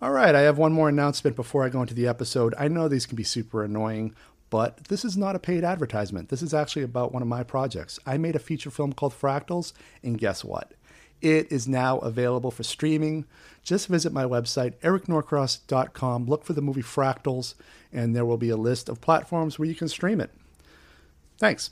All right, I have one more announcement before I go into the episode. I know these can be super annoying, but this is not a paid advertisement. This is actually about one of my projects. I made a feature film called Fractals, and guess what? It is now available for streaming. Just visit my website, ericnorcross.com, look for the movie Fractals, and there will be a list of platforms where you can stream it. Thanks.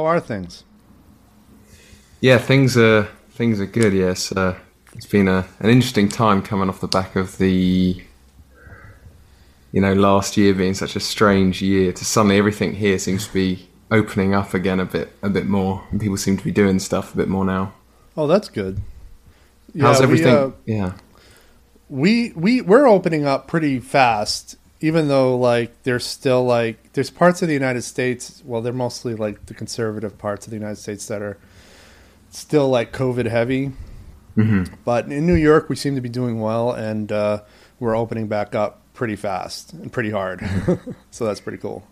How are things? Yeah, things are things are good. Yes, uh, it's been a, an interesting time coming off the back of the you know last year being such a strange year. To suddenly everything here seems to be opening up again a bit a bit more, and people seem to be doing stuff a bit more now. Oh, that's good. Yeah, How's everything? We, uh, yeah, we we we're opening up pretty fast even though like there's still like there's parts of the United States, well, they're mostly like the conservative parts of the United States that are still like COVID heavy. Mm-hmm. But in New York, we seem to be doing well, and uh, we're opening back up pretty fast and pretty hard. so that's pretty cool.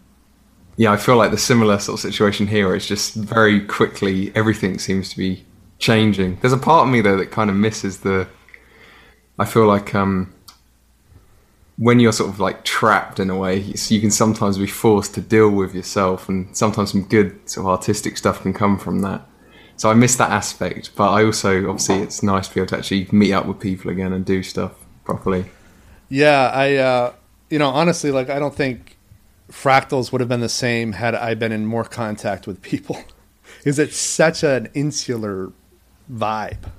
Yeah, I feel like the similar sort of situation here. It's just very quickly everything seems to be changing. There's a part of me though that kind of misses the. I feel like um, when you're sort of like trapped in a way, you can sometimes be forced to deal with yourself, and sometimes some good sort of artistic stuff can come from that. So I miss that aspect, but I also obviously it's nice to be able to actually meet up with people again and do stuff properly. Yeah, I uh, you know honestly, like I don't think fractals would have been the same had I been in more contact with people. Is it such an insular vibe?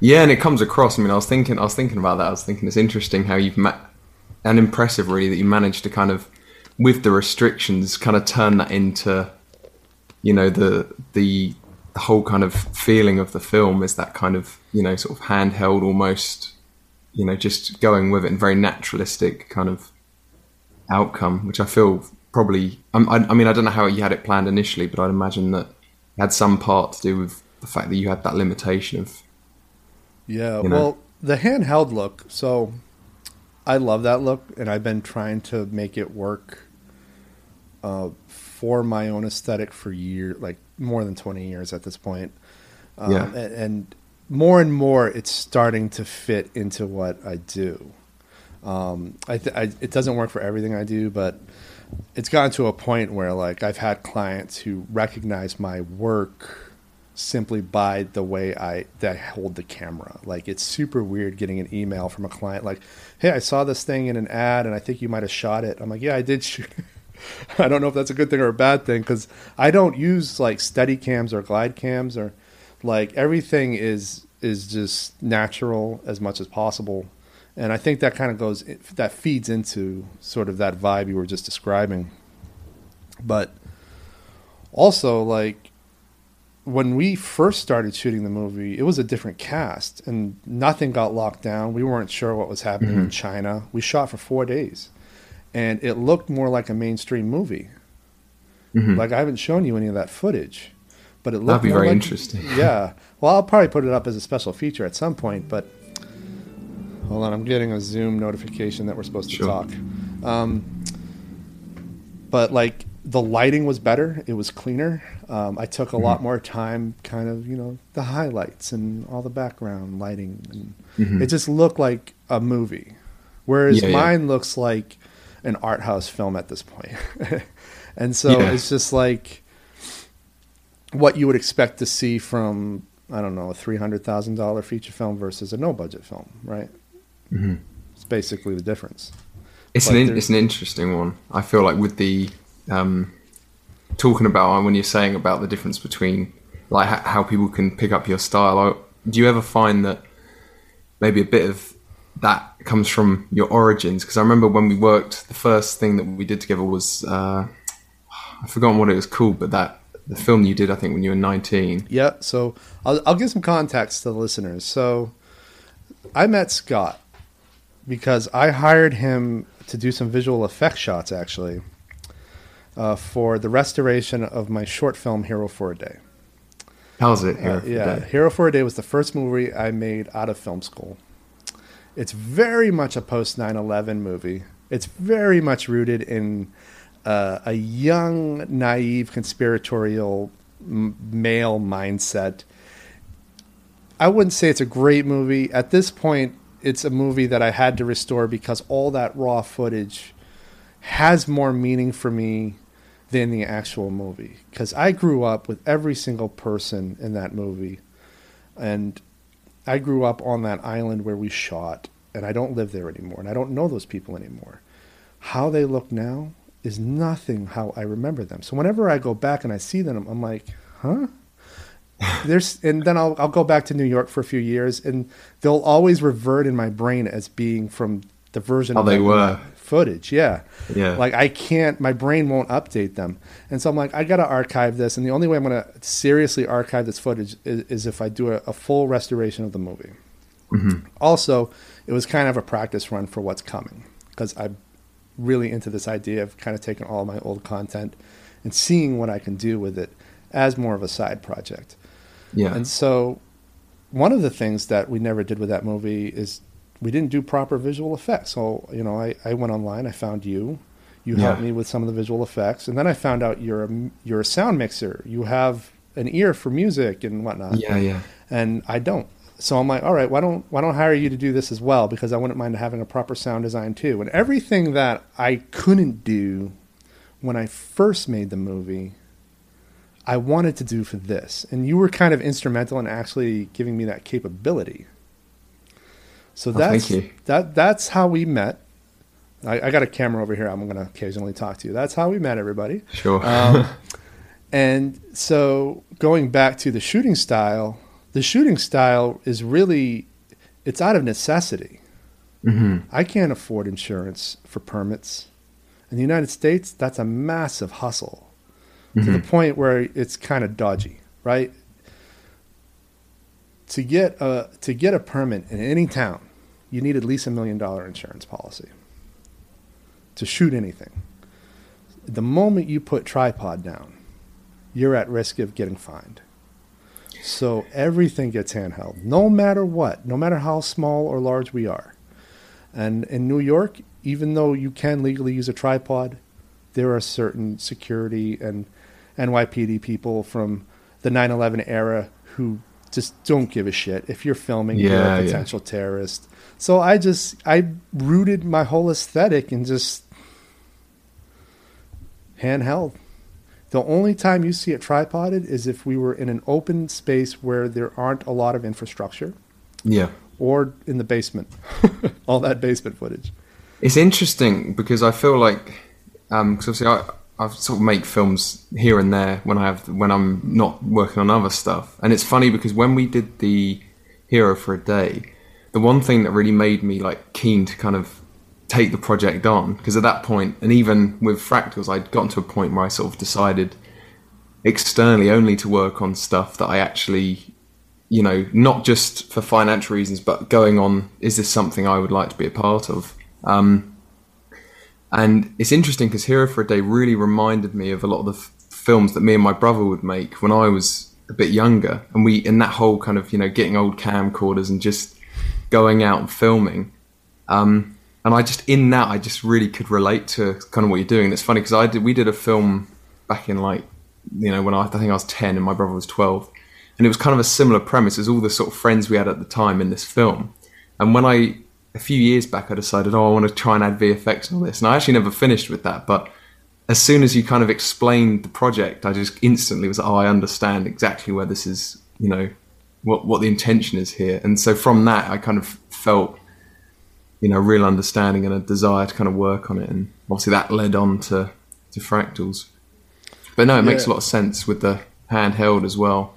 Yeah, and it comes across. I mean, I was thinking, I was thinking about that. I was thinking it's interesting how you've met and impressive really that you managed to kind of with the restrictions kind of turn that into you know the the the whole kind of feeling of the film is that kind of you know sort of handheld almost you know just going with it and very naturalistic kind of outcome which i feel probably I, I mean i don't know how you had it planned initially but i'd imagine that it had some part to do with the fact that you had that limitation of yeah you know, well the handheld look so I love that look, and I've been trying to make it work uh, for my own aesthetic for years, like more than twenty years at this point. Um, yeah. and, and, more and more, it's starting to fit into what I do. Um, I, th- I, it doesn't work for everything I do, but it's gotten to a point where like I've had clients who recognize my work simply by the way I that I hold the camera. Like it's super weird getting an email from a client like, "Hey, I saw this thing in an ad and I think you might have shot it." I'm like, "Yeah, I did shoot." I don't know if that's a good thing or a bad thing cuz I don't use like steady cams or glide cams or like everything is is just natural as much as possible. And I think that kind of goes that feeds into sort of that vibe you were just describing. But also like when we first started shooting the movie, it was a different cast and nothing got locked down. We weren't sure what was happening mm-hmm. in China. We shot for four days and it looked more like a mainstream movie. Mm-hmm. Like I haven't shown you any of that footage, but it looked That'd be very like, interesting. yeah. Well, I'll probably put it up as a special feature at some point, but hold on. I'm getting a Zoom notification that we're supposed to sure. talk. Um, but like the lighting was better. It was cleaner. Um, I took a mm-hmm. lot more time, kind of, you know, the highlights and all the background lighting. And mm-hmm. It just looked like a movie, whereas yeah, mine yeah. looks like an art house film at this point. and so yeah. it's just like what you would expect to see from I don't know a three hundred thousand dollar feature film versus a no budget film, right? Mm-hmm. It's basically the difference. It's but an it's an interesting one. I feel like with the um, talking about when you're saying about the difference between like how people can pick up your style. Do you ever find that maybe a bit of that comes from your origins? Because I remember when we worked, the first thing that we did together was uh, I've forgotten what it was called, but that the film you did, I think, when you were 19. Yeah. So I'll, I'll give some context to the listeners. So I met Scott because I hired him to do some visual effect shots, actually, uh, for the restoration of my short film, Hero for a Day. How's it? Hero uh, yeah. Hero for a Day was the first movie I made out of film school. It's very much a post 9 11 movie. It's very much rooted in uh, a young, naive, conspiratorial m- male mindset. I wouldn't say it's a great movie. At this point, it's a movie that I had to restore because all that raw footage has more meaning for me than the actual movie. Because I grew up with every single person in that movie. And I grew up on that island where we shot, and I don't live there anymore, and I don't know those people anymore. How they look now is nothing how I remember them. So whenever I go back and I see them, I'm like, huh? There's, and then I'll I'll go back to New York for a few years, and they'll always revert in my brain as being from the version how they were footage. Yeah, yeah. Like I can't, my brain won't update them, and so I'm like, I gotta archive this, and the only way I'm gonna seriously archive this footage is, is if I do a, a, full restoration of the movie. Mm-hmm. Also, it was kind of a practice run for what's coming because I'm really into this idea of kind of taking all my old content and seeing what I can do with it as more of a side project. Yeah. And so one of the things that we never did with that movie is we didn't do proper visual effects. So, you know, I, I went online, I found you, you yeah. helped me with some of the visual effects, and then I found out you're a, you're a sound mixer. You have an ear for music and whatnot. Yeah, yeah. And I don't. So I'm like, all right, why don't why don't I hire you to do this as well? Because I wouldn't mind having a proper sound design too. And everything that I couldn't do when I first made the movie, I wanted to do for this. And you were kind of instrumental in actually giving me that capability. So that's oh, that that's how we met. I, I, got a camera over here. I'm going to occasionally talk to you. That's how we met, everybody. Sure. um, and so going back to the shooting style, the shooting style is really it's out of necessity. Mm-hmm. I can't afford insurance for permits. In the United States, that's a massive hustle mm-hmm. to the mm-hmm. point where it's kind of dodgy, right? To get a to get a permit in any town, you need at least a million dollar insurance policy to shoot anything. The moment you put tripod down, you're at risk of getting fined. So everything gets handheld, no matter what, no matter how small or large we are. And in New York, even though you can legally use a tripod, there are certain security and NYPD people from the 9 11 era who just don't give a shit if you're filming yeah, you're a potential yeah. terrorist. So I just I rooted my whole aesthetic in just handheld. The only time you see it tripoded is if we were in an open space where there aren't a lot of infrastructure. Yeah. Or in the basement. All that basement footage. It's interesting because I feel like, um, cause obviously I, I sort of make films here and there when I have when I'm not working on other stuff, and it's funny because when we did the Hero for a Day, the one thing that really made me like keen to kind of take the project on because at that point, and even with fractals, I'd gotten to a point where I sort of decided externally only to work on stuff that I actually, you know, not just for financial reasons, but going on, is this something I would like to be a part of? Um, and it's interesting because Hero for a Day really reminded me of a lot of the f- films that me and my brother would make when I was a bit younger, and we in that whole kind of you know getting old camcorders and just going out and filming. Um, and I just in that I just really could relate to kind of what you're doing. And it's funny because I did we did a film back in like you know when I, I think I was ten and my brother was twelve, and it was kind of a similar premise as all the sort of friends we had at the time in this film. And when I a few years back, I decided, oh, I want to try and add VFX and all this, and I actually never finished with that, but as soon as you kind of explained the project, I just instantly was, oh, I understand exactly where this is, you know, what what the intention is here. And so from that, I kind of felt, you know, real understanding and a desire to kind of work on it. And obviously that led on to to fractals. But no, it makes a lot of sense with the handheld as well.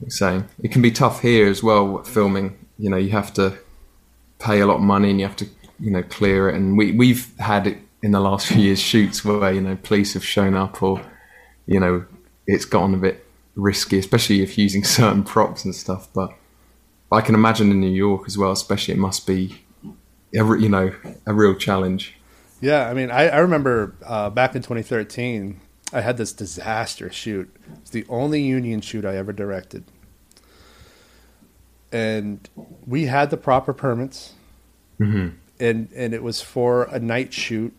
Like saying it can be tough here as well. Filming, you know, you have to pay a lot of money and you have to, you know, clear it. And we we've had it in the last few years shoots where you know police have shown up or you know it's gotten a bit risky, especially if using certain props and stuff. But I can imagine in New York as well, especially it must be a, you know a real challenge. Yeah, I mean, I, I remember uh, back in 2013, I had this disaster shoot. It's the only union shoot I ever directed, and we had the proper permits, mm-hmm. and and it was for a night shoot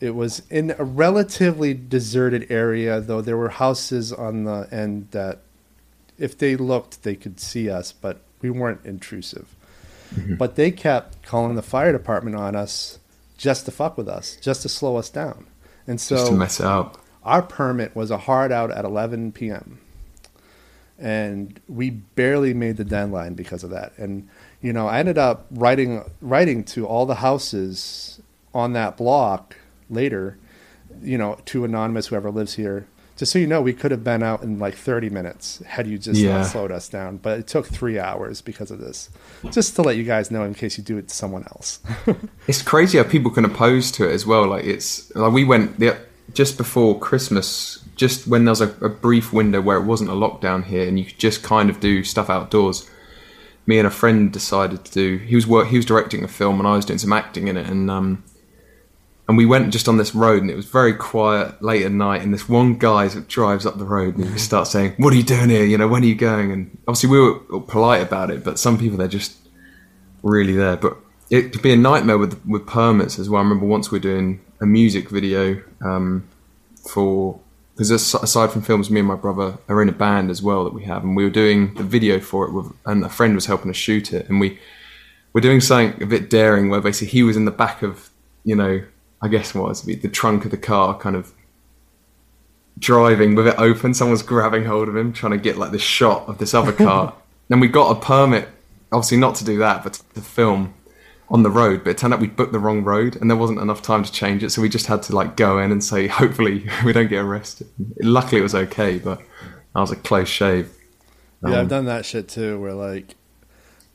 it was in a relatively deserted area, though there were houses on the end that, if they looked, they could see us, but we weren't intrusive. Mm-hmm. But they kept calling the fire department on us just to fuck with us, just to slow us down. And so, just to mess up. Our permit was a hard out at 11 p.m. And we barely made the deadline because of that. And you know, I ended up writing writing to all the houses on that block later, you know, to anonymous whoever lives here. Just so you know, we could have been out in like 30 minutes had you just yeah. slowed us down. But it took three hours because of this. Just to let you guys know in case you do it to someone else. it's crazy how people can oppose to it as well. Like it's like we went the, just before Christmas, just when there was a, a brief window where it wasn't a lockdown here, and you could just kind of do stuff outdoors me and a friend decided to do. He was work. He was directing a film, and I was doing some acting in it. And um, and we went just on this road and it was very quiet late at night and this one guy drives up the road and he starts saying what are you doing here? You know when are you going? And obviously we were polite about it but some people they're just really there. But it could be a nightmare with with permits as well. I remember once we are doing a music video um, for because aside from films me and my brother are in a band as well that we have and we were doing the video for it with, and a friend was helping us shoot it and we were doing something a bit daring where basically he was in the back of you know I guess what was the trunk of the car, kind of driving with it open. Someone's grabbing hold of him, trying to get like the shot of this other car. then we got a permit, obviously not to do that, but to film on the road. But it turned out we booked the wrong road, and there wasn't enough time to change it, so we just had to like go in and say, hopefully we don't get arrested. Luckily it was okay, but that was a close shave. Um, yeah, I've um, done that shit too, where like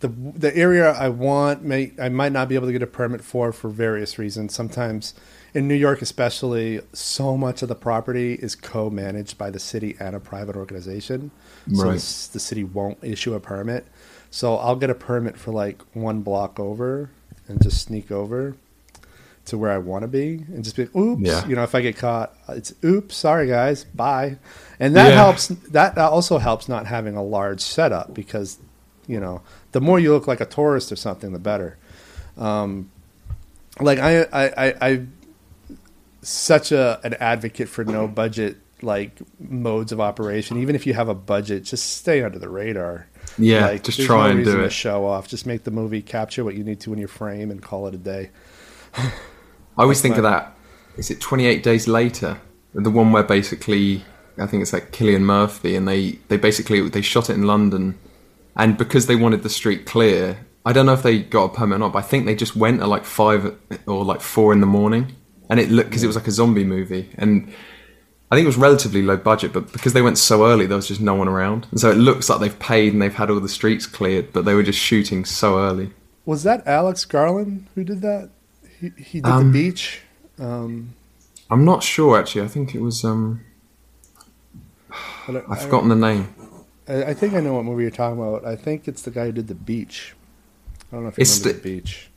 the the area I want may I might not be able to get a permit for for various reasons. Sometimes in New York, especially, so much of the property is co-managed by the city and a private organization. So right. the city won't issue a permit. So I'll get a permit for like one block over and just sneak over to where I want to be and just be oops. Yeah. You know, if I get caught, it's oops. Sorry guys, bye. And that yeah. helps. That also helps not having a large setup because you know the more you look like a tourist or something, the better. Um, like I, I, I, I, such a an advocate for no budget like modes of operation. Even if you have a budget, just stay under the radar. Yeah, like, just try no and do it. show off. Just make the movie capture what you need to in your frame and call it a day. I always think of that. Is it 28 days later? The one where basically I think it's like Cillian Murphy, and they they basically they shot it in London and because they wanted the street clear, I don't know if they got a permit or not, but I think they just went at like five or like four in the morning, and it looked because it was like a zombie movie, and I think it was relatively low budget, but because they went so early, there was just no one around, and so it looks like they've paid and they've had all the streets cleared, but they were just shooting so early. Was that Alex Garland who did that? He, he did um, the beach. Um, I'm not sure actually. I think it was. Um, I've forgotten the name. I, I, think I know what movie you're talking about. I think it's the guy who did the beach. I don't know if you it's remember the, the, beach.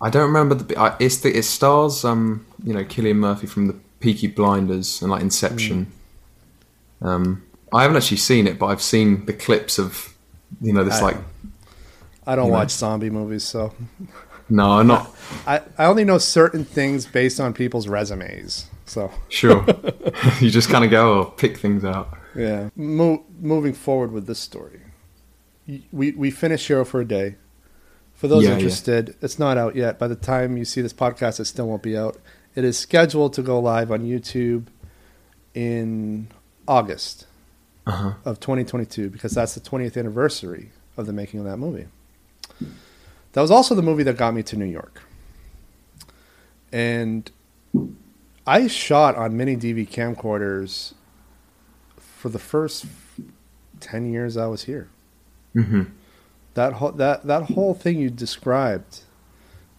I don't remember the. It's the. It stars um you know Cillian Murphy from the Peaky Blinders and like Inception. Mm. Um, I haven't actually seen it, but I've seen the clips of you know this I, like. I don't watch know. zombie movies, so. No, I'm not. I, I only know certain things based on people's resumes. So sure. you just kind of go, oh, pick things out. Yeah. Mo- moving forward with this story, we we finished Hero for a Day. For those yeah, interested, yeah. it's not out yet. By the time you see this podcast, it still won't be out. It is scheduled to go live on YouTube in August uh-huh. of 2022 because that's the 20th anniversary of the making of that movie. That was also the movie that got me to New York. And I shot on mini DV camcorders for the first 10 years I was here. Mm-hmm. That, whole, that, that whole thing you described,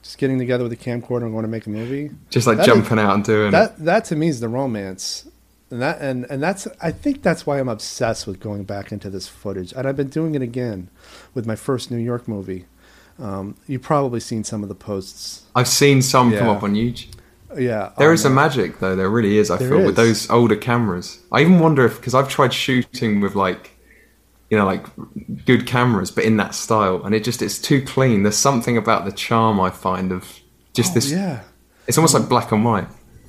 just getting together with a camcorder and going to make a movie. Just like jumping is, out and doing that. It. That to me is the romance and that and and that's I think that's why I'm obsessed with going back into this footage, and I've been doing it again with my first New York movie. Um, you've probably seen some of the posts. I've seen some yeah. come up on YouTube. Yeah, there is a magic though. There really is. I feel is. with those older cameras. I even wonder if because I've tried shooting with like, you know, like good cameras, but in that style, and it just it's too clean. There's something about the charm I find of just oh, this. Yeah, it's almost like black and white.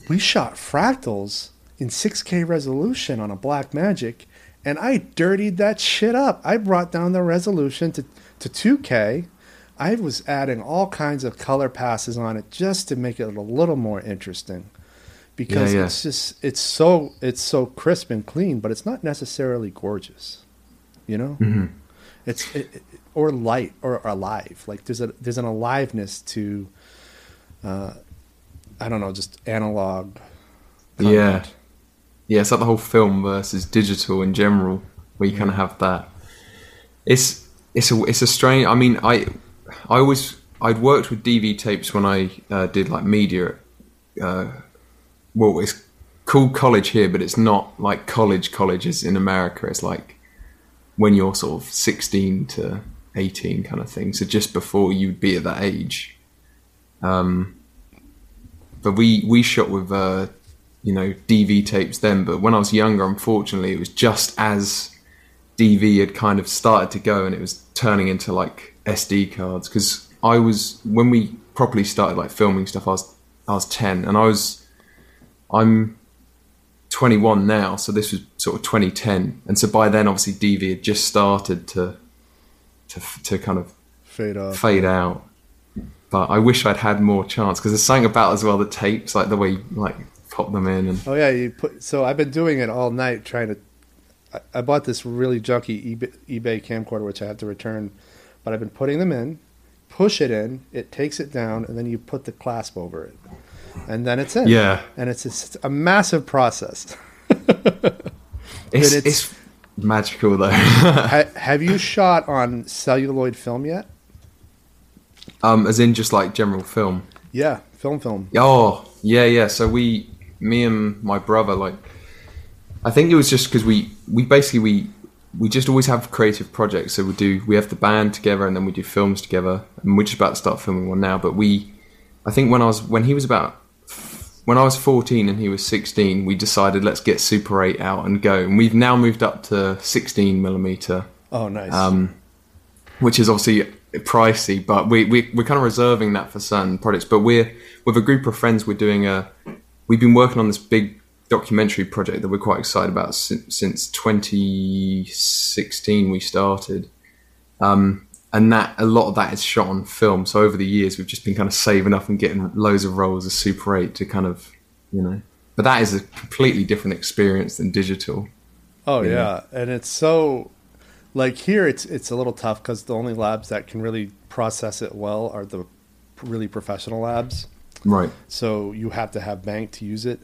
We shot fractals in 6K resolution on a Blackmagic, and I dirtied that shit up. I brought down the resolution to, to 2K. I was adding all kinds of color passes on it just to make it a little more interesting. Because yeah, yeah. it's just it's so it's so crisp and clean, but it's not necessarily gorgeous. You know? Mm-hmm. It's it, it, or light or, or alive. Like there's a there's an aliveness to uh, I don't know, just analog Content. Yeah yeah, it's like the whole film versus digital in general, where you yeah. kind of have that. It's it's a it's a strange. I mean, I I always I'd worked with DV tapes when I uh, did like media. Uh, well, it's called college here, but it's not like college colleges in America. It's like when you're sort of 16 to 18 kind of thing. So just before you'd be at that age. Um, but we we shot with uh, you know DV tapes then, but when I was younger, unfortunately, it was just as DV had kind of started to go and it was turning into like SD cards because I was when we properly started like filming stuff. I was I was ten and I was I'm 21 now, so this was sort of 2010, and so by then obviously DV had just started to to to kind of fade out. Fade out. But I wish I'd had more chance because there's something about as well the tapes, like the way you, like pop them in. And oh yeah, you put. So I've been doing it all night trying to. I, I bought this really junky eBay, eBay camcorder which I have to return, but I've been putting them in, push it in, it takes it down, and then you put the clasp over it, and then it's in. Yeah, and it's a, a massive process. it's, it's, it's, magical though. ha, have you shot on celluloid film yet? Um, as in just like general film. Yeah, film, film. Oh, yeah, yeah. So we me and my brother like I think it was just because we we basically we we just always have creative projects. So we do we have the band together and then we do films together. And we're just about to start filming one now. But we I think when I was when he was about when I was 14 and he was 16, we decided let's get Super 8 out and go. And we've now moved up to 16 millimeter. Oh, nice. Um, which is obviously pricey, but we, we we're kind of reserving that for certain projects. But we're with a group of friends. We're doing a we've been working on this big documentary project that we're quite excited about since, since 2016 we started. Um, and that a lot of that is shot on film. So over the years, we've just been kind of saving up and getting loads of rolls of Super 8 to kind of, you know. But that is a completely different experience than digital. Oh yeah, know? and it's so like here it's it's a little tough because the only labs that can really process it well are the really professional labs. Right. So you have to have bank to use it.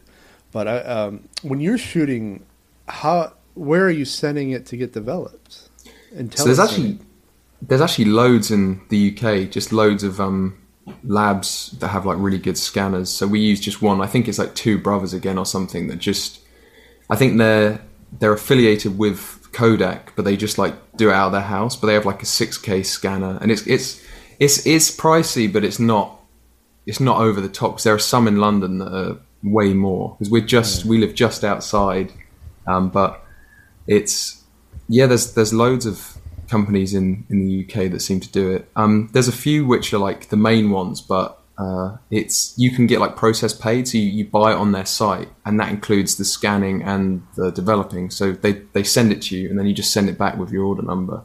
But I, um, when you're shooting, how where are you sending it to get developed? so there's actually there's actually loads in the UK, just loads of um, labs that have like really good scanners. So we use just one. I think it's like two brothers again or something that just. I think they're they're affiliated with Kodak, but they just like do it out of their house. But they have like a 6K scanner, and it's it's it's it's pricey, but it's not it's not over the top because there are some in London that are way more because we're just yeah. we live just outside, um, but it's yeah. There's there's loads of companies in in the UK that seem to do it. Um, there's a few which are like the main ones, but uh, it's you can get like process paid, so you, you buy it on their site, and that includes the scanning and the developing. So they they send it to you, and then you just send it back with your order number,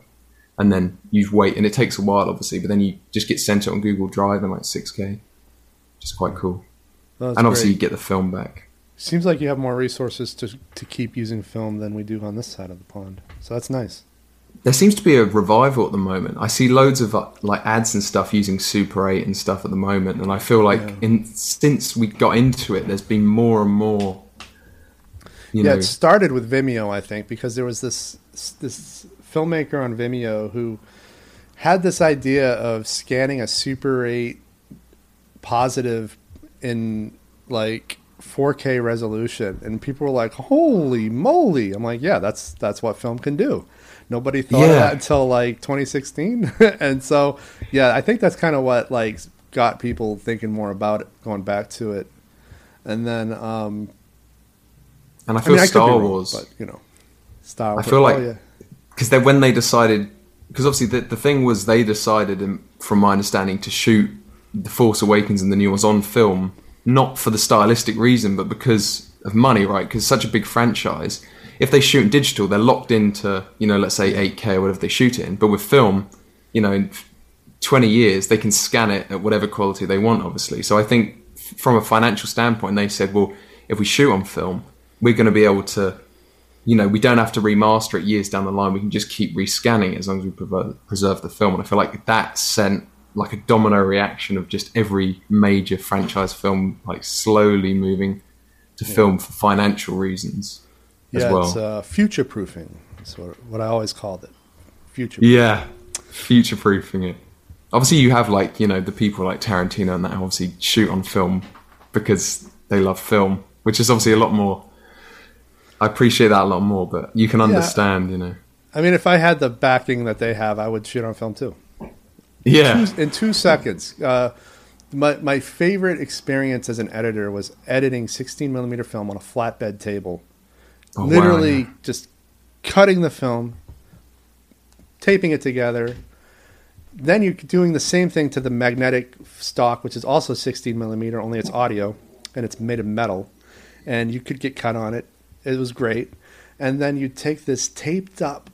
and then you wait, and it takes a while, obviously, but then you just get sent it on Google Drive in like 6K, which is quite cool. And obviously, great. you get the film back. Seems like you have more resources to to keep using film than we do on this side of the pond, so that's nice there seems to be a revival at the moment. I see loads of uh, like ads and stuff using Super 8 and stuff at the moment, and I feel like yeah. in since we got into it, there's been more and more. yeah, know, it started with Vimeo, I think, because there was this this filmmaker on Vimeo who had this idea of scanning a Super 8 positive in like 4K resolution, and people were like, "Holy moly!" I'm like, "Yeah, that's that's what film can do." Nobody thought yeah. of that until like 2016, and so yeah, I think that's kind of what like got people thinking more about it, going back to it, and then um, and I feel I mean, Star I Wars, but you know, Star. Wars. I feel like because oh, yeah. when they decided, because obviously the the thing was they decided, from my understanding, to shoot the Force Awakens and the new ones on film, not for the stylistic reason, but because of money, right? Because such a big franchise if they shoot in digital, they're locked into, you know, let's say 8K or whatever they shoot in. But with film, you know, in 20 years, they can scan it at whatever quality they want, obviously. So I think from a financial standpoint, they said, well, if we shoot on film, we're going to be able to, you know, we don't have to remaster it years down the line. We can just keep rescanning it as long as we preserve the film. And I feel like that sent like a domino reaction of just every major franchise film like slowly moving to yeah. film for financial reasons yeah, well. it's uh, future proofing. That's what, what I always called it. Future. Yeah, future proofing it. Obviously, you have like you know the people like Tarantino and that obviously shoot on film because they love film, which is obviously a lot more. I appreciate that a lot more, but you can understand, yeah. you know. I mean, if I had the backing that they have, I would shoot on film too. Yeah, in two, in two seconds. Uh, my my favorite experience as an editor was editing 16 millimeter film on a flatbed table Oh, literally wow. just cutting the film, taping it together. Then you're doing the same thing to the magnetic stock, which is also 16 millimeter, only it's audio and it's made of metal. And you could get cut on it. It was great. And then you take this taped up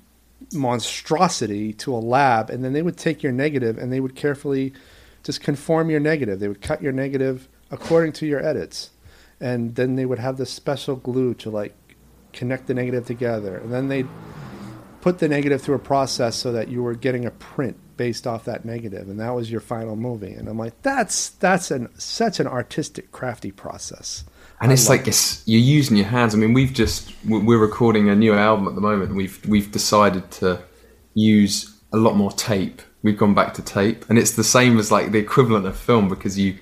monstrosity to a lab, and then they would take your negative and they would carefully just conform your negative. They would cut your negative according to your edits. And then they would have this special glue to like connect the negative together, and then they put the negative through a process so that you were getting a print based off that negative, and that was your final movie. And I'm like, that's that's an such an artistic, crafty process. And I it's like it's, you're using your hands. I mean, we've just we're recording a new album at the moment. We've we've decided to use a lot more tape. We've gone back to tape, and it's the same as like the equivalent of film because you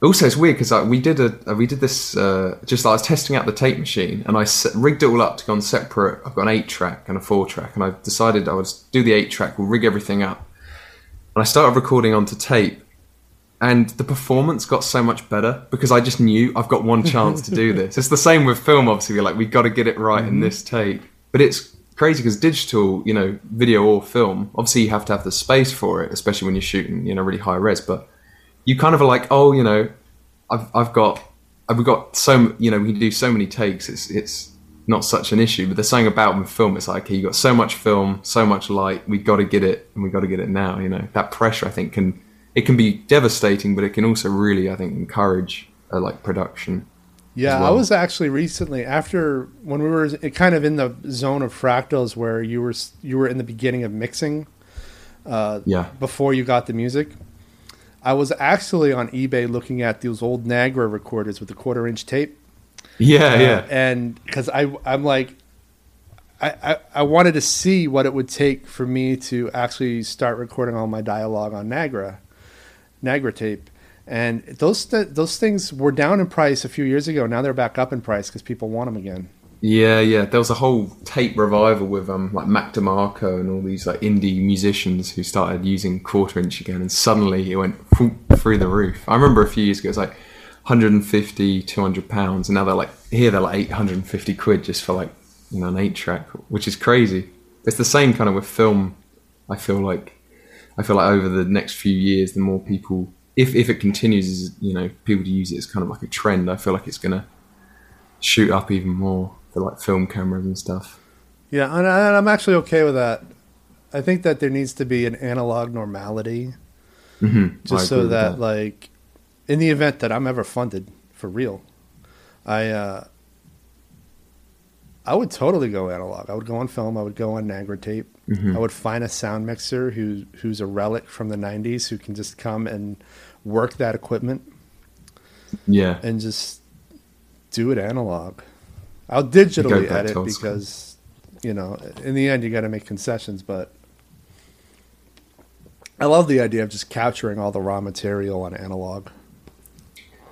also, it's weird because we did a we did this uh, just I was testing out the tape machine and I rigged it all up to go on separate. I've got an eight track and a four track, and I decided I would do the eight track. We'll rig everything up, and I started recording onto tape, and the performance got so much better because I just knew I've got one chance to do this. It's the same with film. Obviously, we're like we've got to get it right mm-hmm. in this take, but it's crazy because digital, you know, video or film, obviously you have to have the space for it, especially when you're shooting, you know, really high res, but you kind of are like, oh, you know, I've I've got I've got so you know we can do so many takes. It's it's not such an issue. But there's saying about with film. It's like okay, you got so much film, so much light. We've got to get it, and we've got to get it now. You know that pressure. I think can it can be devastating, but it can also really I think encourage uh, like production. Yeah, well. I was actually recently after when we were kind of in the zone of fractals where you were you were in the beginning of mixing. Uh, yeah. Before you got the music, I was actually on eBay looking at those old Nagra recorders with the quarter inch tape. Yeah, uh, yeah. And because I, I'm like, I, I, I, wanted to see what it would take for me to actually start recording all my dialogue on Nagra, Nagra tape. And those th- those things were down in price a few years ago. Now they're back up in price because people want them again. Yeah, yeah. There was a whole tape revival with um like Mac DeMarco and all these like indie musicians who started using quarter inch again, and suddenly it went through the roof. I remember a few years ago, it was like 150, 200 pounds, and now they're like here they're like 850 quid just for like you know an eight track, which is crazy. It's the same kind of with film. I feel like I feel like over the next few years, the more people if if it continues, as you know, people to use it as kind of like a trend, I feel like it's gonna shoot up even more for like film cameras and stuff. Yeah, and, I'm actually okay with that. I think that there needs to be an analog normality, mm-hmm. just so that, that, like, in the event that I'm ever funded for real, I uh, I would totally go analog. I would go on film. I would go on Nagra tape. Mm-hmm. I would find a sound mixer who who's a relic from the '90s who can just come and work that equipment. Yeah, and just do it analog. I'll digitally edit because you know in the end you got to make concessions, but I love the idea of just capturing all the raw material on analog.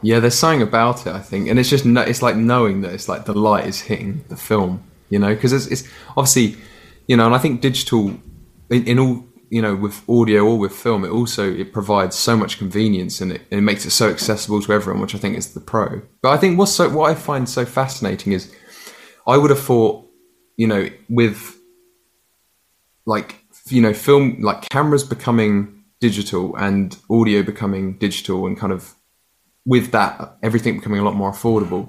Yeah, there's something about it, I think, and it's just it's like knowing that it's like the light is hitting the film, you know, because it's, it's, obviously, you know, and I think digital in, in, all you know with audio or with film, it also it provides so much convenience and it, and it makes it so accessible to everyone, which I think is the pro. But I think what's so what I find so fascinating is I would have thought, you know, with like you know film like cameras becoming digital and audio becoming digital and kind of with that everything becoming a lot more affordable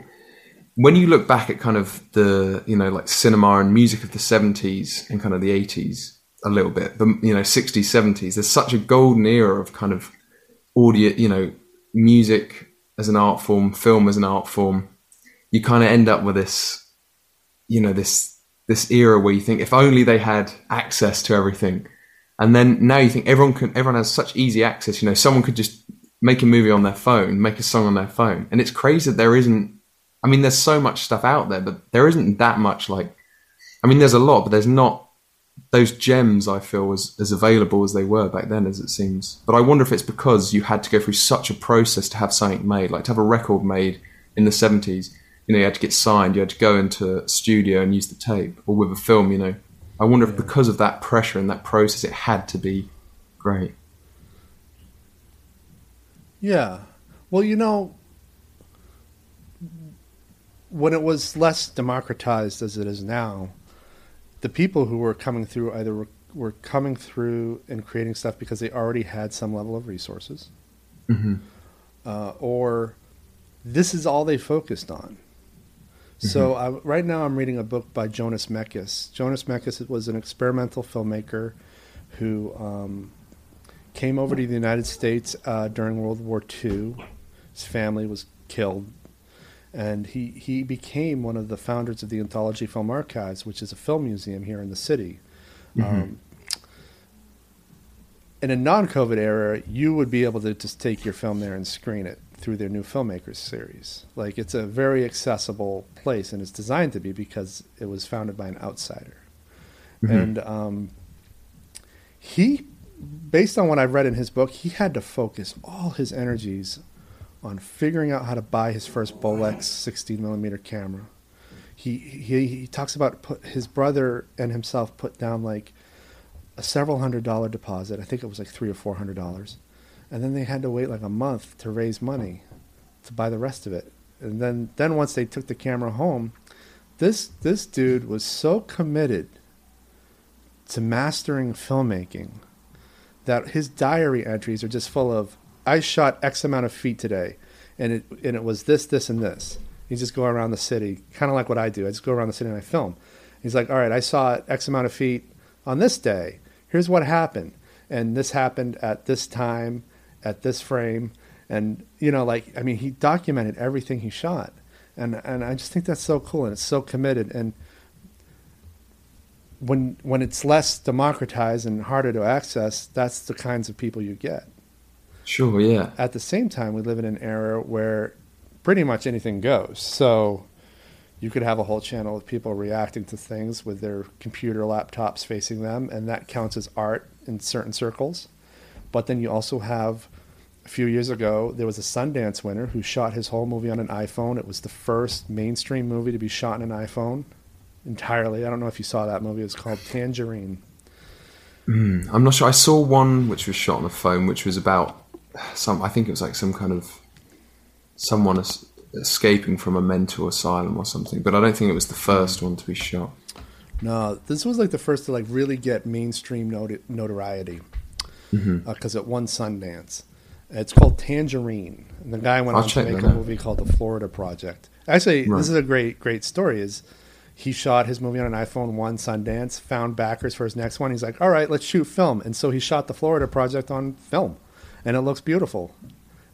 when you look back at kind of the you know like cinema and music of the 70s and kind of the 80s a little bit but you know 60s 70s there's such a golden era of kind of audio you know music as an art form film as an art form. You kind of end up with this you know this this era where you think if only they had access to everything. And then now you think everyone can everyone has such easy access you know someone could just make a movie on their phone, make a song on their phone. And it's crazy that there isn't, I mean, there's so much stuff out there, but there isn't that much like, I mean, there's a lot, but there's not those gems I feel as, as available as they were back then, as it seems. But I wonder if it's because you had to go through such a process to have something made, like to have a record made in the 70s. You know, you had to get signed, you had to go into a studio and use the tape, or with a film, you know. I wonder if because of that pressure and that process, it had to be great. Yeah. Well, you know, when it was less democratized as it is now, the people who were coming through either were, were coming through and creating stuff because they already had some level of resources, mm-hmm. uh, or this is all they focused on. Mm-hmm. So I, right now, I'm reading a book by Jonas Mekas. Jonas Mekas was an experimental filmmaker who um, came over to the United States uh, during World War II. His family was killed, and he he became one of the founders of the Anthology Film Archives, which is a film museum here in the city. Mm-hmm. Um, in a non-COVID era, you would be able to just take your film there and screen it through their new filmmakers series. Like it's a very accessible place, and it's designed to be because it was founded by an outsider. Mm-hmm. And um, he based on what I've read in his book, he had to focus all his energies on figuring out how to buy his first Bolex 16 millimeter camera. He, he he talks about put, his brother and himself put down like a several hundred dollar deposit. I think it was like three or four hundred dollars, and then they had to wait like a month to raise money to buy the rest of it. And then then once they took the camera home, this this dude was so committed to mastering filmmaking that his diary entries are just full of I shot X amount of feet today, and it and it was this, this, and this. He's just going around the city, kind of like what I do. I just go around the city and I film. He's like, all right, I saw X amount of feet on this day. Here's what happened, and this happened at this time, at this frame, and you know, like I mean, he documented everything he shot, and and I just think that's so cool, and it's so committed, and when when it's less democratized and harder to access, that's the kinds of people you get. Sure, yeah. At the same time, we live in an era where pretty much anything goes. So you could have a whole channel of people reacting to things with their computer laptops facing them, and that counts as art in certain circles. But then you also have a few years ago, there was a Sundance winner who shot his whole movie on an iPhone. It was the first mainstream movie to be shot on an iPhone entirely. I don't know if you saw that movie. It's called Tangerine. Mm, I'm not sure. I saw one which was shot on a phone, which was about some. I think it was like some kind of someone es- escaping from a mental asylum or something. But I don't think it was the first one to be shot. No, this was like the first to like really get mainstream not- notoriety because mm-hmm. uh, it won Sundance, It's called Tangerine. And the guy went I'll on to make a movie called The Florida Project. Actually, right. this is a great, great story. Is he shot his movie on an iPhone won Sundance, found backers for his next one. He's like, all right, let's shoot film, and so he shot the Florida Project on film, and it looks beautiful,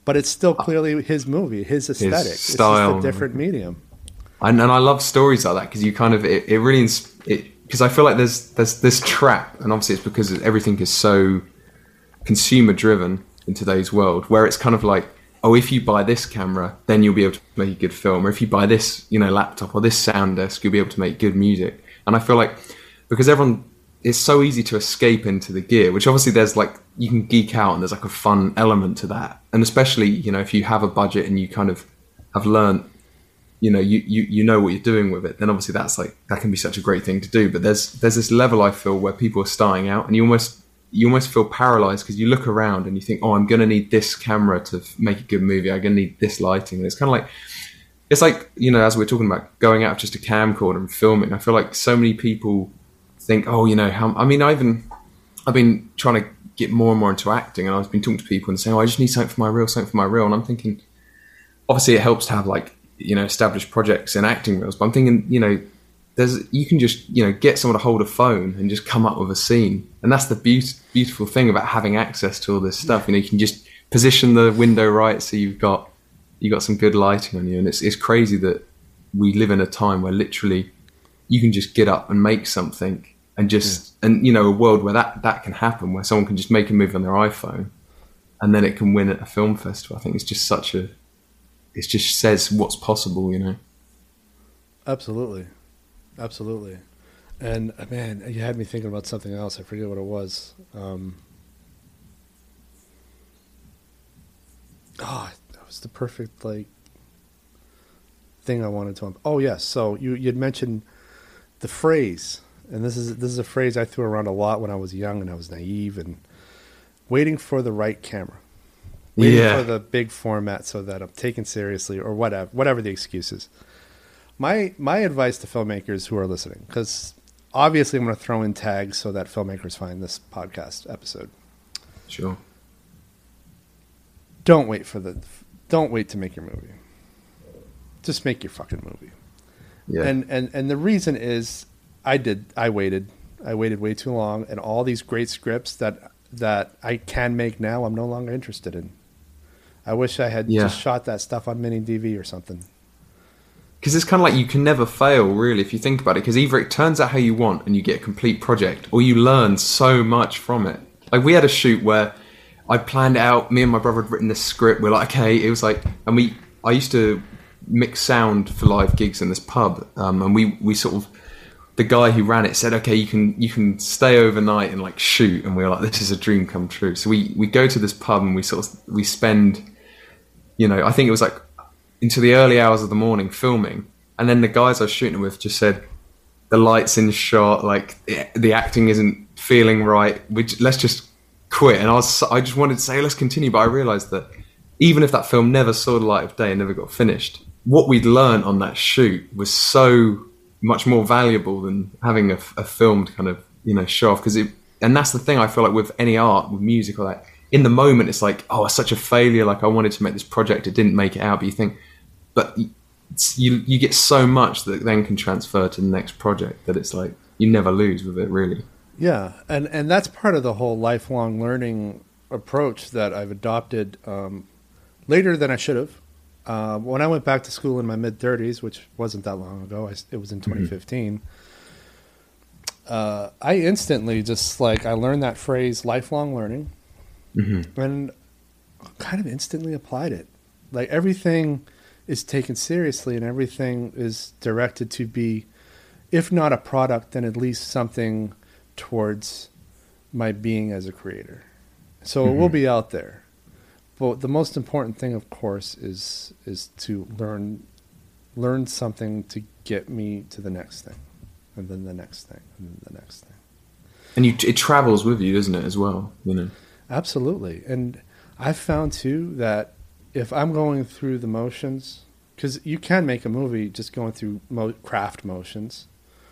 but it's still clearly his movie, his aesthetic, his style, it's just a different medium. And, and I love stories like that because you kind of it, it really because I feel like there's there's this trap, and obviously it's because everything is so consumer driven in today's world, where it's kind of like oh, if you buy this camera, then you'll be able to make a good film, or if you buy this, you know, laptop or this sound desk, you'll be able to make good music. And I feel like because everyone, it's so easy to escape into the gear, which obviously there's like you can geek out and there's like a fun element to that, and especially you know if you have a budget and you kind of have learned. You know, you, you, you know what you're doing with it. Then obviously that's like that can be such a great thing to do. But there's there's this level I feel where people are starting out, and you almost you almost feel paralyzed because you look around and you think, oh, I'm going to need this camera to make a good movie. I'm going to need this lighting. And it's kind of like, it's like, you know, as we're talking about going out of just a camcorder and filming, I feel like so many people think, oh, you know, how, I mean, I even, I've been trying to get more and more into acting and I've been talking to people and saying, oh, I just need something for my reel, something for my reel. And I'm thinking, obviously it helps to have like, you know, established projects and acting reels, but I'm thinking, you know, there's you can just you know get someone to hold a phone and just come up with a scene. And that's the be- beautiful thing about having access to all this stuff. You know you can just position the window right so you've got you got some good lighting on you. And it's it's crazy that we live in a time where literally you can just get up and make something and just yeah. and you know a world where that that can happen where someone can just make a movie on their iPhone and then it can win at a film festival. I think it's just such a it just says what's possible you know? Absolutely absolutely. And uh, man, you had me thinking about something else. I forget what it was. Um, oh, that was the perfect like thing I wanted to. Oh yes, so you you'd mentioned the phrase, and this is this is a phrase I threw around a lot when I was young and I was naive and waiting for the right camera, waiting yeah. for the big format so that I'm taken seriously or whatever whatever the excuses my my advice to filmmakers who are listening, because obviously I'm going to throw in tags so that filmmakers find this podcast episode. Sure. Don't wait for the. Don't wait to make your movie. Just make your fucking movie. Yeah. And and and the reason is, I did. I waited. I waited way too long, and all these great scripts that that I can make now, I'm no longer interested in. I wish I had yeah. just shot that stuff on mini DV or something because it's kind of like you can never fail really if you think about it because either it turns out how you want and you get a complete project or you learn so much from it. Like we had a shoot where i planned out me and my brother had written this script we're like okay it was like and we i used to mix sound for live gigs in this pub um, and we we sort of the guy who ran it said okay you can you can stay overnight and like shoot and we were like this is a dream come true. So we we go to this pub and we sort of we spend you know i think it was like into the early hours of the morning filming, and then the guys I was shooting with just said the lights in shot, like the acting isn't feeling right. Let's just quit. And I was I just wanted to say let's continue, but I realised that even if that film never saw the light of day and never got finished, what we'd learned on that shoot was so much more valuable than having a, a filmed kind of you know show off because it. And that's the thing I feel like with any art, with music or that, in the moment it's like, oh, it's such a failure. Like I wanted to make this project, it didn't make it out. But you think, but you you get so much that then can transfer to the next project that it's like you never lose with it really yeah and and that's part of the whole lifelong learning approach that i've adopted um, later than i should have uh, when i went back to school in my mid 30s which wasn't that long ago I, it was in 2015 mm-hmm. uh, i instantly just like i learned that phrase lifelong learning mm-hmm. and kind of instantly applied it like everything is taken seriously and everything is directed to be, if not a product, then at least something towards my being as a creator. So mm-hmm. it will mm-hmm. be out there. But the most important thing, of course, is is to learn learn something to get me to the next thing, and then the next thing, and then the next thing. And you, it travels with you, doesn't it, as well? You know. Absolutely, and I've found too that if I'm going through the motions, because you can make a movie just going through mo- craft motions,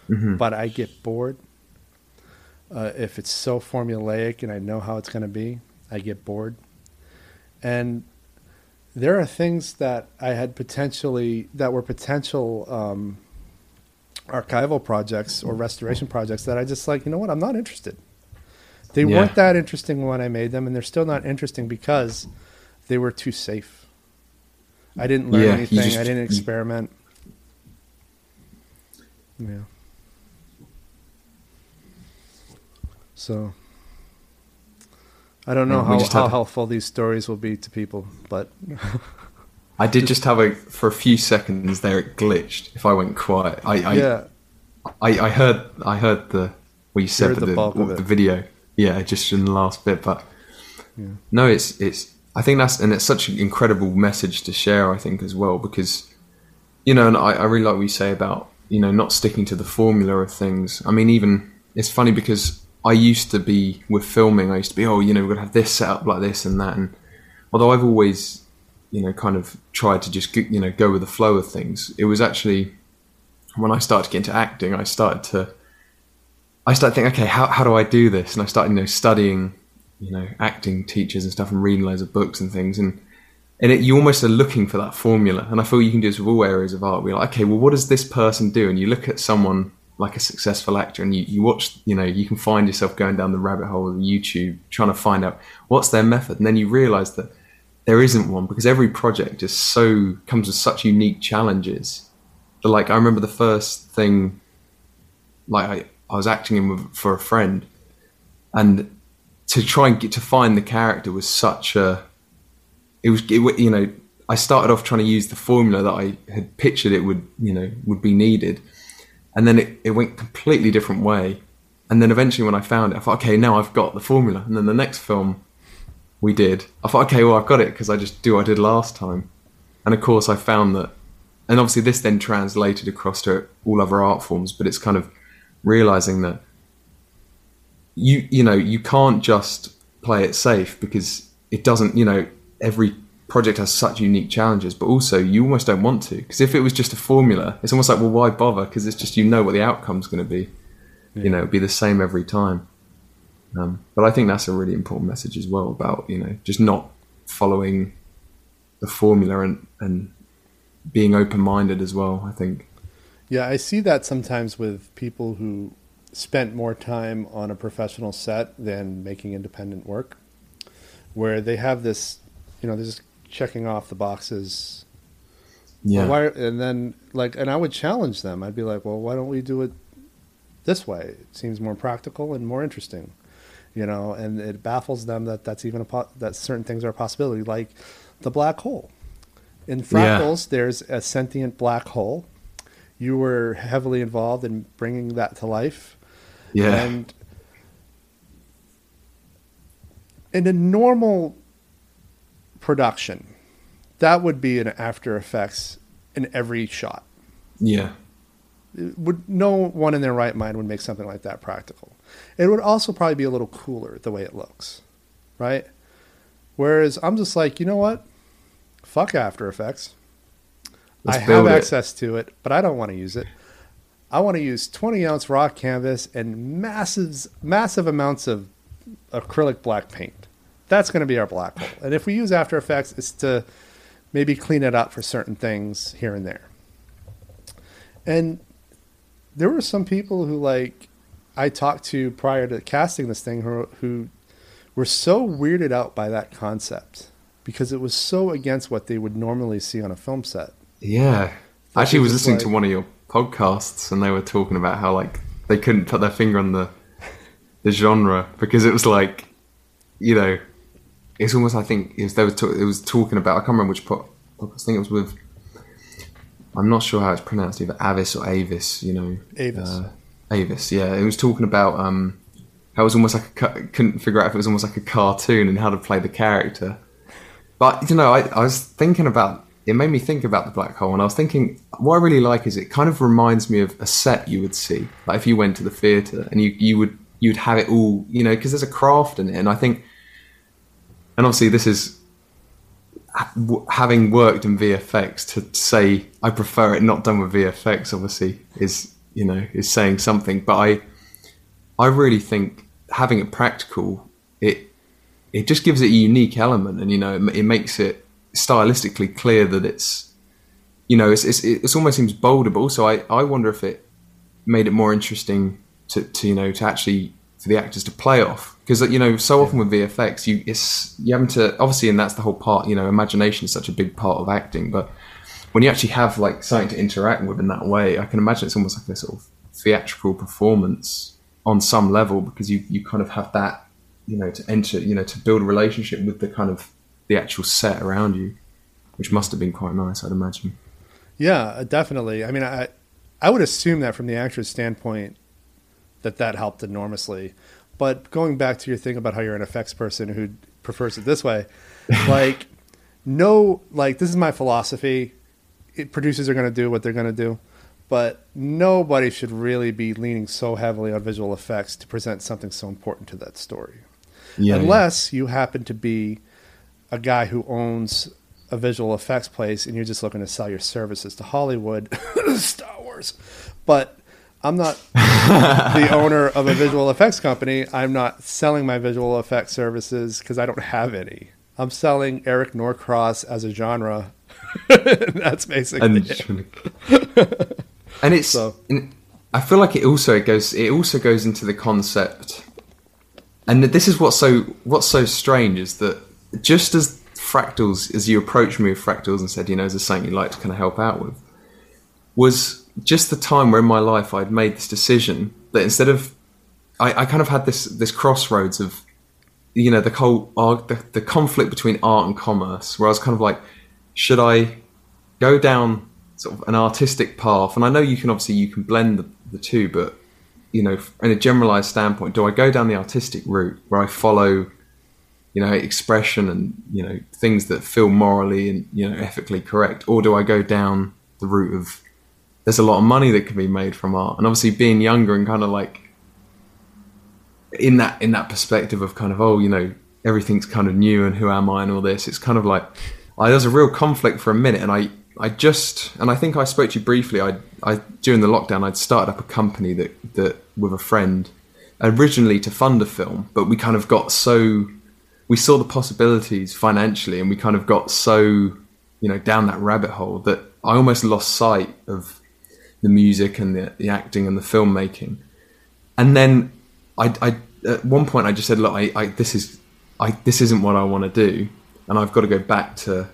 mm-hmm. but I get bored. Uh, if it's so formulaic and I know how it's going to be, I get bored. and there are things that I had potentially that were potential um, archival projects or restoration projects that I just like. You know what? I'm not interested. They yeah. weren't that interesting when I made them, and they're still not interesting because they were too safe. I didn't learn yeah, anything. Just, I didn't experiment. Yeah. So I don't know how, how helpful these stories will be to people, but I did just have a for a few seconds there. It glitched. If I went quiet, I, I yeah, I, I heard I heard the what you said, the, the, the video. Yeah, just in the last bit, but yeah. no, it's it's. I think that's and it's such an incredible message to share. I think as well because you know, and I, I really like what you say about you know not sticking to the formula of things. I mean, even it's funny because I used to be with filming. I used to be, oh, you know, we're gonna have this set up like this and that. And although I've always, you know, kind of tried to just you know go with the flow of things, it was actually when I started to get into acting, I started to, I started thinking, okay, how how do I do this? And I started, you know, studying, you know, acting teachers and stuff, and reading loads of books and things, and and it, you almost are looking for that formula. And I feel you can do this with all areas of art. We're like, okay, well, what does this person do? And you look at someone like a successful actor and you, you watch you know you can find yourself going down the rabbit hole of youtube trying to find out what's their method and then you realize that there isn't one because every project is so comes with such unique challenges but like i remember the first thing like i, I was acting in with, for a friend and to try and get to find the character was such a it was it, you know i started off trying to use the formula that i had pictured it would you know would be needed and then it, it went completely different way. And then eventually, when I found it, I thought, okay, now I've got the formula. And then the next film we did, I thought, okay, well, I've got it because I just do what I did last time. And of course, I found that, and obviously, this then translated across to all other art forms. But it's kind of realizing that you you know you can't just play it safe because it doesn't. You know, every project has such unique challenges, but also you almost don't want to because if it was just a formula, it's almost like well, why bother? Because it's just you know what the outcome's going to be. Yeah. You know, be the same every time. Um, but I think that's a really important message as well about you know just not following the formula and and being open minded as well. I think. Yeah, I see that sometimes with people who spent more time on a professional set than making independent work, where they have this, you know, there's checking off the boxes. Yeah. Why, and then like, and I would challenge them. I'd be like, well, why don't we do it this way? It seems more practical and more interesting, you know. And it baffles them that that's even a po- that certain things are a possibility, like the black hole. In fractals, yeah. there's a sentient black hole. You were heavily involved in bringing that to life. Yeah. And in a normal production, that would be an After Effects in every shot. Yeah. would no one in their right mind would make something like that practical. It would also probably be a little cooler the way it looks, right? Whereas I'm just like, you know what? Fuck After Effects. Let's I have access it. to it, but I don't want to use it. I want to use 20 ounce raw canvas and massive, massive amounts of acrylic black paint. That's going to be our black hole. And if we use After Effects, it's to maybe clean it up for certain things here and there. And there were some people who like I talked to prior to casting this thing who, who were so weirded out by that concept because it was so against what they would normally see on a film set. Yeah. I actually was listening like, to one of your podcasts and they were talking about how like they couldn't put their finger on the the genre because it was like you know it's almost I think it was, they were it was talking about I can't remember which podcast. I think it was with. I'm not sure how it's pronounced either Avis or Avis. You know, Avis. Uh, Avis. Yeah, it was talking about um, how it was almost like a couldn't figure out if it was almost like a cartoon and how to play the character. But you know, I, I was thinking about it made me think about the black hole, and I was thinking what I really like is it kind of reminds me of a set you would see, like if you went to the theatre and you you would you'd have it all, you know, because there's a craft in it, and I think and obviously this is having worked in VFX to say I prefer it not done with VFX obviously is you know is saying something but I I really think having it practical it it just gives it a unique element, and you know, it, it makes it stylistically clear that it's, you know, it's, it's it almost seems bolder, but also I I wonder if it made it more interesting to, to you know to actually for the actors to play off. Because you know so often with VFX you it's you having to obviously and that's the whole part you know imagination is such a big part of acting. But when you actually have like something to interact with in that way I can imagine it's almost like a sort of theatrical performance on some level because you you kind of have that you know to enter you know to build a relationship with the kind of the actual set around you which must have been quite nice I'd imagine. Yeah uh, definitely. I mean I I would assume that from the actor's standpoint that that helped enormously. But going back to your thing about how you're an effects person who prefers it this way like no like this is my philosophy. It, producers are going to do what they're going to do. But nobody should really be leaning so heavily on visual effects to present something so important to that story. Yeah, Unless yeah. you happen to be a guy who owns a visual effects place and you're just looking to sell your services to Hollywood, Star Wars. But I'm not the owner of a visual effects company. I'm not selling my visual effects services because I don't have any. I'm selling Eric Norcross as a genre. that's basically it and it's so. I feel like it also goes it also goes into the concept, and this is what's so what's so strange is that just as fractals as you approached me with fractals and said you know is this something you'd like to kind of help out with? Was just the time where in my life I'd made this decision that instead of I, I kind of had this this crossroads of you know the whole the, the conflict between art and commerce where I was kind of like should I go down sort of an artistic path, and I know you can obviously you can blend the, the two, but you know, in a generalized standpoint, do I go down the artistic route where I follow, you know, expression and you know things that feel morally and you know ethically correct, or do I go down the route of there's a lot of money that can be made from art, and obviously being younger and kind of like in that in that perspective of kind of oh you know everything's kind of new and who am I and all this, it's kind of like I, there's a real conflict for a minute, and I I just and I think I spoke to you briefly. I, I during the lockdown I'd started up a company that that with a friend originally to fund a film, but we kind of got so we saw the possibilities financially, and we kind of got so you know down that rabbit hole that I almost lost sight of the music and the, the acting and the filmmaking. And then I, I at one point I just said, look, I, I this is I this isn't what I want to do, and I've got to go back to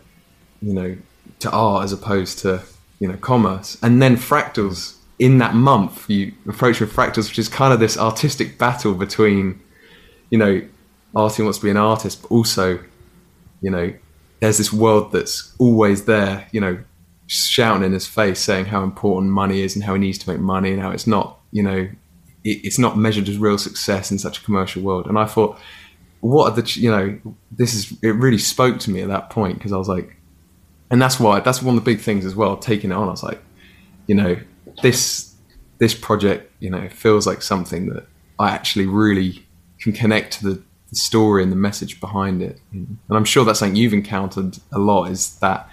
you know to art as opposed to you know commerce. And then fractals in that month, you approach with fractals, which is kind of this artistic battle between you know Artie wants to be an artist, but also you know there's this world that's always there, you know, shouting in his face, saying how important money is and how he needs to make money and how it's not, you know, it's not measured as real success in such a commercial world. And I thought, what are the, you know, this is, it really spoke to me at that point because I was like, and that's why that's one of the big things as well. Taking it on, I was like, you know, this this project, you know, feels like something that I actually really can connect to the, the story and the message behind it. And I'm sure that's something you've encountered a lot is that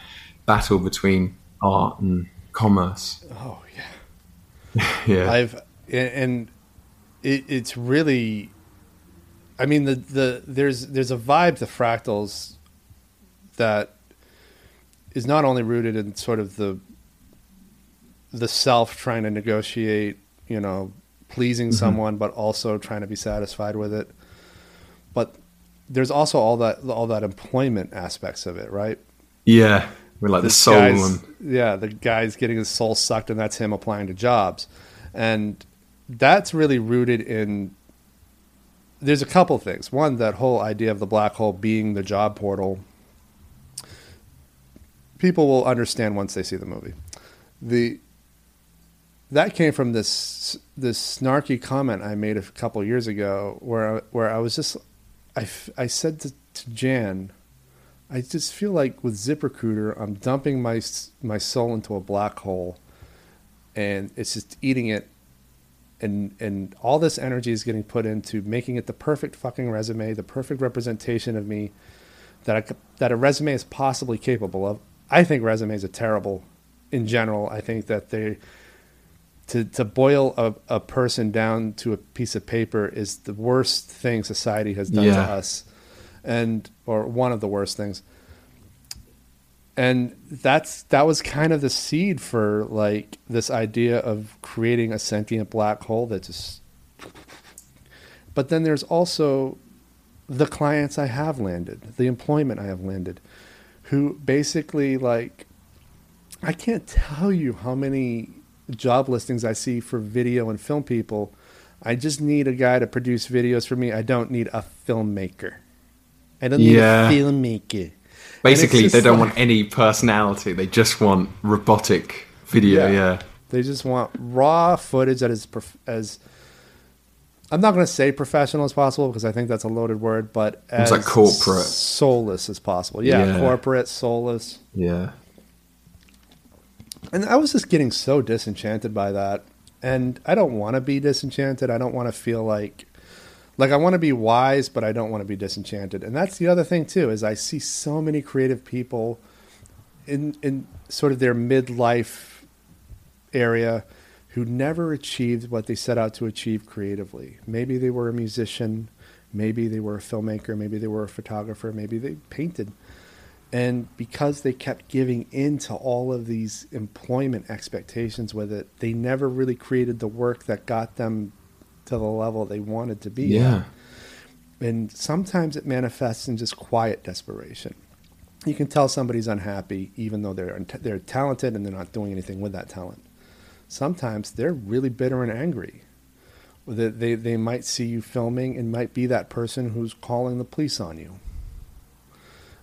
battle between art and commerce. Oh yeah, yeah. I've and it, it's really, I mean the the there's there's a vibe to fractals that is not only rooted in sort of the the self trying to negotiate, you know, pleasing mm-hmm. someone, but also trying to be satisfied with it. But there's also all that all that employment aspects of it, right? Yeah, we like this the soul and yeah, the guy's getting his soul sucked, and that's him applying to jobs, and that's really rooted in. There's a couple things. One, that whole idea of the black hole being the job portal people will understand once they see the movie. The that came from this this snarky comment I made a couple years ago, where where I was just I, I said to, to Jan, I just feel like with ZipRecruiter, I'm dumping my my soul into a black hole, and it's just eating it, and and all this energy is getting put into making it the perfect fucking resume, the perfect representation of me, that I, that a resume is possibly capable of. I think resumes are terrible in general. I think that they to to boil a, a person down to a piece of paper is the worst thing society has done yeah. to us. and or one of the worst things. And that's that was kind of the seed for like this idea of creating a sentient black hole that just. But then there's also the clients I have landed, the employment I have landed, who basically like I can't tell you how many job listings I see for video and film people. I just need a guy to produce videos for me. I don't need a filmmaker. I don't need yeah. a filmmaker. Basically, they don't like, want any personality. They just want robotic video. Yeah. yeah. They just want raw footage that is as I'm not going to say professional as possible because I think that's a loaded word, but as it's like corporate, soulless as possible. Yeah, yeah, corporate, soulless. Yeah. And I was just getting so disenchanted by that, and I don't want to be disenchanted. I don't want to feel like, like I want to be wise, but I don't want to be disenchanted. And that's the other thing too is I see so many creative people in in sort of their midlife area who never achieved what they set out to achieve creatively. Maybe they were a musician, maybe they were a filmmaker, maybe they were a photographer, maybe they painted. And because they kept giving in to all of these employment expectations with it, they never really created the work that got them to the level they wanted to be. Yeah. And sometimes it manifests in just quiet desperation. You can tell somebody's unhappy even though they're they're talented and they're not doing anything with that talent sometimes they're really bitter and angry. They, they, they might see you filming and might be that person who's calling the police on you.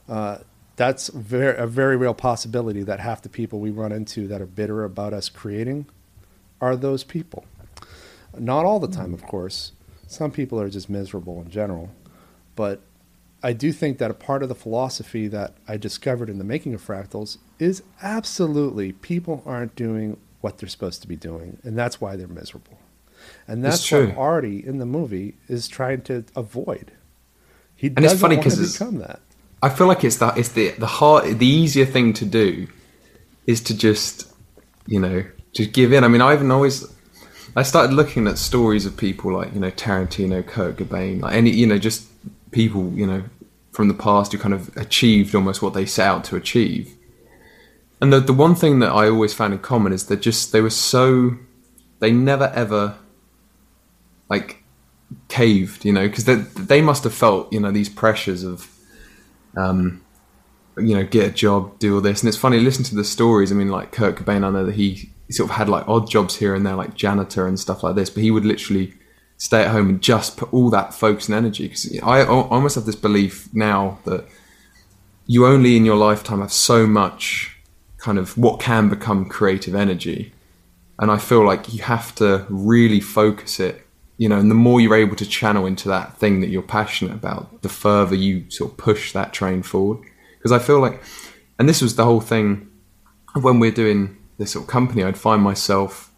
Uh, that's very, a very real possibility that half the people we run into that are bitter about us creating are those people. Not all the time, of course. Some people are just miserable in general. But I do think that a part of the philosophy that I discovered in the making of fractals is absolutely people aren't doing what they're supposed to be doing, and that's why they're miserable. And that's what Artie in the movie is trying to avoid. He and doesn't it's funny because it's become that. I feel like it's that it's the the hard the easier thing to do is to just you know just give in. I mean, I haven't always. I started looking at stories of people like you know Tarantino, Kurt Cobain, like any you know just people you know from the past who kind of achieved almost what they set out to achieve, and the the one thing that I always found in common is that just they were so they never ever like caved, you know, because they they must have felt you know these pressures of um you know get a job, do all this, and it's funny listen to the stories. I mean, like Kurt Cobain, I know that he, sort of had like odd jobs here and there, like janitor and stuff like this, but he would literally stay at home and just put all that focus and energy. Because I, I almost have this belief now that you only in your lifetime have so much kind of what can become creative energy. And I feel like you have to really focus it, you know, and the more you're able to channel into that thing that you're passionate about, the further you sort of push that train forward. Because I feel like, and this was the whole thing when we're doing this sort of company, I'd find myself,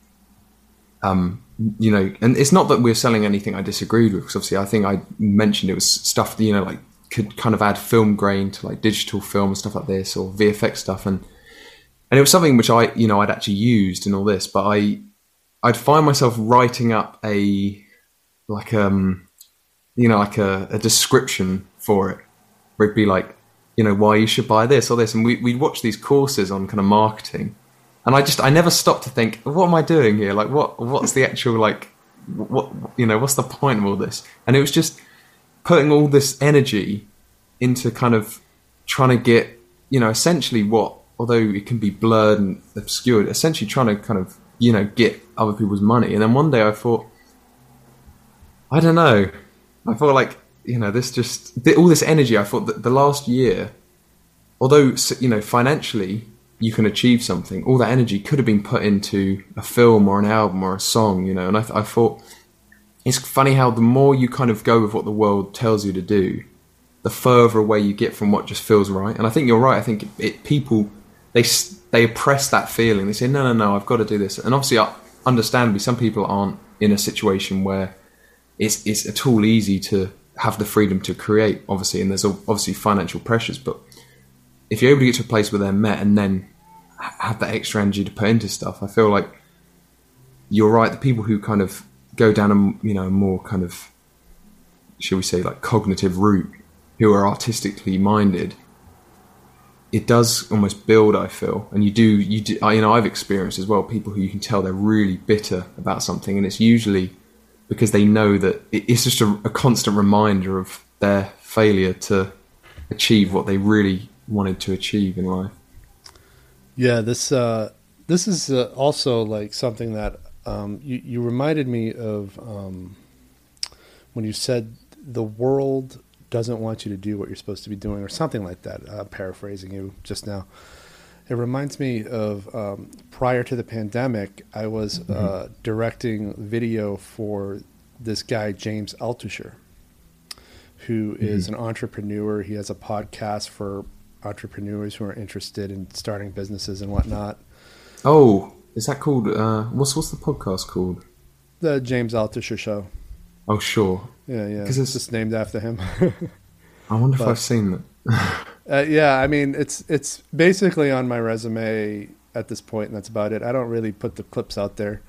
um, you know, and it's not that we're selling anything I disagreed with, because obviously I think I mentioned it was stuff that, you know, like could kind of add film grain to like digital film and stuff like this or VFX stuff. And and it was something which I, you know, I'd actually used in all this, but I, I'd find myself writing up a, like um, you know, like a, a description for it, where it'd be like, you know, why you should buy this or this, and we, we'd watch these courses on kind of marketing, and I just, I never stopped to think, what am I doing here? Like, what, what's the actual like, what, you know, what's the point of all this? And it was just putting all this energy into kind of trying to get, you know, essentially what although it can be blurred and obscured, essentially trying to kind of you know get other people's money. And then one day I thought, I don't know, I felt like you know this just all this energy. I thought that the last year, although you know financially you can achieve something, all that energy could have been put into a film or an album or a song, you know. And I, I thought it's funny how the more you kind of go with what the world tells you to do, the further away you get from what just feels right. And I think you're right. I think it, it, people they they oppress that feeling. They say, no, no, no, I've got to do this. And obviously, understandably, some people aren't in a situation where it's it's at all easy to have the freedom to create. Obviously, and there's obviously financial pressures. But if you're able to get to a place where they're met and then have that extra energy to put into stuff, I feel like you're right. The people who kind of go down a you know more kind of shall we say like cognitive route who are artistically minded, it does almost build. I feel, and you do, you do. You know, I've experienced as well people who you can tell they're really bitter about something, and it's usually because they know that it's just a, a constant reminder of their failure to achieve what they really wanted to achieve in life. Yeah, this uh, this is uh, also like something that um, you you reminded me of um, when you said the world doesn't want you to do what you're supposed to be doing, or something like that. Uh, paraphrasing you just now. It reminds me of um, prior to the pandemic, I was mm-hmm. uh, directing video for this guy James Altucher, who mm-hmm. is an entrepreneur. He has a podcast for entrepreneurs who are interested in starting businesses and whatnot. Oh, is that called? Uh, what's what's the podcast called? The James Altucher Show. Oh, sure. Yeah, yeah. Because it's just named after him. I wonder but, if I've seen that. Uh, yeah, I mean, it's it's basically on my resume at this point, and that's about it. I don't really put the clips out there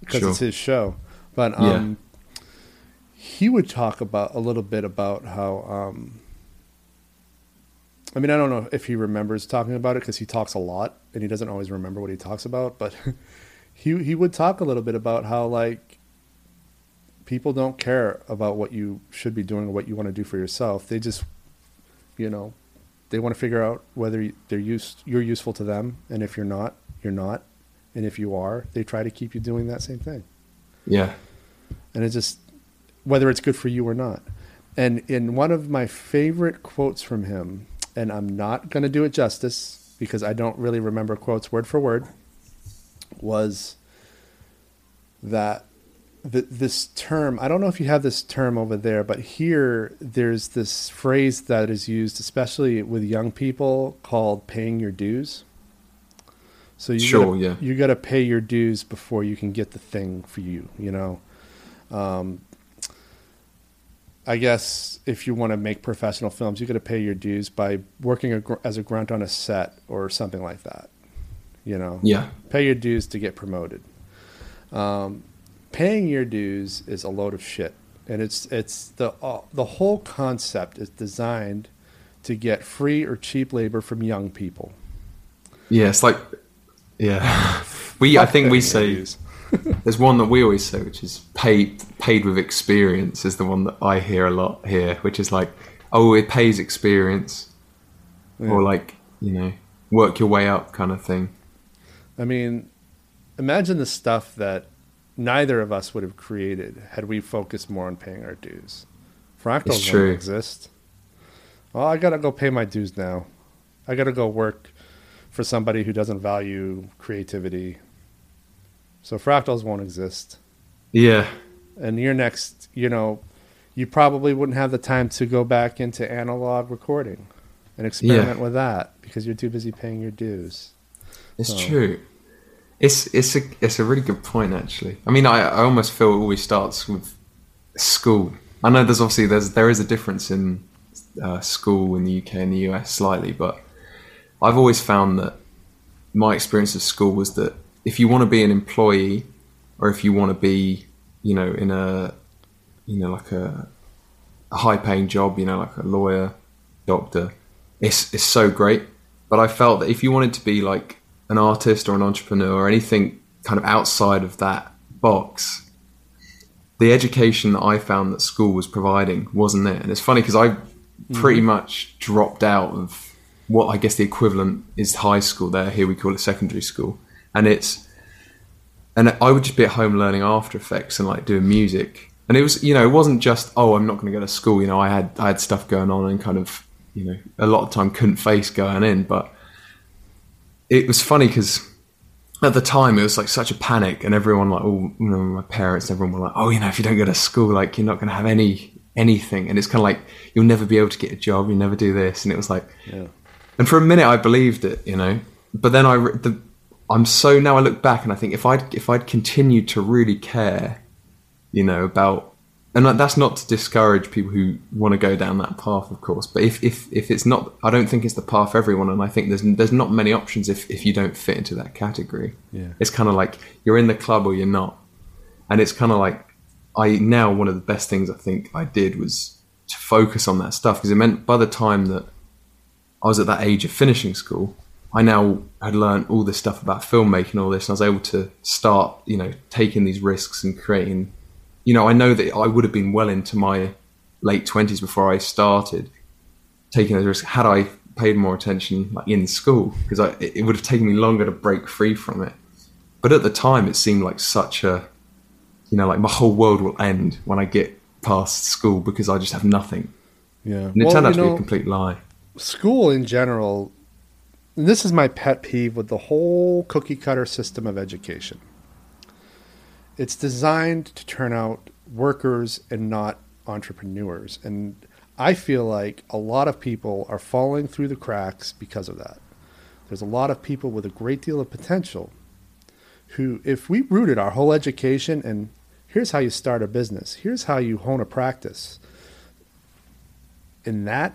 because sure. it's his show. But um, yeah. he would talk about a little bit about how. Um, I mean, I don't know if he remembers talking about it because he talks a lot and he doesn't always remember what he talks about. But he he would talk a little bit about how like people don't care about what you should be doing or what you want to do for yourself. They just, you know, they want to figure out whether they're use, you're useful to them, and if you're not, you're not, and if you are, they try to keep you doing that same thing. Yeah, and it just whether it's good for you or not. And in one of my favorite quotes from him, and I'm not going to do it justice because I don't really remember quotes word for word, was that the, this term i don't know if you have this term over there but here there's this phrase that is used especially with young people called paying your dues. So you sure, gotta, yeah. you got to pay your dues before you can get the thing for you you know? Um, i guess if you want to make professional films you got to pay your dues by working a, as a grunt on a set or something like that you know? Yeah. Pay your dues to get promoted. Um, paying your dues is a load of shit, and it's it's the uh, the whole concept is designed to get free or cheap labor from young people. Yeah, it's like yeah, we I think we say there's one that we always say, which is paid paid with experience is the one that I hear a lot here, which is like oh it pays experience, yeah. or like you know work your way up kind of thing. I mean, imagine the stuff that neither of us would have created had we focused more on paying our dues. Fractals don't exist. Well, I gotta go pay my dues now. I gotta go work for somebody who doesn't value creativity. So fractals won't exist. Yeah. And your next, you know, you probably wouldn't have the time to go back into analog recording and experiment yeah. with that because you're too busy paying your dues. It's so. true. It's it's a it's a really good point actually. I mean, I, I almost feel it always starts with school. I know there's obviously there's there is a difference in uh, school in the UK and the US slightly, but I've always found that my experience of school was that if you want to be an employee or if you want to be, you know, in a you know like a, a high paying job, you know, like a lawyer, doctor, it's it's so great. But I felt that if you wanted to be like an artist or an entrepreneur or anything kind of outside of that box, the education that I found that school was providing wasn't there. And it's funny because I pretty mm-hmm. much dropped out of what I guess the equivalent is high school there. Here we call it secondary school. And it's, and I would just be at home learning After Effects and like doing music. And it was, you know, it wasn't just, oh, I'm not going to go to school. You know, I had, I had stuff going on and kind of, you know, a lot of time couldn't face going in, but it was funny because at the time it was like such a panic and everyone like oh you know my parents everyone were like oh you know if you don't go to school like you're not going to have any anything. And it's kind of like you'll never be able to get a job you never do this. And it was like yeah. and for a minute i believed it you know? But then i the, i'm so now i look back and i think if i'd if i'd continued to really care you know about and that's not to discourage people who want to go down that path, of course. But if, if, if it's not, I don't think it's the path for everyone, and I think there's there's not many options if, if you don't fit into that category. Yeah. It's kind of like you're in the club or you're not, and it's kind of like I now one of the best things I think I did was to focus on that stuff because it meant by the time that I was at that age of finishing school, I now had learned all this stuff about filmmaking, all this, and I was able to start, you know, taking these risks and creating. You know, I know that I would have been well into my late twenties before I started taking those risks. Had I paid more attention like in school, because it, it would have taken me longer to break free from it. But at the time, it seemed like such a, you know, like my whole world will end when I get past school because I just have nothing. Yeah, and it well, turned out to know, be a complete lie. School in general this is my pet peeve with the whole cookie cutter system of education. It's designed to turn out workers and not entrepreneurs. And I feel like a lot of people are falling through the cracks because of that. There's a lot of people with a great deal of potential who, if we rooted our whole education and here's how you start a business, here's how you hone a practice, in that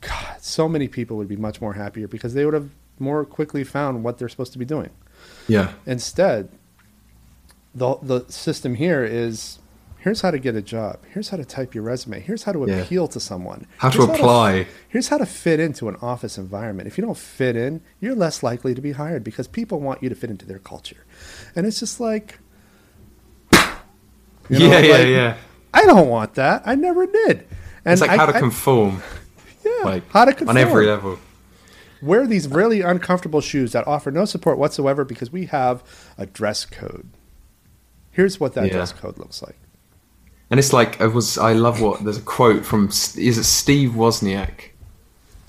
God, so many people would be much more happier because they would have more quickly found what they're supposed to be doing. Yeah. Instead, the the system here is here's how to get a job. Here's how to type your resume. Here's how to yeah. appeal to someone. How here's to apply. How to, here's how to fit into an office environment. If you don't fit in, you're less likely to be hired because people want you to fit into their culture. And it's just like you know, yeah, like, yeah, yeah. I don't want that. I never did. And it's like I, how to I, conform. Yeah, like how to conform. on every level. Wear these really uncomfortable shoes that offer no support whatsoever because we have a dress code. Here's what that yeah. dress code looks like. And it's like I was. I love what there's a quote from. Is it Steve Wozniak?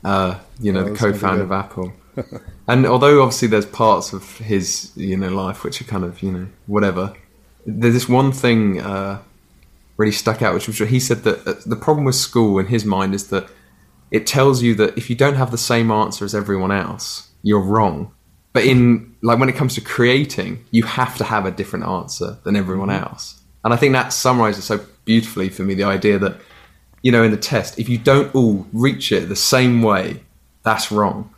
Uh, you know, oh, the co-founder of Apple. and although obviously there's parts of his you know life which are kind of you know whatever, there's this one thing uh, really stuck out, which was he said that uh, the problem with school in his mind is that it tells you that if you don't have the same answer as everyone else, you're wrong. But in like when it comes to creating, you have to have a different answer than everyone mm-hmm. else. And I think that summarizes so beautifully for me the idea that you know in the test, if you don't all reach it the same way, that's wrong.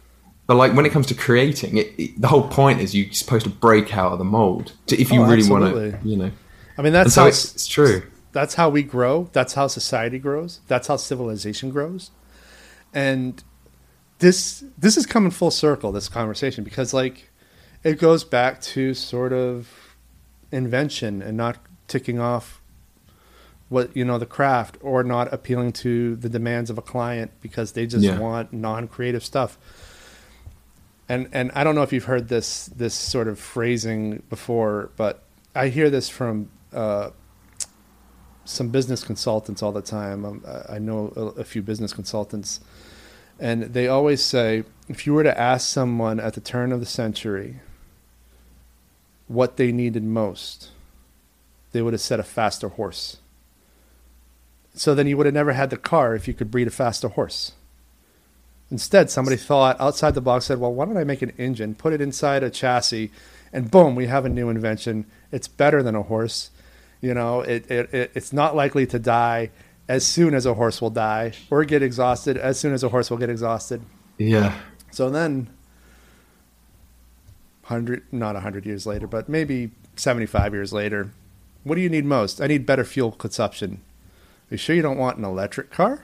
But like when it comes to creating, it, it, the whole point is you're supposed to break out of the mold to, if you oh, really want to, you know. I mean that's so how it's, it's true. That's how we grow. That's how society grows. That's how civilization grows and this this is coming full circle this conversation because like it goes back to sort of invention and not ticking off what you know the craft or not appealing to the demands of a client because they just yeah. want non-creative stuff and and I don't know if you've heard this this sort of phrasing before but I hear this from uh, some business consultants all the time. Um, I know a, a, few business consultants, and they always say if you were to ask someone at the turn of the century what they needed most, they would have said a faster horse. So then you would have never had the car if you could breed a faster horse. Instead, somebody thought outside the box, said, Well, why don't I make an engine, put it inside a chassis, and boom, we have a new invention. It's better than a horse you know, it, it, it, it's not likely to die as soon as a horse will die or get exhausted as soon as a horse will get exhausted. Yeah. So then, hundred not hundred years later, but maybe seventy-five years later, what do you need most? I need better fuel consumption. Are you sure you don't want an electric car?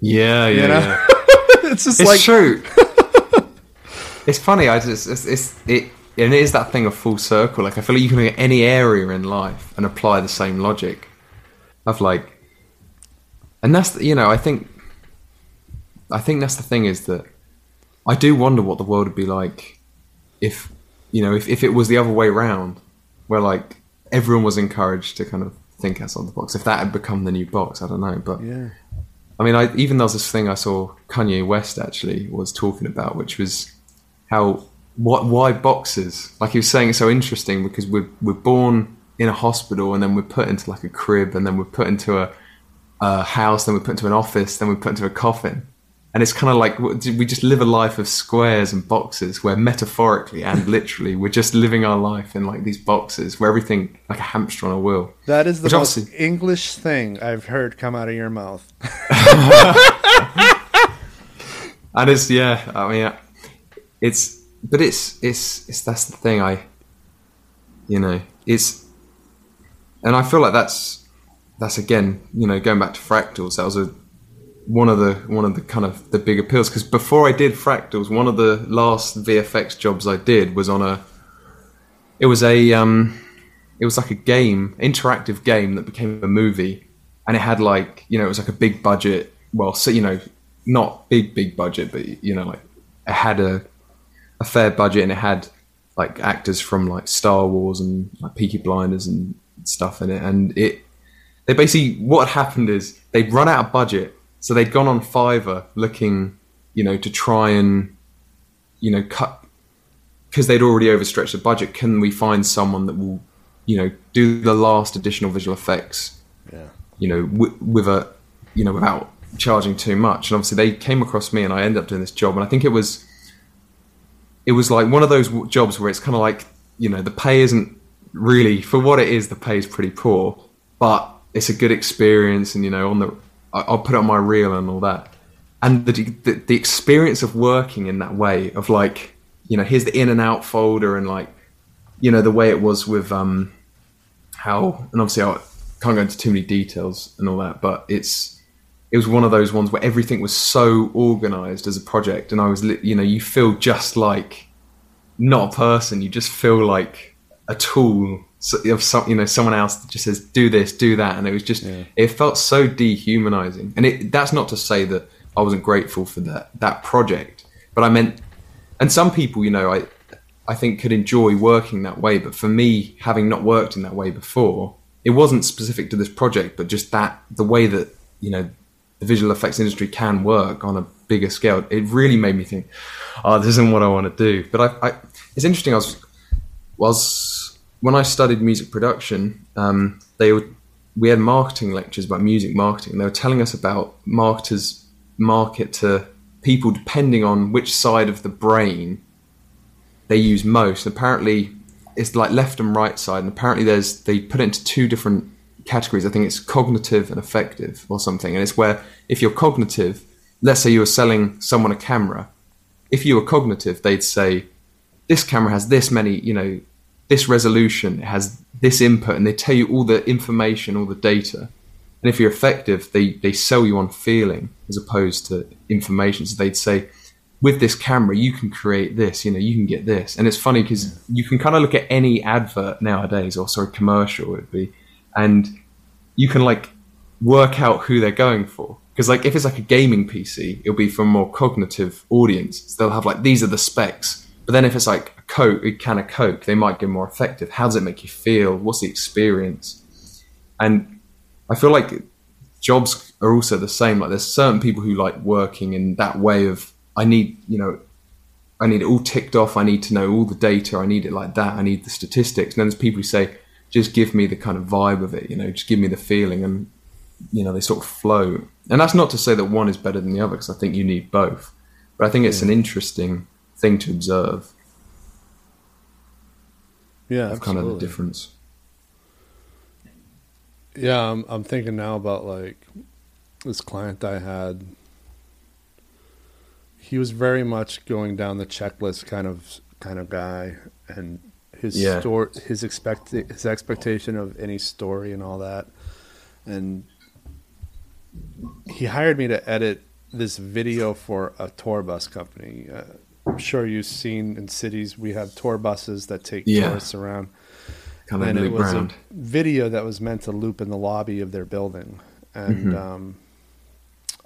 Yeah, yeah, you know? yeah. it's just it's like true. it's funny. I just it's, it's it and it is that thing of full circle. Like I feel like you can look at any area in life and apply the same logic of like, and that's the, you know I think, I think that's the thing is that I do wonder what the world would be like if you know if if it was the other way around, where like everyone was encouraged to kind of think outside the box. If that had become the new box, I don't know, but yeah. I mean, I, even there was this thing I saw Kanye West actually was talking about, which was how what why boxes? Like he was saying, it's so interesting because we're we're born in a hospital and then we're put into like a crib and then we're put into a, a house, then we're put into an office, then we're put into a coffin. And it's kind of like we just live a life of squares and boxes where metaphorically and literally we're just living our life in like these boxes where everything like a hamster on a wheel. That is the Which most English thing I've heard come out of your mouth. and it's, yeah, I mean, it's, but it's it's it's that's the thing I you know it's and I feel like that's that's again, you know, going back to fractals. That was a one of the one of the kind of the big appeals because before I did fractals, one of the last VFX jobs I did was on a. It was a um, it was like a game, interactive game that became a movie, and it had like you know it was like a big budget. Well, so you know, not big big budget, but you know like it had a a fair budget and it had like actors from like Star Wars and like Peaky Blinders and stuff in it, and it they basically what had happened is they'd run out of budget so they'd gone on Fiverr looking, you know, to try and, you know, cut because they'd already overstretched the budget. Can we find someone that will, you know, do the last additional visual effects? Yeah. You know, w- with a, you know, without charging too much. And obviously they came across me, and I ended up doing this job. And I think it was, it was like one of those jobs where it's kind of like, you know, the pay isn't really for what it is. The pay is pretty poor, but it's a good experience, and you know, on the I'll put on my reel and all that. And the, the, the experience of working in that way of like, you know, here's the in and out folder and like, you know, the way it was with um, how and obviously I can't go into too many details and all that, but it's it was one of those ones where everything was so organized as a project, and I was, you know, you feel just like not a person, you just feel like a tool of some, you know, someone else that just says do this, do that, and it was just yeah. it felt so dehumanizing. And it, that's not to say that I wasn't grateful for that that project, but I meant, and some people, you know, I I think could enjoy working that way, but for me, having not worked in that way before, it wasn't specific to this project, but just that the way that you know the visual effects industry can work on a bigger scale, it really made me think, oh, this isn't what I want to do. But I, I it's interesting. I was was when I studied music production, um, they would we had marketing lectures about music marketing. They were telling us about marketers market to people depending on which side of the brain they use most. apparently, it's like left and right side. And apparently, there's they put it into two different categories. I think it's cognitive and affective or something. And it's where if you're cognitive, let's say you were selling someone a camera. If you were cognitive, they'd say, "This camera has this many, you know, this resolution has this input and they tell you all the information, all the data. And if you're affective, they, they sell you on feeling as opposed to information. So they'd say, with this camera, you can create this, you know, you can get this. And it's funny because yeah. you can kind of look at any advert nowadays, or sorry, commercial it'd be, and you can like work out who they're going for. Because like if it's like a gaming PC, it'll be for a more cognitive audience. So they'll have like these are the specs. But then if it's like a Coke, a can of Coke, they might get more affective. How does it make you feel? What's the experience? And I feel like jobs are also the same. Like there's certain people who like working in that way of I need, you know, I need it all ticked off. I need to know all the data. I need it like that. I need the statistics. And then there's people who say, just give me the kind of vibe of it, you know, just give me the feeling. And, you know, they sort of flow. And that's not to say that one is better than the other, because I think you need both. But I think it's yeah. an interesting thing to observe. Yeah, absolutely. kind of the difference. Yeah, I'm I'm thinking now about like this client I had. He was very much going down the checklist kind of kind of guy, and his yeah. story, his expect his expectation of any story and all that, and he hired me to edit this video for a tour bus company. Uh, I'm sure you've seen in cities we have tour buses that take yeah. tourists around. And it was around. a video that was meant to loop in the lobby of their building, and mm-hmm. um,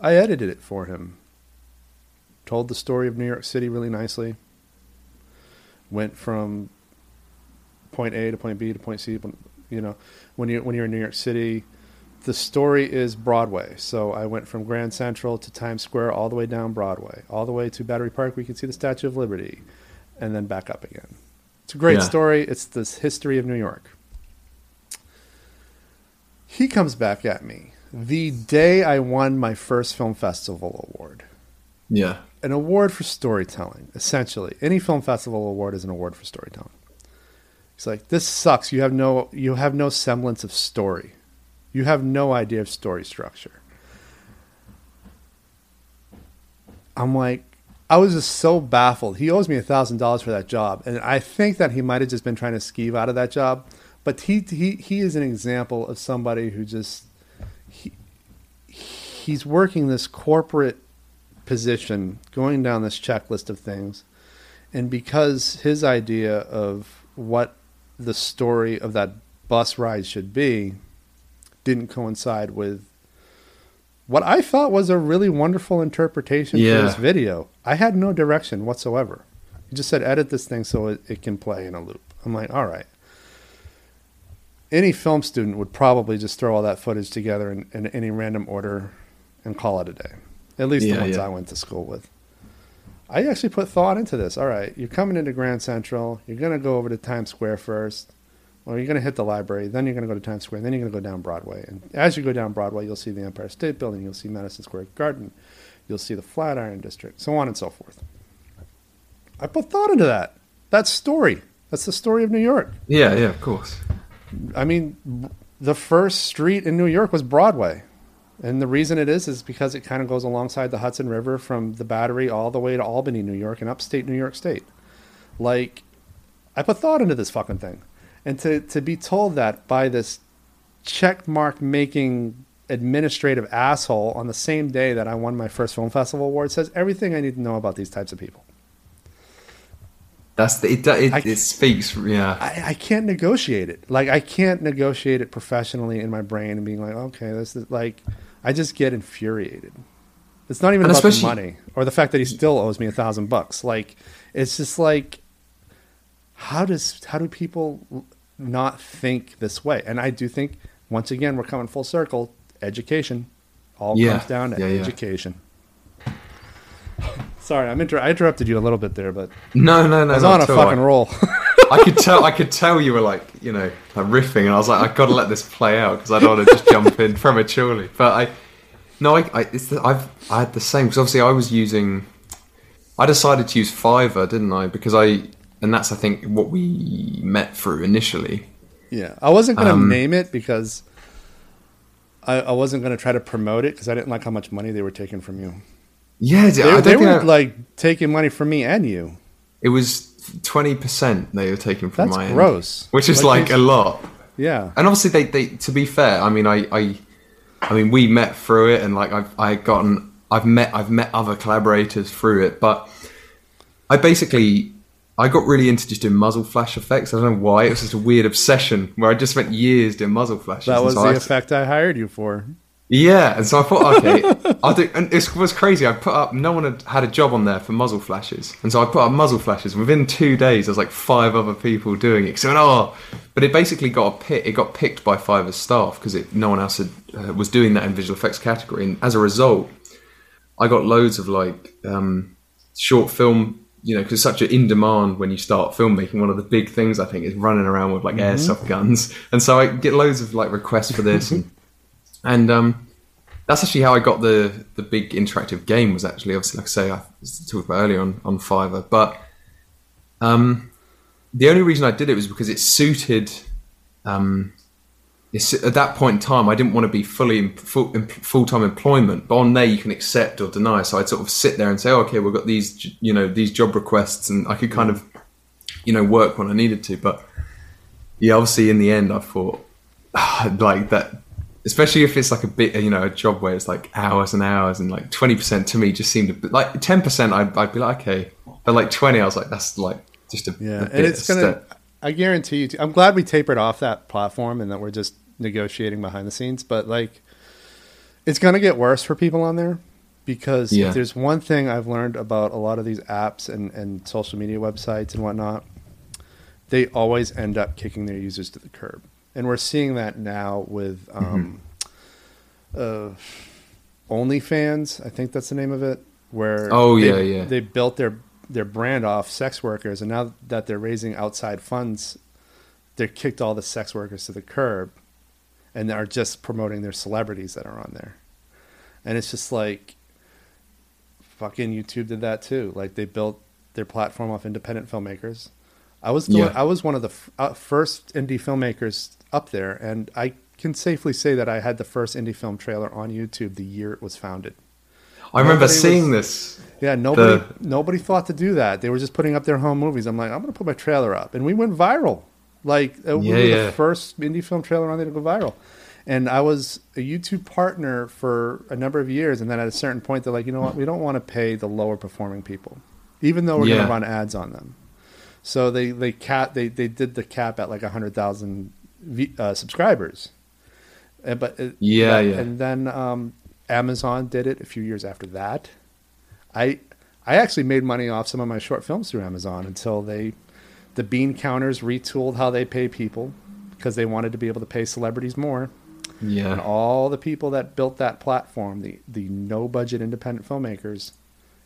I edited it for him. Told the story of New York City really nicely. Went from point A to point B to point C. You know, when you when you're in New York City, the story is Broadway. So I went from Grand Central to Times Square, all the way down Broadway, all the way to Battery Park, where you can see the Statue of Liberty, and then back up again. It's a great yeah. story. It's this history of New York. He comes back at me the day I won my first film festival award. Yeah. An award for storytelling, essentially. Any film festival award is an award for storytelling. He's like, "This sucks. You have no you have no semblance of story." You have no idea of story structure. I'm like, I was just so baffled. He owes me a thousand dollars for that job, and I think that he might have just been trying to skeeve out of that job. But he he he is an example of somebody who just he he's working this corporate position, going down this checklist of things, and because his idea of what the story of that bus ride should be didn't coincide with what I thought was a really wonderful interpretation Yeah. for this video. I had no direction whatsoever. He just said, edit this thing so it, it can play in a loop. I'm like, all right. Any film student would probably just throw all that footage together in, in any random order and call it a day. At least Yeah, the ones yeah. I went to school with. I actually put thought into this. All right, you're coming into Grand Central. You're going to go over to Times Square first. Well, you're going to hit the library. Then you're going to go to Times Square. Then you're going to go down Broadway. And as you go down Broadway, you'll see the Empire State Building. You'll see Madison Square Garden. You'll see the Flatiron District, so on and so forth. I put thought into that. That story. That's the story of New York. Yeah, yeah, of course. I mean, the first street in New York was Broadway. And the reason it is is because it kind of goes alongside the Hudson River from the Battery all the way to Albany, New York, and upstate New York State. Like, I put thought into this fucking thing. And to, to be told that by this check mark making administrative asshole on the same day that I won my first film festival award says everything I need to know about these types of people. That's the, it. It, I- it speaks. Yeah, I, I can't negotiate it. Like I can't negotiate it professionally in my brain and being like, okay, this is like, I just get infuriated. It's not even And about the money or the fact that he still owes me a thousand bucks. Like, it's just like, how does how do people not think this way? And I do think once again we're coming full circle. Education all Yeah. comes down to Yeah, yeah. education. Sorry, I'm inter- I interrupted you a little bit there, but no, no, no. I was on a fucking roll. I could tell. I could tell you were like, you know, like riffing, and I was like, I've got to let this play out because I don't want to just jump in prematurely. But I, no, I, I it's the, I've I had the same because obviously I was using. I decided to use Fiverr, didn't I? Because I, and that's I think what we met through initially. Yeah, I wasn't going to Um, name it because I, I wasn't going to try to promote it because I didn't like how much money they were taking from you. Yeah, They, I they were I- like taking money from me and you. it was twenty percent they were taking from That's my end, which is Like, like, a lot. Yeah, and obviously they, they to be fair i mean i i i mean we met through it and like i've i gotten i've met i've met other collaborators through it but i basically i got really into just doing muzzle flash effects i don't know why it was just a weird obsession where i just spent years doing muzzle flashes that was so the I- effect I hired you for. yeah, and so I thought, okay, I'll do. And it was crazy. I put up. No one had had a job on there for muzzle flashes, and so I put up muzzle flashes. Within two days, there's like five other people doing it. So oh, but it basically got a pit. It got picked by Fiverr's staff because no one else had, uh, was doing that in visual effects category. And as a result, I got loads of like um, short film. You know, because such an in demand when you start filmmaking. One of the big things I think is running around with like airsoft guns, and so I get loads of like requests for this. and and um, that's actually how I got the the big interactive game. Was actually obviously, like I say, I talked about earlier on on Fiverr, but um, the only reason I did it was because it suited. Um, it's, at that point in time, I didn't want to be fully in full, full time employment. But on there, you can accept or deny. So I'd sort of sit there and say, oh, "Okay, we've got these, you know, these job requests," and I could kind of, you know, work when I needed to. But yeah, obviously, in the end, I thought ah, like that especially if it's like a bit you know a job where it's like hours and hours and like 20% to me just seemed a bit like 10% I'd, I'd be like okay but like 20 I was like that's like just a, Yeah, a bit and it's gonna. step. I guarantee you. I'm glad we tapered off that platform and that we're just negotiating behind the scenes. But like, it's gonna get worse for people on there because Yeah. if there's one thing I've learned about a lot of these apps and and social media websites and whatnot, they always end up kicking their users to the curb, and we're seeing that now with um, Mm-hmm. uh, OnlyFans. I think that's the name of it. Where Oh, they- yeah, yeah. they built their their brand off sex workers, and now that they're raising outside funds, they're kicked all the sex workers to the curb, and are just promoting their celebrities that are on there, and it's just like, fucking YouTube did that too. Like they built their platform off independent filmmakers. I was doing, Yeah. I was one of the f- uh, first indie filmmakers up there, and I can safely say that I had the first indie film trailer on YouTube the year it was founded. I remember nobody seeing was- this Yeah, nobody The- nobody thought to do that. They were just putting up their home movies. I'm like, I'm going to put my trailer up, and we went viral. Like uh, we Yeah, were yeah. the first indie film trailer on there to go viral. And I was a YouTube partner for a number of years, and then at a certain point, they're like, you know what, we don't want to pay the lower performing people, even though we're yeah. going to run ads on them. So they they cap they they did the cap at like a hundred thousand uh, subscribers. Uh, but it, yeah, yeah, and then um, Amazon did it a few years after that. I I actually made money off some of my short films through Amazon until they the bean counters retooled how they pay people because they wanted to be able to pay celebrities more. Yeah. And all the people that built that platform, the the no budget independent filmmakers,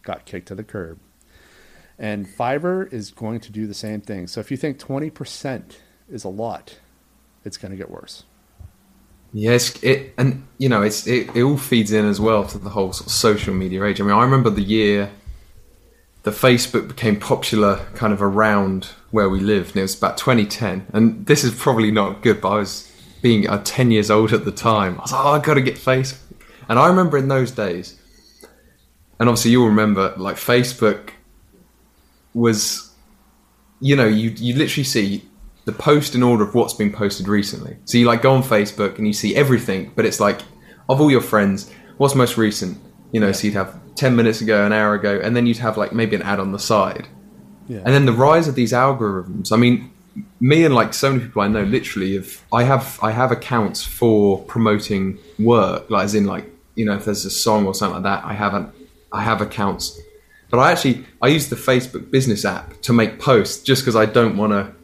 got kicked to the curb. And Fiverr is going to do the same thing. So if you think 20% is a lot, it's going to get worse. Yes, it and you know it's it, it all feeds in as well to the whole sort of social media age. I mean, I remember the year the Facebook became popular, kind of around where we lived, and it was about 2010. And this is probably not good, but I was being uh, 10 years old at the time. I was like, oh, I got to get Facebook. And I remember in those days, and obviously you'll remember, like Facebook was, you know, you you literally see the post in order of what's been posted recently. So you like go on Facebook and you see everything, but it's like of all your friends, what's most recent? You know, yeah. so you'd have ten minutes ago, an hour ago, and then you'd have like maybe an ad on the side. Yeah. And then the rise of these algorithms. I mean, me and like so many people I know, literally, if I have I have accounts for promoting work, like as in like you know if there's a song or something like that, I haven't I have accounts. But I actually I use the Facebook Business app to make posts just because I don't want to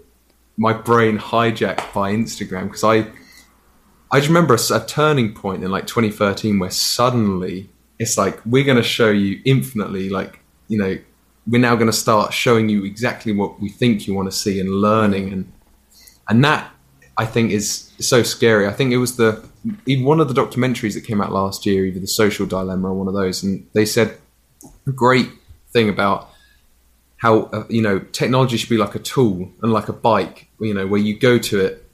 my brain hijacked by Instagram because I I just remember a, a, turning point in like 2013 where suddenly it's like we're going to show you infinitely like you know we're now going to start showing you exactly what we think you want to see and learning and and that I think is so scary. I think it was the even one of the documentaries that came out last year, either the Social Dilemma or one of those, and they said a great thing about how uh, you know technology should be like a tool and like a bike you know where you go to it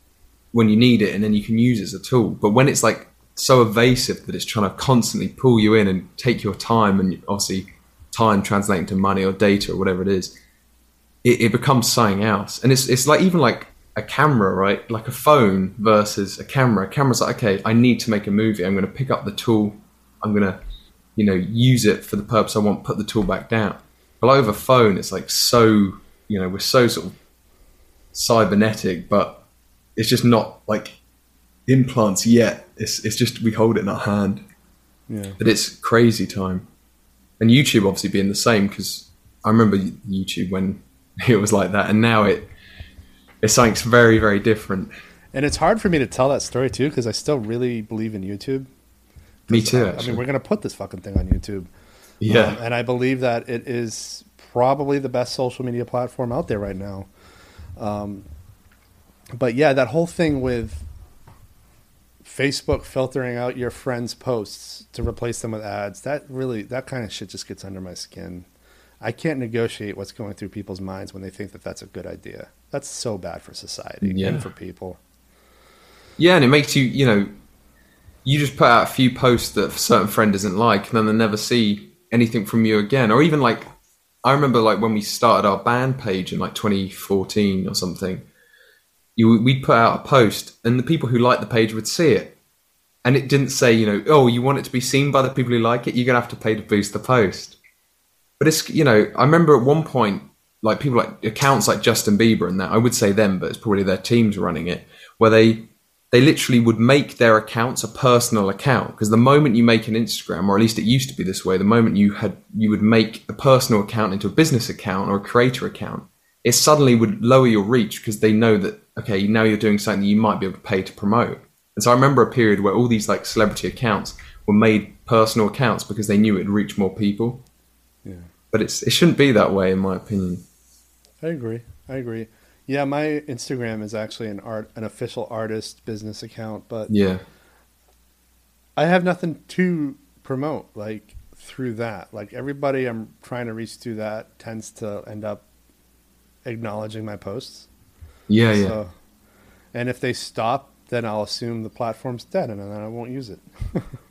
when you need it and then you can use it as a tool. But when it's like so evasive that it's trying to constantly pull you in and take your time and obviously time translating to money or data or whatever it is it, it becomes something else. And it's it's like even like a camera right? Like a phone versus a camera. A camera's like okay i need to make a movie. I'm going to pick up the tool. I'm going to you know use it for the purpose i want put the tool back down but over phone, it's like so, you know, we're so sort of cybernetic, but it's just not like implants yet. It's it's just we hold it in our hand. Yeah. But it's crazy time, and YouTube obviously being the same because I remember YouTube when it was like that, and now it it's something very very different. And it's hard for me to tell that story too because I still really believe in YouTube. Me too. I, I mean, we're gonna put this fucking thing on YouTube. Yeah. Um, and I believe that it is probably the best social media platform out there right now. Um, but yeah, that whole thing with Facebook filtering out your friends' posts to replace them with ads, that really, that kind of shit just gets under my skin. I can't negotiate what's going through people's minds when they think that that's a good idea. That's so bad for society yeah. and for people. Yeah, and it makes you, you know, you just put out a few posts that a certain friend doesn't like, and then they never see anything from you again, or even like I remember like when we started our band page in like 2014 or something. You, we'd put out a post, and the people who liked the page would see it, and it didn't say, you know, oh, you want it to be seen by the people who like it. You're gonna have to pay to boost the post. But it's you know, I remember at one point, like people like accounts like Justin Bieber and that. I would say them, but it's probably their teams running it, where they they literally would make their accounts a personal account because the moment you make an Instagram, or at least it used to be this way, the moment you had you would make a personal account into a business account or a creator account, it suddenly would lower your reach because they know that okay, now you're doing something you might be able to pay to promote. And so I remember a period where all these like celebrity accounts were made personal accounts because they knew it'd reach more people. Yeah. But it's it shouldn't be that way in my opinion. I agree. I agree. Yeah, my Instagram is actually an art, an official artist business account, but yeah, I have nothing to promote like through that. Like everybody I'm trying to reach through that tends to end up acknowledging my posts. Yeah, so, yeah. And if they stop, then I'll assume the platform's dead, and then I won't use it.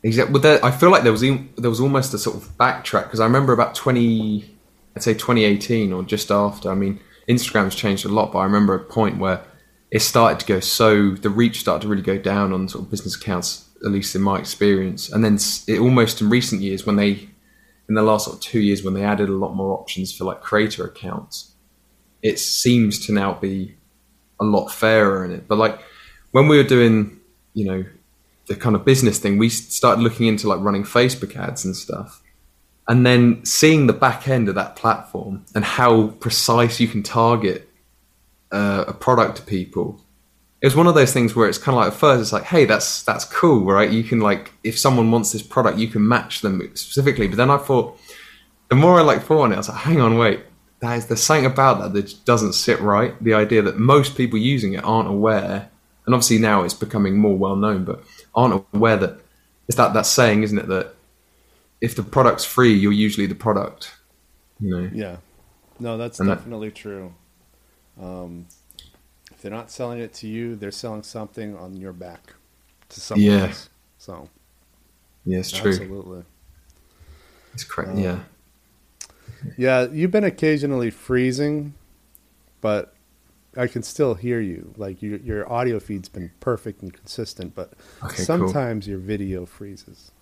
exactly. Well, there, I feel like there was there was almost a sort of backtrack because I remember about twenty, I'd say 2018 or just after. I mean Instagram's changed a lot, but I remember a point where it started to go so the reach started to really go down on sort of business accounts, at least in my experience. And then it almost in recent years when they, in the last sort of two years when they added a lot more options for like creator accounts, it seems to now be a lot fairer in it. But like when we were doing, you know, the kind of business thing, we started looking into like running Facebook ads and stuff. And then seeing the back end of that platform and how precise you can target uh, a product to people, it was one of those things where it's kind of like at first it's like, hey, that's that's cool, right? You can like if someone wants this product, you can match them specifically. But then I thought, the more I like thought on it, I was like, hang on, wait, that is, there's something about that that doesn't sit right. The idea that most people using it aren't aware, and obviously now it's becoming more well known, but aren't aware that it's that that saying, isn't it, that if the product's free, you're usually the product. You know. Yeah. No, that's and definitely that, true. Um, if they're not selling it to you, they're selling something on your back to someone yeah. else. So. Yeah, it's true. Absolutely. It's correct. Um, yeah. Yeah, you've been occasionally freezing, but I can still hear you. Like your your audio feed's been perfect and consistent, but okay, sometimes cool. your video freezes.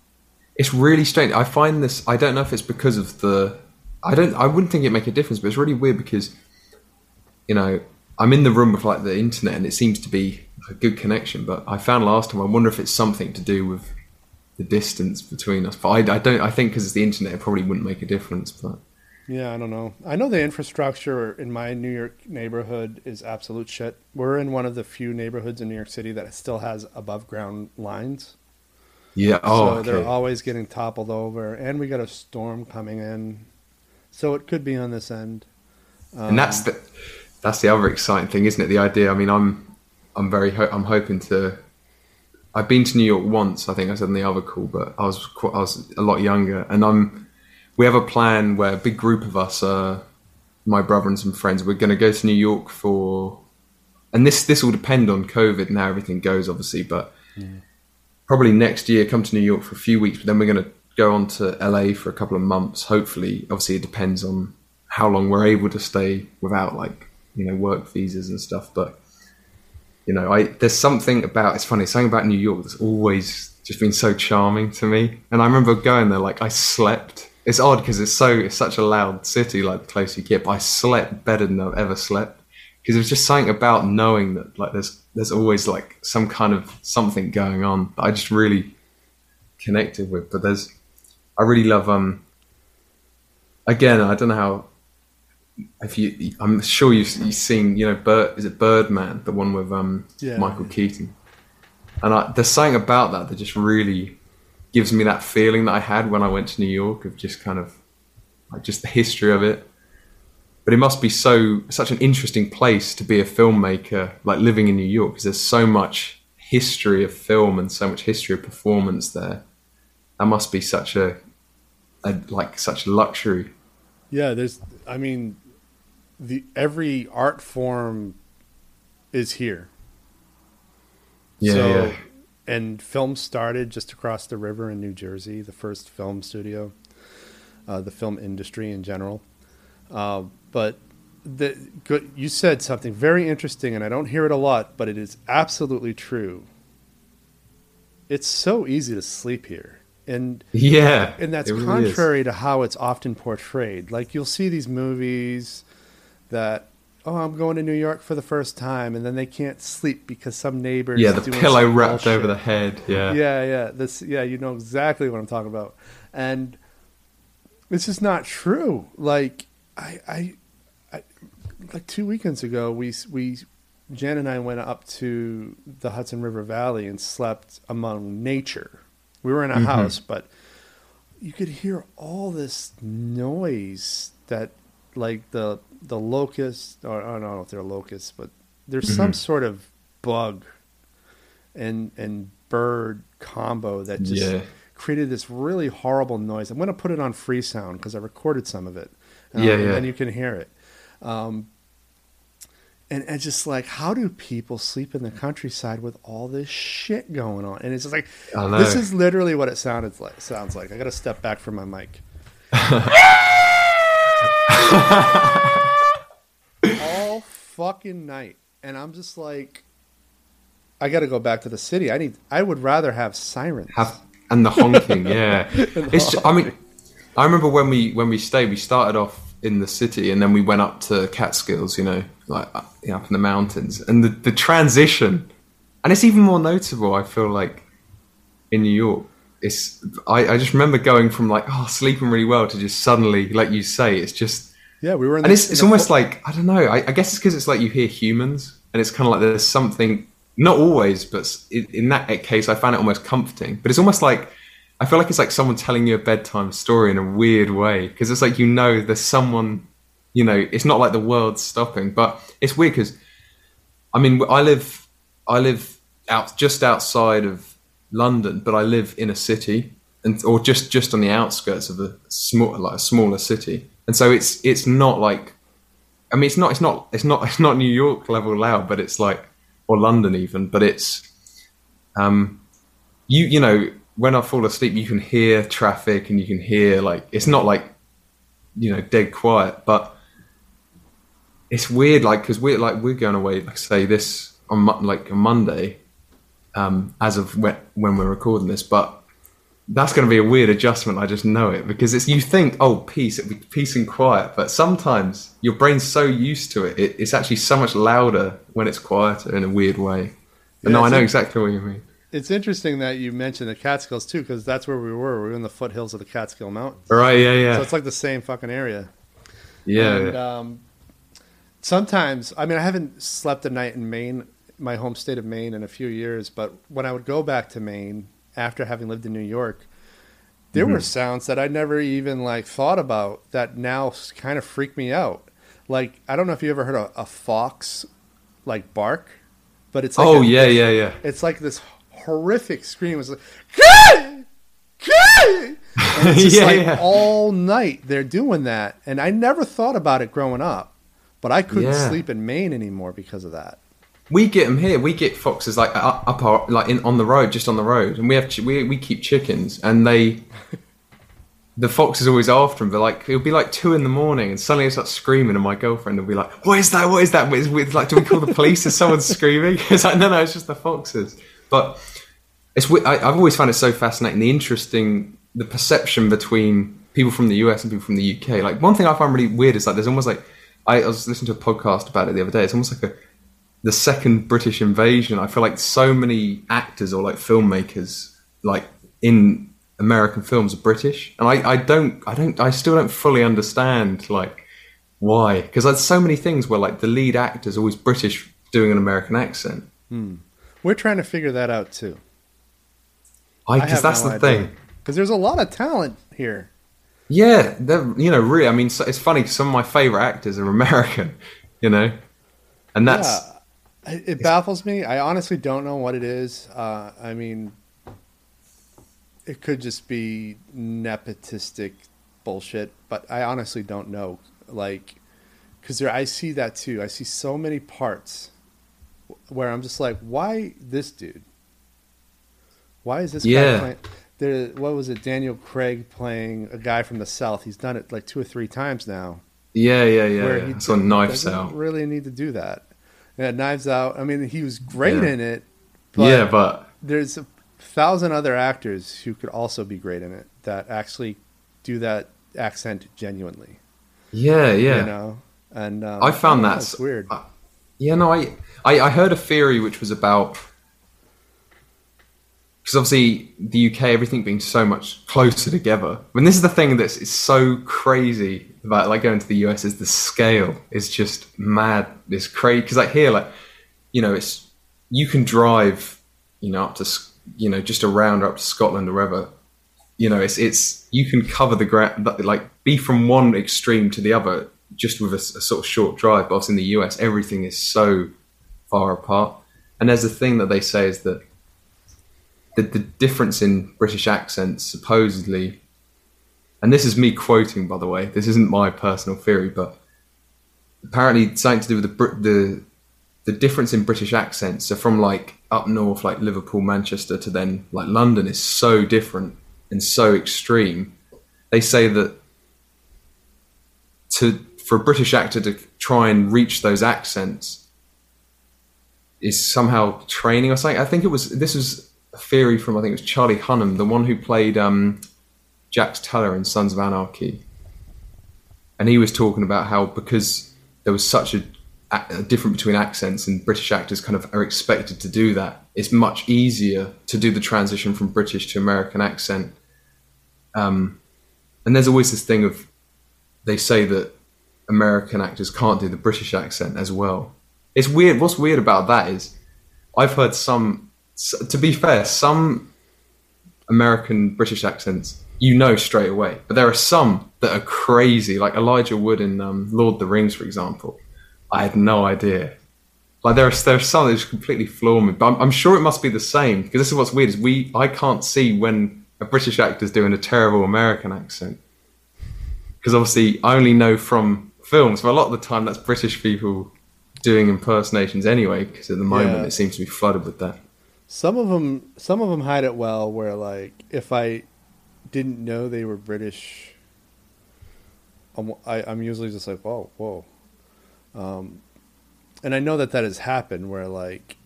It's really strange. I find this. I don't know if it's because of the. I don't. I wouldn't think it make a difference, but it's really weird because, you know, I'm in the room with like the internet and it seems to be a good connection. But I found last time. I wonder if it's something to do with the distance between us. But I, I don't. I think because it's the internet, it probably wouldn't make a difference. But yeah, I don't know. I know the infrastructure in my New York neighborhood is absolute shit. We're in one of the few neighborhoods in New York City that still has above ground lines. Yeah. Oh, so okay. they're always getting toppled over, and we got a storm coming in, so it could be on this end. Um, and that's the that's the other exciting thing, isn't it? The idea. I mean, I'm I'm very ho- I'm hoping to. I've been to New York once. I think I said in the other call, but I was I was a lot younger, and I'm we have a plan where a big group of us, uh, my brother and some friends, we're going to go to New York for, and this this will depend on COVID and how everything goes, obviously, but yeah. Probably next year come to New York for a few weeks, but then we're going to go on to LA for a couple of months. Hopefully, obviously, it depends on how long we're able to stay without like you know work visas and stuff, but. You know, I there's something about it's funny something about New York that's always just been so charming to me. And I remember going there like I slept it's odd because it's so it's such a loud city. Like the closer you get, but I slept better than I've ever slept because it was just something about knowing that like there's there's always like some kind of something going on that I just really connected with. But there's I really love um again I don't know how if you I'm sure you've, you've seen you know Bird is it Birdman the one with um yeah. Michael Keaton and I, there's something about that that just really gives me that feeling that I had when I went to New York of just kind of like just the history of it. But it must be so such an interesting place to be a filmmaker, like living in New York, because there's so much history of film and so much history of performance there. That must be such a, a like such luxury. Yeah, there's. I mean, the every art form is here. Yeah, so, yeah and film started just across the river in New Jersey, the first film studio, uh, the film industry in general. Uh, but the, you said something very interesting, and I don't hear it a lot, but it is absolutely true. It's so easy to sleep here. And yeah, and that's really contrary is. to how it's often portrayed. Like you'll see these movies that oh, I'm going to New York for the first time, and then they can't sleep because some neighbor. Yeah, the pillow wrapped bullshit. over the head. Yeah, yeah, yeah. This, yeah, you know exactly what I'm talking about, and it's just not true. Like I, I like two weekends ago, we we Jan and I went up to the Hudson River Valley and slept among nature. We were in a mm-hmm. house, but you could hear all this noise that like the the locust, or I don't know if they're locusts, but there's mm-hmm. some sort of bug and and bird combo that just yeah. created this really horrible noise. I'm going to put it on Freesound because I recorded some of it. Um, yeah, yeah. And you can hear it. Um, and it's just like, how do people sleep in the countryside with all this shit going on? And it's just like, this is literally what it sounded like. Sounds like. I got to step back from my mic. all fucking night. and I'm just like, I got to go back to the city. I need. I would rather have sirens. Have and the honking, yeah. the it's. Honking. I mean, I remember when we when we stayed, we started off in the city, and then we went up to Catskills. You know, like you know, up in the mountains, and the the transition, and it's even more notable. I feel like in New York. It's I, I just remember going from like oh sleeping really well to just suddenly like you say it's just yeah we were in and it's, it's almost like I don't know I, I guess it's because it's like you hear humans and it's kind of like there's something not always, but in that case, I found it almost comforting. But it's almost like I feel like it's like someone telling you a bedtime story in a weird way because it's like you know there's someone, you know, it's not like the world's stopping, but it's weird because I mean I live I live out just outside of London, but I live in a city and or just just on the outskirts of a small like a smaller city, and so it's it's not like I mean it's not it's not it's not it's not New York level loud, but it's like or London even, but it's um, you you know when I fall asleep, you can hear traffic and you can hear like it's not like you know dead quiet, but it's weird like because we're like we're going away like say this on like a Monday um, as of when, when we're recording this, but that's going to be a weird adjustment. I just know it because it's you think, oh, peace, it'll be peace and quiet, but sometimes your brain's so used to it, it it's actually so much louder when it's quieter in a weird way. But yeah, no, I know exactly what you mean. It's interesting that you mentioned the Catskills too, because that's where we were. We were in the foothills of the Catskill Mountains. Right? Yeah, yeah. So it's like the same fucking area. Yeah. And, um, sometimes, I mean, I haven't slept a night in Maine, my home state of Maine, in a few years. But when I would go back to Maine, after having lived in New York, there mm-hmm. were sounds that I never even like thought about that now kind of freak me out. Like I don't know if you ever heard a, a fox like bark, but it's like oh a, yeah yeah yeah. It's like this horrific scream. It's like Kay! Kay! and it's just yeah, like yeah. all night they're doing that, and I never thought about it growing up, but I couldn't yeah. sleep in Maine anymore because of that. We get them here. We get foxes like up, up our, like in on the road, just on the road, and we have we we keep chickens, and they. the fox is always after them, but like it'll be like two in the morning, and suddenly it starts screaming, and my girlfriend will be like, "What is that? What is that?" It's, it's like, do we call the police? Is someone screaming? It's like, no, no, it's just the foxes. But it's I, I've always found it so fascinating, the interesting, the perception between people from the US and people from the UK. Like one thing I find really weird is like there's almost like I, I was listening to a podcast about it the other day. It's almost like a the second British invasion, I feel like so many actors or like filmmakers, like in American films, are British, and I, I don't, I don't, I still don't fully understand like why, because there's so many things where like the lead actor is always British doing an American accent. Hmm. We're trying to figure that out too. I because that's no the idea. thing. Because there's a lot of talent here. Yeah, they're you know, really. I mean, it's funny. Some of my favorite actors are American. You know, and that's. Yeah it baffles me. I honestly don't know what it is. Uh, I mean, it could just be nepotistic bullshit, but I honestly don't know. Like, because I see that too. I see so many parts where I'm just like, why this dude? Why is this yeah. guy playing? There, what was it? Daniel Craig playing a guy from the South. He's done it like two or three times now. Yeah, yeah, yeah. Where yeah. He so Knives Out. Really need to do that. Yeah, Knives Out. I mean, he was great yeah. in it. But yeah, but there's a thousand other actors who could also be great in it that actually do that accent genuinely. Yeah, yeah. You know, and um, I found that that's weird. Yeah, no, I, I I heard a theory which was about because obviously the UK, everything being so much closer together. I mean, this is the thing that's so crazy about like going to the US is the scale is just mad. It's crazy because like here, like you know, it's you can drive, you know, up to you know just around or up to Scotland or wherever. You know, it's it's you can cover the ground, like be from one extreme to the other just with a, a sort of short drive. But in the US, everything is so far apart. And there's a thing that they say is that the, the difference in British accents supposedly, and this is me quoting, by the way, this isn't my personal theory, but apparently something to do with the the the difference in British accents. So from like up north, like Liverpool, Manchester, to then like London is so different and so extreme. They say that to for a British actor to try and reach those accents, is somehow training or something. I think it was this was a theory from I think it was Charlie Hunnam, the one who played um, Jax Teller in Sons of Anarchy, and he was talking about how because there was such a, a difference between accents and British actors kind of are expected to do that. It's much easier to do the transition from British to American accent. Um, and there's always this thing of they say that American actors can't do the British accent as well. It's weird. What's weird about that is I've heard some. To be fair, some American British accents you know straight away, but there are some that are crazy, like Elijah Wood in um, Lord of the Rings, for example. I had no idea. Like there are there are some that just completely floor me, but I'm, I'm sure it must be the same because this is what's weird is we I can't see when a British actor is doing a terrible American accent because obviously I only know from films. But a lot of the time, that's British people doing impersonations anyway. Because at the moment, yeah. it seems to be flooded with that. Some of them, some of them hide it well. Where like, if I didn't know they were British, I'm, I, am usually just like, oh, whoa. Um, and I know that that has happened where like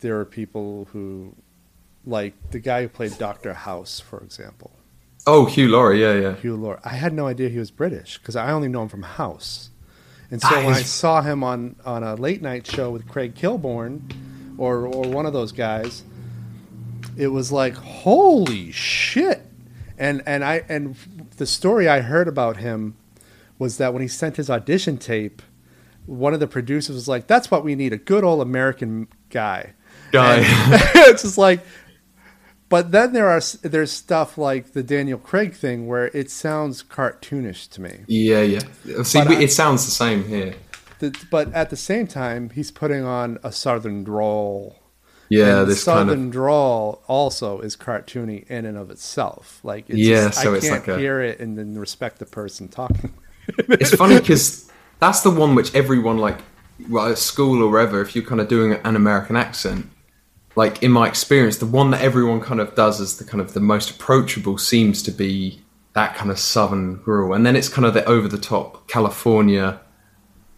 there are people who, like the guy who played Doctor House, for example. Oh, Hugh Laurie, yeah, yeah. Hugh Laurie. I had no idea he was British because I only know him from House. And so when I saw him on, on a late night show with Craig Kilborn or or one of those guys, it was like, holy shit. And and I and the story I heard about him was that when he sent his audition tape, one of the producers was like, That's what we need, a good old American guy. Guy. it's just like but then there are there's stuff like the Daniel Craig thing where it sounds cartoonish to me. Yeah, yeah. See, we, I, it sounds the same here. The, but at the same time, he's putting on a southern drawl. Yeah, and this southern kind of... drawl also is cartoony in and of itself. Like, it's yeah, just, so I it's can't like a... hear it and then respect the person talking. it's funny because that's the one which everyone like, well, at school or wherever, if you're kind of doing an American accent, like in my experience, the one that everyone kind of does as the kind of the most approachable seems to be that kind of southern growl, and then it's kind of the over the top California,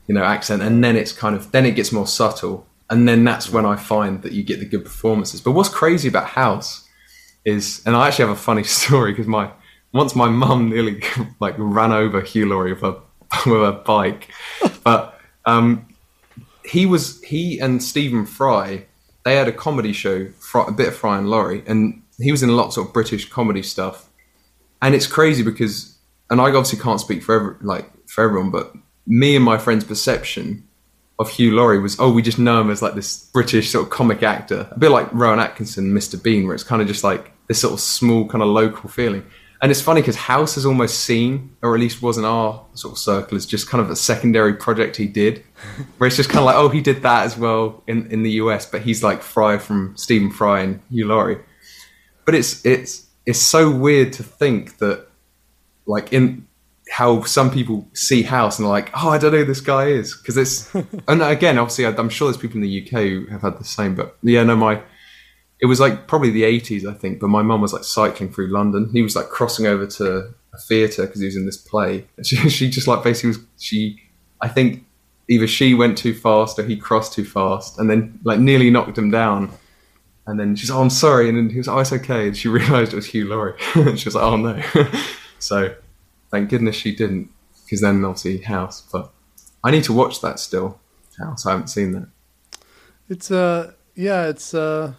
you know, accent, and then it's kind of then it gets more subtle, and then that's when I find that you get the good performances. But what's crazy about House is, and I actually have a funny story because my once my mum nearly like ran over Hugh Laurie with a with a bike, but um, he was he and Stephen Fry they had a comedy show, a bit of Fry and Laurie, and he was in lots of British comedy stuff. And it's crazy because, and I obviously can't speak for every, like for everyone, but me and my friend's perception of Hugh Laurie was, oh, we just know him as like this British sort of comic actor, a bit like Rowan Atkinson, Mr. Bean, where it's kind of just like this sort of small kind of local feeling. And it's funny because House is almost seen, or at least was in our sort of circle, as just kind of a secondary project he did, where it's just kind of like, oh, he did that as well in, in the US, but he's like Fry from Stephen Fry and Hugh Laurie. But it's it's it's so weird to think that, like in how some people see House and they're like, oh, I don't know who this guy is because it's. and again, obviously, I'm sure there's people in the UK who have had the same, but yeah, no, my it was like probably the 80s, I think. But my mum was like cycling through London. He was like crossing over to a theatre because he was in this play. And she, she just like basically was she. I think either she went too fast or he crossed too fast, and then like nearly knocked him down. And then she's, oh, I'm sorry. And then he was, oh, it's okay. And she realised it was Hugh Laurie. and she was like, oh no. so thank goodness she didn't, because then obviously House. But I need to watch that still. House. I haven't seen that. It's uh yeah, it's uh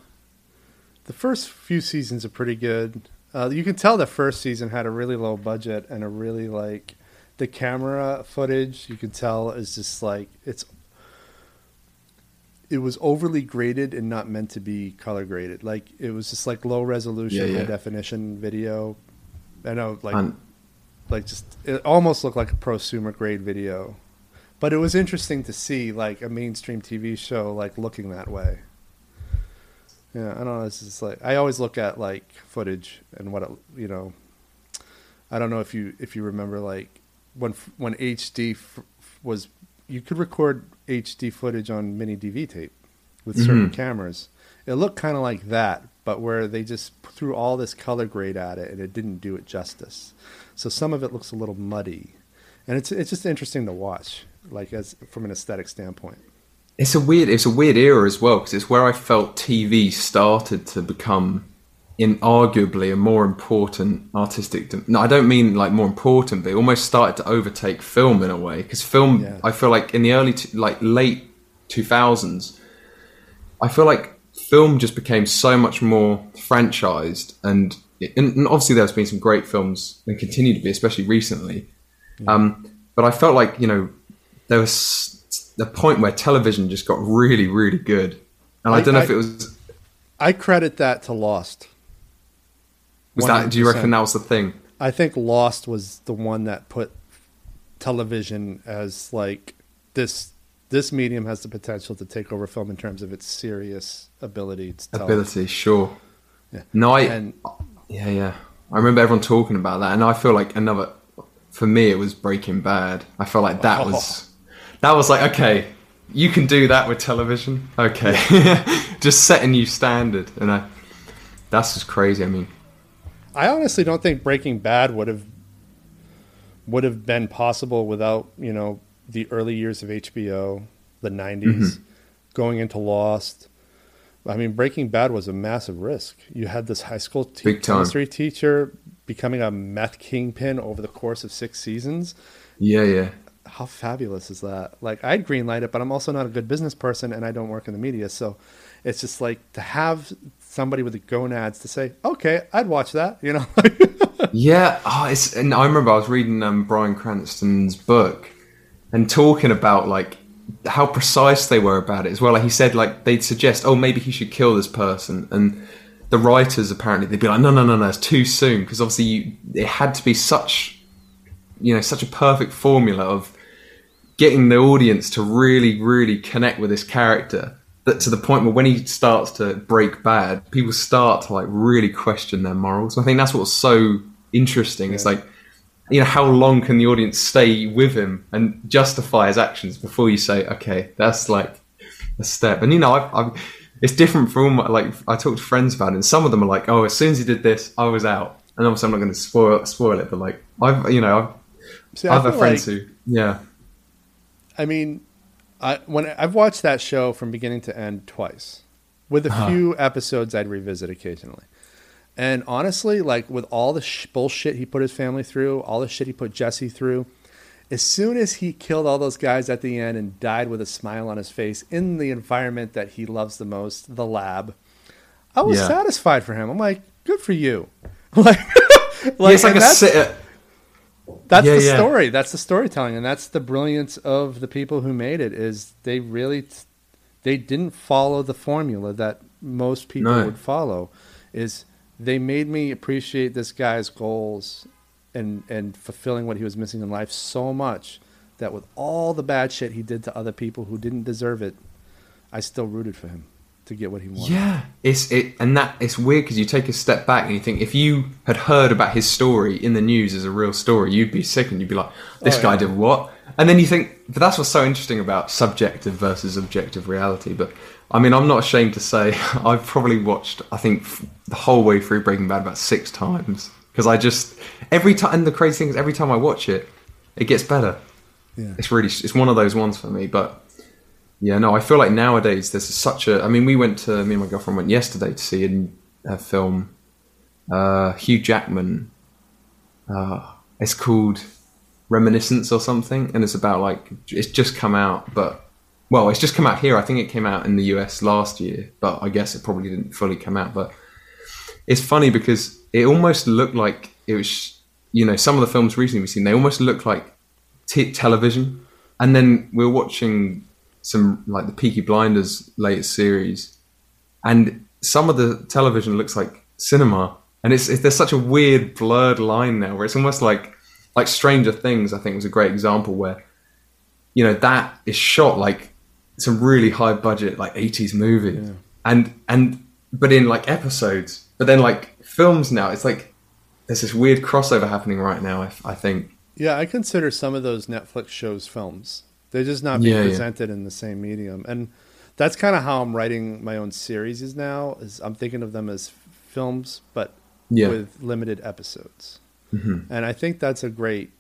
the first few seasons are pretty good. Uh, you can tell the first season had a really low budget and a really like the camera footage. You can tell is just like it's it was overly graded and not meant to be color graded. Like it was just like low resolution, yeah, yeah. high definition video. I know, like, um, like just it almost looked like a prosumer grade video, but it was interesting to see like a mainstream TV show like looking that way. Yeah, I don't know. It's just like I always look at like footage and what it, you know. I don't know if you if you remember like when when HD f- was you could record HD footage on mini DV tape with mm-hmm. certain cameras. It looked kind of like that, but where they just threw all this color grade at it and it didn't do it justice. So some of it looks a little muddy, and it's it's just interesting to watch, like as from an aesthetic standpoint. it's a weird it's a weird era as well because it's where I felt TV started to become in arguably a more important artistic. No, I don't mean like more important, but it almost started to overtake film in a way because film. Yeah. I feel like in the early like late two thousands, I feel like film just became so much more franchised and. And obviously, there's been some great films and continue to be, especially recently. Yeah. Um, but I felt like you know there was the point where television just got really, really good, and I, I don't know I, if it was. I credit that to Lost. Was 100%. that? Do you reckon that was the thing? I think Lost was the one that put television as like this. This medium has the potential to take over film in terms of its serious ability. To ability, sure. Yeah. No, I. And, yeah, yeah. I remember everyone talking about that, and I feel like another. For me, it was Breaking Bad. I felt like that oh. was. That was like okay, you can do that with television. Okay, just set a new standard, and I. That's just crazy. I mean, I honestly don't think Breaking Bad would have would have been possible without you know the early years of HBO, the '90s, mm-hmm. going into Lost. I mean, Breaking Bad was a massive risk. You had this high school te- chemistry teacher becoming a meth kingpin over the course of six seasons. Yeah, yeah. How fabulous is that? Like, I'd greenlight it, but I'm also not a good business person, and I don't work in the media, so it's just like to have somebody with the gonads to say, okay, I'd watch that, you know? yeah. Oh, it's, and I remember I was reading um, Bryan Cranston's book and talking about like how precise they were about it as well. Like he said, like they'd suggest, oh, maybe he should kill this person. And the writers apparently, they'd be like, no, no, no, no, it's too soon. Because obviously you, it had to be such, you know, such a perfect formula of getting the audience to really, really connect with this character that to the point where when he starts to break bad, people start to like really question their morals. I think that's what's so interesting. Yeah. It's like, you know, how long can the audience stay with him and justify his actions before you say, okay, that's like a step. And you know, I've, I've, it's different from like I talk to friends about it, and some of them are like, oh, as soon as he did this, I was out. And obviously, I'm not going to spoil spoil it, but like I've, you know, I've, See, I have friends like, who, yeah. I mean, I when I've watched that show from beginning to end twice, with a huh. few episodes I'd revisit occasionally. And honestly, like with all the sh- bullshit he put his family through, all the shit he put Jesse through, as soon as he killed all those guys at the end and died with a smile on his face in the environment that he loves the most, the lab, I was yeah. satisfied for him. I'm like, good for you. like, like, like a sit- that's yeah, the yeah. story. That's the storytelling, and that's the brilliance of the people who made it. Is they really they didn't follow the formula that most people no. would follow. Is they made me appreciate this guy's goals and and fulfilling what he was missing in life so much that with all the bad shit he did to other people who didn't deserve it, I still rooted for him to get what he wanted. Yeah, it's it, and that it's weird because you take a step back and you think if you had heard about his story in the news as a real story, you'd be sick and you'd be like, "This oh, guy yeah. did what?" And then you think, but that's what's so interesting about subjective versus objective reality. But I mean, I'm not ashamed to say I've probably watched, I think, the whole way through Breaking Bad about six times because I just every time. And the crazy thing is, every time I watch it, it gets better. Yeah. It's really it's one of those ones for me, but yeah, no, I feel like nowadays there's such a. I mean, we went to me and my girlfriend went yesterday to see a, a film. Uh, Hugh Jackman. Uh, it's called Reminiscence or something, and it's about like it's just come out, but well, it's just come out here. I think it came out in the US last year, but I guess it probably didn't fully come out. But it's funny because it almost looked like it was, you know, some of the films recently we've seen, they almost look like t- television. And then we we're watching some like the Peaky Blinders latest series, and some of the television looks like cinema, and it's, it's there's such a weird blurred line now where it's almost like like Stranger Things. I think was a great example where you know that is shot like some really high budget like 80s movie, yeah. and and but in like episodes, but then like films now, it's like there's this weird crossover happening right now. I, I think. Yeah, I consider some of those Netflix shows films. They're just not being yeah, presented yeah. in the same medium, and that's kind of how I'm writing my own series is now. Is I'm thinking of them as films, but yeah. with limited episodes, mm-hmm. and I think that's a great.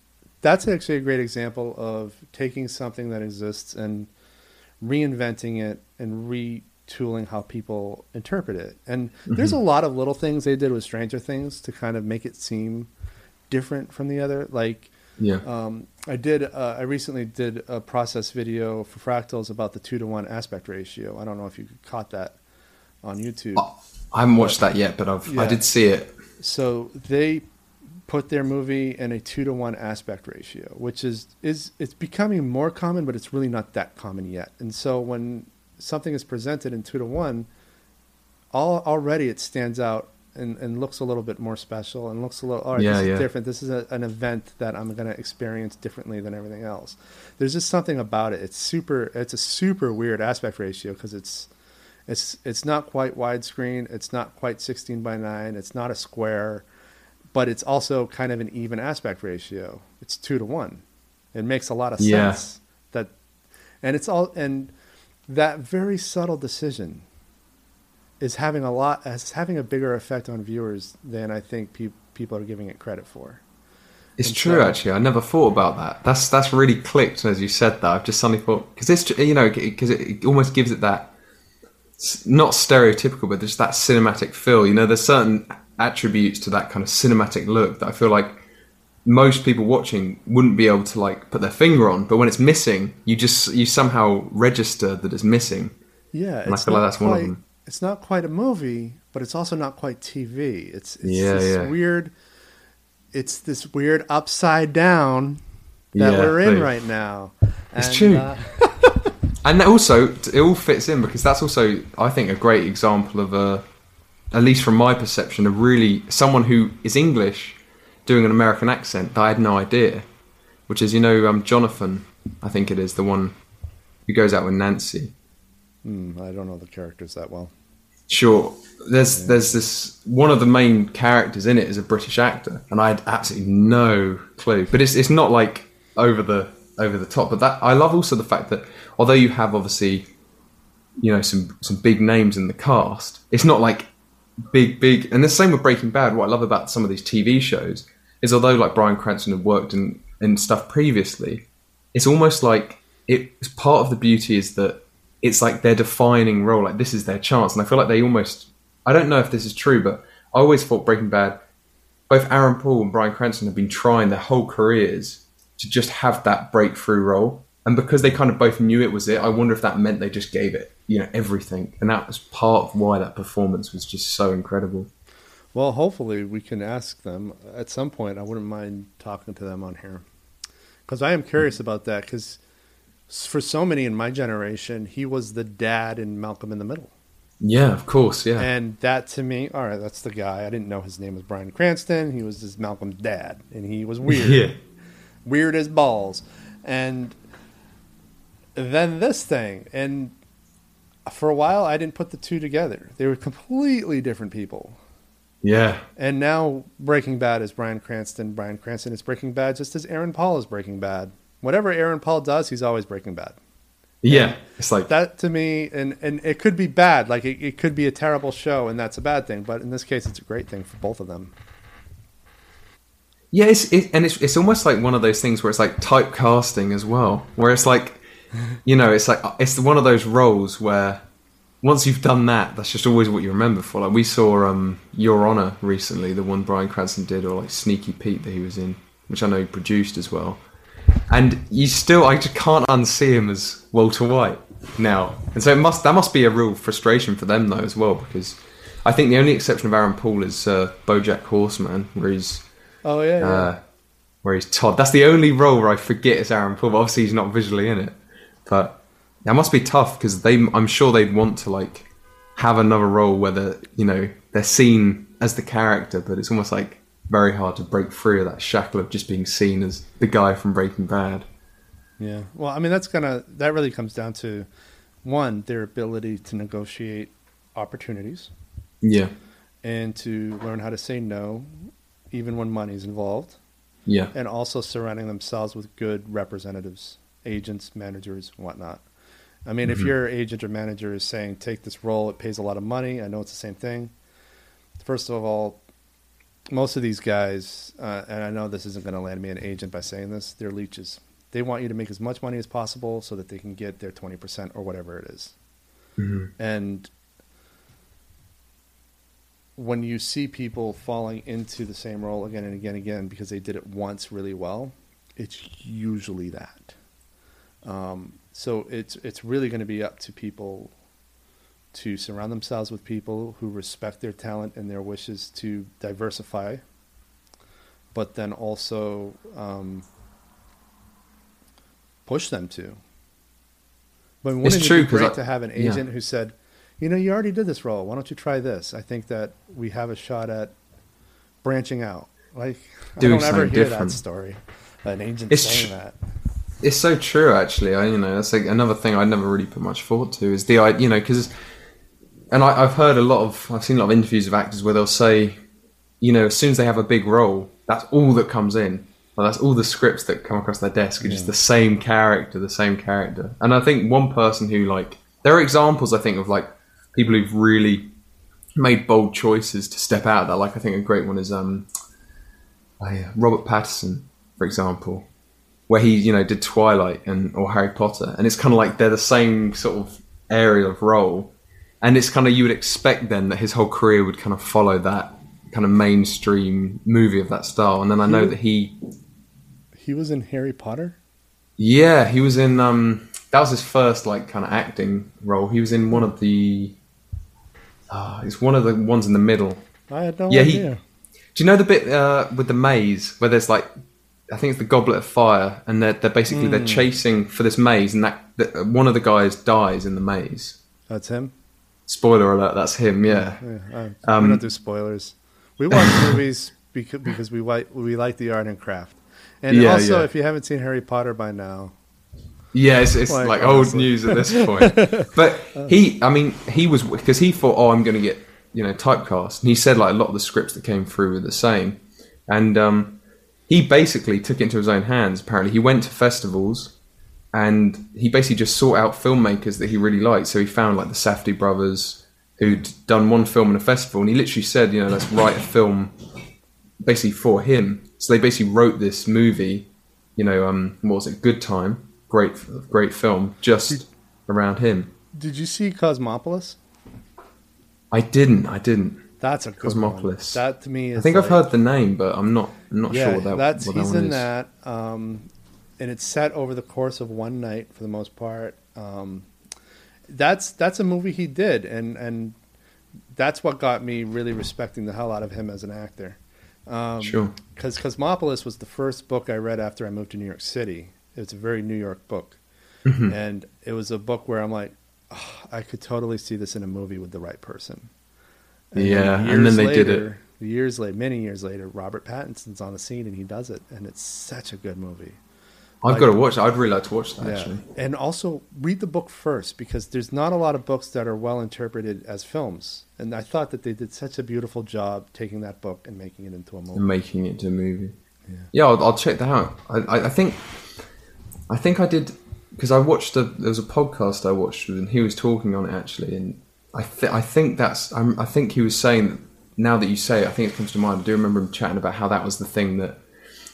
That's actually a great example of taking something that exists and reinventing it and retooling how people interpret it. And mm-hmm. there's a lot of little things they did with Stranger Things to kind of make it seem different from the other. Like, yeah, um, I did. Uh, I recently did a process video for Fractals about the two to one aspect ratio. I don't know if you caught that on YouTube. I haven't watched but, that yet, but I've yeah. I did see it. So they put their movie in a two to one aspect ratio, which is is it's becoming more common, but it's really not that common yet. And so when something is presented in two to one, all already it stands out and, and looks a little bit more special and looks a little all right, yeah, this is yeah. different. This is a, an event that I'm going to experience differently than everything else. There's just something about it. It's super. It's a super weird aspect ratio because it's it's it's not quite widescreen. It's not quite 16 by 9. It's not a square but it's also kind of an even aspect ratio. It's two to one. It makes a lot of yeah. sense that, and it's all and that very subtle decision is having a lot is having a bigger effect on viewers than I think pe- people are giving it credit for. It's and true, so, actually. I never thought about that. That's that's really clicked as you said that. I've just suddenly thought because it's you know because it, it almost gives it that not stereotypical, but just that cinematic feel. You know, there's certain attributes to that kind of cinematic look that I feel like most people watching wouldn't be able to like put their finger on. But when it's missing, you just you somehow register that it's missing. Yeah, and I feel like that's quite, one of them. It's not quite a movie, but it's also not quite TV. It's, it's yeah, this yeah. weird. It's this weird upside down that yeah, we're in please. right now. It's and, true. Uh, and also, it all fits in because that's also, I think, a great example of a at least from my perception, a really someone who is English doing an American accent that I had no idea. Which is, you know, um, Jonathan, I think it is the one who goes out with Nancy. Mm, I don't know the characters that well. Sure, there's there's this one of the main characters in it is a British actor, and I had absolutely no clue. But it's it's not like over the over the top. But that I love also the fact that although you have obviously you know some some big names in the cast, it's not like big, big, and the same with Breaking Bad. What I love about some of these TV shows is although like Bryan Cranston had worked in, in stuff previously, it's almost like it's part of the beauty is that it's like their defining role. Like this is their chance, and I feel like they almost. I don't know if this is true, but I always thought Breaking Bad. Both Aaron Paul and Bryan Cranston have been trying their whole careers to just have that breakthrough role, and because they kind of both knew it was it, I wonder if that meant they just gave it you know everything, and that was part of why that performance was just so incredible. Well, hopefully we can ask them at some point. I wouldn't mind talking to them on here because I am curious about that. Because for so many in my generation, he was the dad in Malcolm in the Middle. Yeah, of course, yeah. And that to me, all right, that's the guy. I didn't know his name was Bryan Cranston. He was just Malcolm's dad, and he was weird, yeah. weird as balls. And then this thing, and for a while I didn't put the two together. They were completely different people. Yeah. And now Breaking Bad is Bryan Cranston. Bryan Cranston is Breaking Bad just as Aaron Paul is Breaking Bad. Whatever Aaron Paul does, he's always Breaking Bad. Yeah. It's like that to me and and it could be bad. Like it, it could be a terrible show and that's a bad thing, but in this case it's a great thing for both of them. Yeah, it's, it, and it's it's almost like one of those things where it's like typecasting as well, where it's like you know, it's like it's one of those roles where once you've done that, that's just always what you remember for. Like we saw um, Your Honor recently, the one Bryan Cranston did, or like Sneaky Pete that he was in, which I know he produced as well. And you still, I just can't unsee him as Walter White now, and so it must that must be a real frustration for them though as well, because I think the only exception of Aaron Paul is uh, BoJack Horseman, where he's oh yeah, uh, yeah. where he's Todd. That's the only role where I forget it's Aaron Paul. But obviously, he's not visually in it. But that must be tough because they, I'm sure they'd want to like have another role where the you know they're seen as the character, but it's almost like very hard to break free of that shackle of just being seen as the guy from Breaking Bad. Yeah, well, I mean that's gonna that really comes down to one their ability to negotiate opportunities. Yeah, and to learn how to say no, even when money's involved. Yeah, and also surrounding themselves with good representatives agents, managers, whatnot. I mean, mm-hmm. if your agent or manager is saying, take this role, it pays a lot of money, I know it's the same thing. First of all, most of these guys, uh, and I know this isn't going to land me an agent by saying this, they're leeches. They want you to make as much money as possible so that they can get their 20% or whatever it is. Mm-hmm. And when you see people falling into the same role again and again and again because they did it once really well, it's usually that. Um, so it's it's really going to be up to people to surround themselves with people who respect their talent and their wishes to diversify, but then also um, push them to. But wouldn't It's it true, be great I- to have an yeah. agent who said, "You know, you already did this role. Why don't you try this? I think that we have a shot at branching out." Like Doing I don't ever hear different. that story. An agent It's saying tr- that. It's so true, actually. I, you know, that's like another thing I never really put much thought to is the, you know, because, and I, I've heard a lot of, I've seen a lot of interviews of actors where they'll say, you know, as soon as they have a big role, that's all that comes in. Well, that's all the scripts that come across their desk are just the same character, the same character. And I think one person who like, there are examples I think of like people who've really made bold choices to step out of that. Like I think a great one is um, oh, Robert Pattinson, for example where he you know did Twilight and or Harry Potter, and it's kind of like they're the same sort of area of role, and it's kind of you would expect then that his whole career would kind of follow that kind of mainstream movie of that style, and then I know Hmm. that he He was in Harry Potter. yeah he was in um that was his first like kind of acting role. He was in one of the uh, it's one of the ones in the middle. I had no Yeah, he- Do you know the bit uh, with the maze where there's like, I think it's the Goblet of Fire, and they're, they're basically they're chasing for this maze, and that, that one of the guys dies in the maze. That's him. Spoiler alert, that's him. Yeah, Yeah, I, Um, we don't do spoilers. We watch movies because, because we like we like the art and craft. And Yeah, also, yeah. if you haven't seen Harry Potter by now, yeah, it's, it's Like, like, old news at this point. but he, I mean, he was because he thought, oh, I'm going to get you know typecast, and he said like a lot of the scripts that came through were the same, and um, he basically took it into his own hands. Apparently, he went to festivals. And he basically just sought out filmmakers that he really liked. So he found like the Safdie brothers who'd done one film in a festival, and he literally said, you know, let's write a film basically for him. So they basically wrote this movie, you know, um, what was it, Good Time, great, great film, just around him. did you see Cosmopolis? I didn't, I didn't. That's a good Cosmopolis. One. That to me is. I think I've heard the name, but I'm not, I'm not Yeah, sure what that, that's what that he's in is. that, um, and it's set over the course of one night for the most part. Um, that's that's a movie he did, and and that's what got me really respecting the hell out of him as an actor. Um, Sure. because Cosmopolis was the first book I read after I moved to New York City. It's a very New York book, Mhm. and it was a book where I'm like, "Oh, I could totally see this in a movie with the right person. Yeah, and then they did it. later- Years later, many years later, Robert Pattinson's on the scene and he does it, and it's such a good movie. I've like- got to watch. I'd really like to watch that, actually. And also read the book first because there's not a lot of books that are well interpreted as films. And I thought that they did such a beautiful job taking that book and making it into a movie. and making it into a movie. Yeah. Yeah, I'll, I'll check that out. I, I, I think, I think I did because I watched a there was a podcast I watched and he was talking on it actually, and I th- I think that's I'm, I think he was saying that now that you say it, I think it comes to mind. I do remember him chatting about how that was the thing that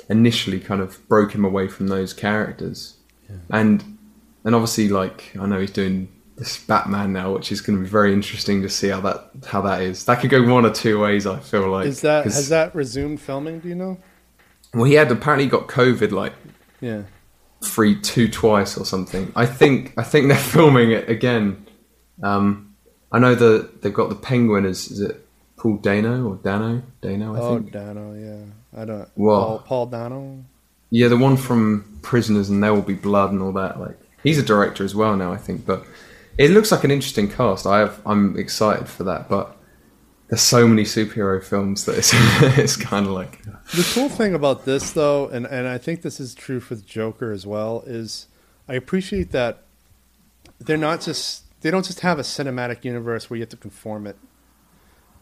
initially kind of broke him away from those characters, and and obviously like I know he's doing this Batman now, which is going to be very interesting to see how that how that is. That could go one or two ways. I feel like Is that has that resumed filming? Do you know? well, he had apparently got COVID like Yeah. three, two twice or something. I think I think they're filming it again. Um, I know that they've got the Penguin. Is is it Paul Dano or Dano? Dano, I oh, think. Dano. Yeah. I don't. Well- Paul, Paul Dano. Yeah, the one from Prisoners and There Will Be Blood and all that. Like he's a director as well now, I think. But it looks like an interesting cast. I have I'm excited for that. But there's so many superhero films that it's it's kind of like The cool thing about this, though, and, and I think this is true for the Joker as well, is I appreciate that they're not just they don't just have a cinematic universe where you have to conform it.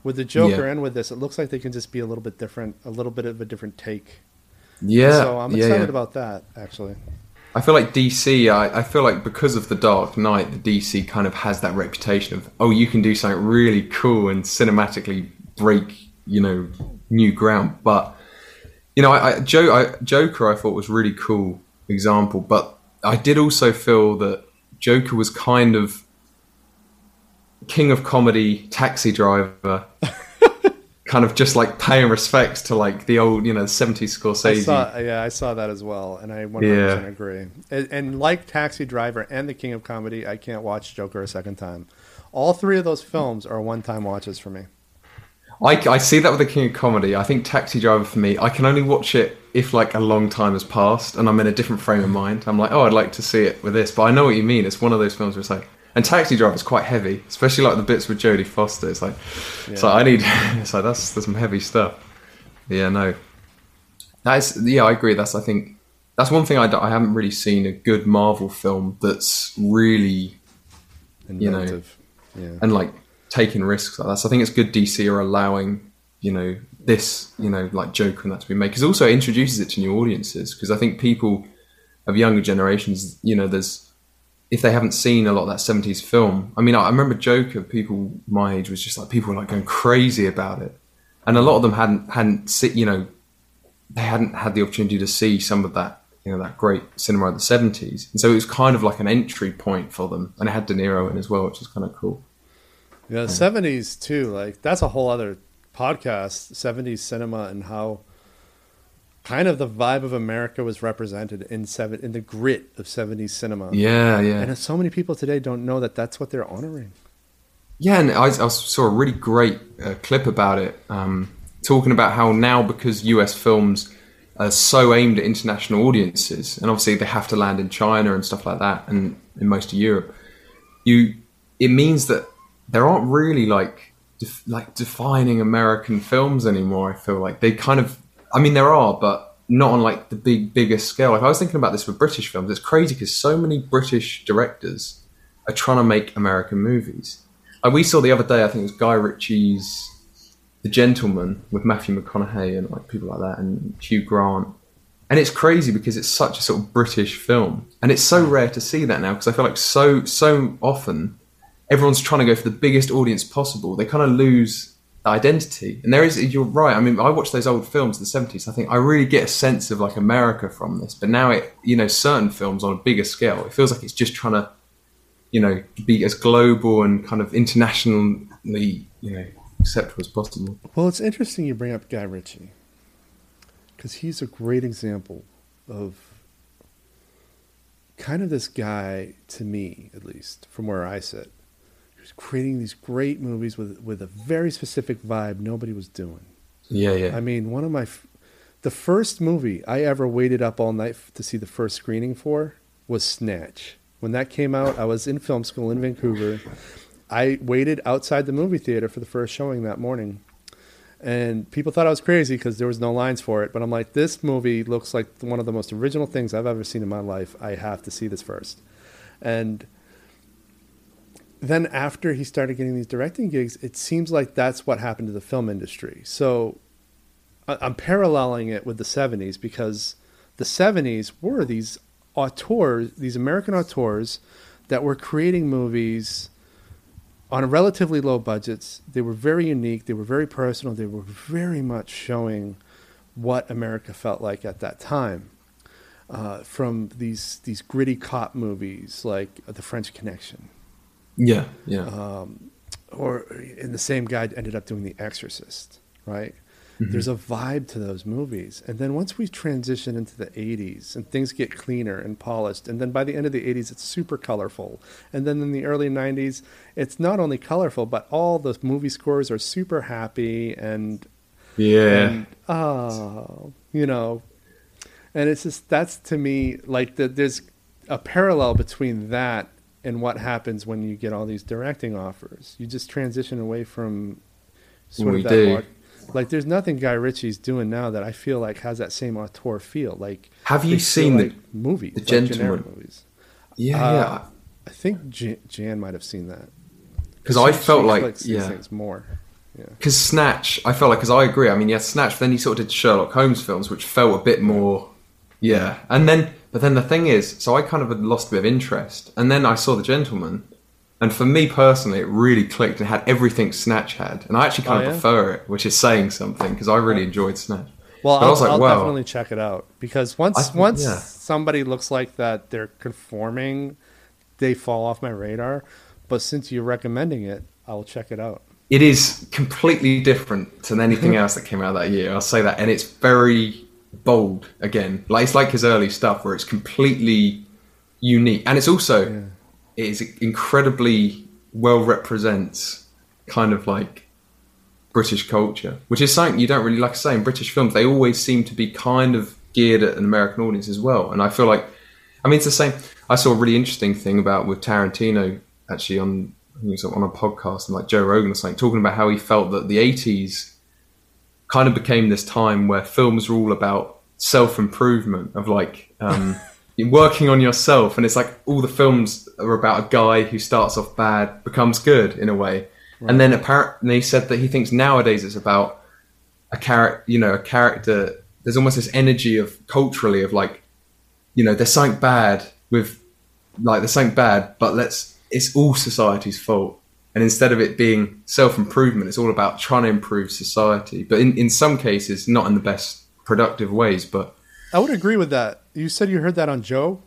With the Joker Yeah. and with this, it looks like they can just be a little bit different, a little bit of a different take. yeah. so I'm excited yeah. about that actually. I feel like DC. I, I feel like because of the Dark Knight, the DC kind of has that reputation of oh, you can do something really cool and cinematically break you know new ground. But you know, I, I, Joe, I, Joker, I thought was really cool example. But I did also feel that Joker was kind of king of comedy, taxi driver, kind of just like paying respects to like the old, you know, 70s Scorsese. I saw, yeah, I saw that as well, and I 100% yeah. agree. And, and, like Taxi Driver and The King of Comedy, I can't watch Joker a second time. All three of those films are one-time watches for me. I, I see that with The King of Comedy. I think Taxi Driver for me, I can only watch it if like a long time has passed and I'm in a different frame of mind. I'm like, oh, I'd like to see it with this, but I know what you mean. It's one of those films where it's like, and Taxi Driver is quite heavy, especially like the bits with Jodie Foster. It's like, yeah. it's like I need. It's like that's there's some heavy stuff. Yeah, no. That's yeah, I agree. That's I think that's one thing I, I haven't really seen a good Marvel film that's really, you know, yeah. and like taking risks like that. So I think it's good DC are allowing you know this you know like Joker and that to be made because also it introduces it to new audiences because I think people of younger generations you know there's if they haven't seen a lot of that 70s film, I mean, I, remember Joker, people my age was just like, people were like going crazy about it. And a lot of them hadn't, hadn't, see, you know, they hadn't had the opportunity to see some of that, you know, that great cinema of the 70s. And so it was kind of like an entry point for them. And it had De Niro in as well, which is kind of cool. Yeah, yeah. 70s too. Like, that's a whole other podcast, 70s cinema and how kind of the vibe of America was represented in seven in the grit of 70s cinema. Yeah, yeah. And so many people today don't know that that's what they're honoring. Yeah, and I, I saw a really great uh, clip about it, um, talking about how now because US films are so aimed at international audiences, and obviously they have to land in China and stuff like that, and in most of Europe, you it means that there aren't really like def, like defining American films anymore. I feel like they kind of I mean, there are, but not on like the big, biggest scale. Like I was thinking about this with British films. It's crazy because so many British directors are trying to make American movies. Like we saw the other day, I think it was Guy Ritchie's The Gentleman with Matthew McConaughey and like people like that, and Hugh Grant. And it's crazy because it's such a sort of British film, and it's so rare to see that now because I feel like so so often everyone's trying to go for the biggest audience possible. They kind of lose identity. And there is, you're right. I mean, I watch those old films, the 70s. I think I really get a sense of like America from this. But now it, you know, certain films on a bigger scale, it feels like it's just trying to, you know, be as global and kind of internationally, you know, acceptable as possible. Well, it's interesting you bring up Guy Ritchie because he's a great example of kind of this guy, to me at least, from where I sit creating these great movies with with a very specific vibe nobody was doing. Yeah, yeah. I mean, one of my the first movie I ever waited up all night to see the first screening for was Snatch. When that came out, I was in film school in Vancouver. I waited outside the movie theater for the first showing that morning. And people thought I was crazy because there was no lines for it. But I'm like, this movie looks like one of the most original things I've ever seen in my life. I have to see this first. And then after he started getting these directing gigs, it seems like that's what happened to the film industry. So I'm paralleling it with the 70s because the 70s were these auteurs, these American auteurs that were creating movies on a relatively low budgets. They were very unique, they were very personal, they were very much showing what America felt like at that time. Uh, from these these gritty cop movies like The French Connection, yeah, yeah. Um, or in the same guy ended up doing The Exorcist, right? Mm-hmm. There's a vibe to those movies. And then once we transition into the 80s and things get cleaner and polished, and then by the end of the 80s, it's super colorful. And then in the early 90s, it's not only colorful, but all the movie scores are super happy and. Yeah. And, oh, you know. And it's just, that's to me, like, the, there's a parallel between that and what happens when you get all these directing offers. You just transition away from sort we of that do. like there's nothing Guy Ritchie's doing now that I feel like has that same auteur feel. Like have you seen like the movie, the like Gentleman movies? Yeah, uh, yeah. I think Jan, Jan, might have seen that because I felt like yeah, things more. Yeah. Because yeah. Snatch, I felt like because I agree. I mean, yeah, Snatch. Then he sort of did Sherlock Holmes films, which felt a bit more, yeah. And then but then the thing is, so I kind of had lost a bit of interest, and then I saw The Gentleman, and for me personally, it really clicked and had everything Snatch had, and I actually kind oh, of yeah? prefer it, which is saying something because I really enjoyed Snatch. Well, I'll, like, I'll wow. definitely check it out because once th- once yeah. somebody looks like that, they're conforming, they fall off my radar. But since you're recommending it, I'll check it out. It is completely different than anything else that came out that year. I'll say that, and it's very bold again. Like it's like his early stuff where it's completely unique, and it's also yeah. it is incredibly well represents kind of like British culture, which is something you don't really like I say in British films. They always seem to be kind of geared at an American audience as well, and I feel like I mean it's the same. I saw a really interesting thing about with Tarantino actually on on a podcast and like Joe Rogan or something talking about how he felt that the 80s kind of became this time where films were all about self improvement of like um, working on yourself, and it's like all the films are about a guy who starts off bad becomes good in a way, right. and then apparently he said that he thinks nowadays it's about a character, you know, a character. There's almost this energy of culturally of like, you know, there's something bad with like there's something bad, but let's it's all society's fault. And instead of it being self improvement, it's all about trying to improve society. But in, in some cases, not in the best productive ways. But I would agree with that. You said you heard that on Joe.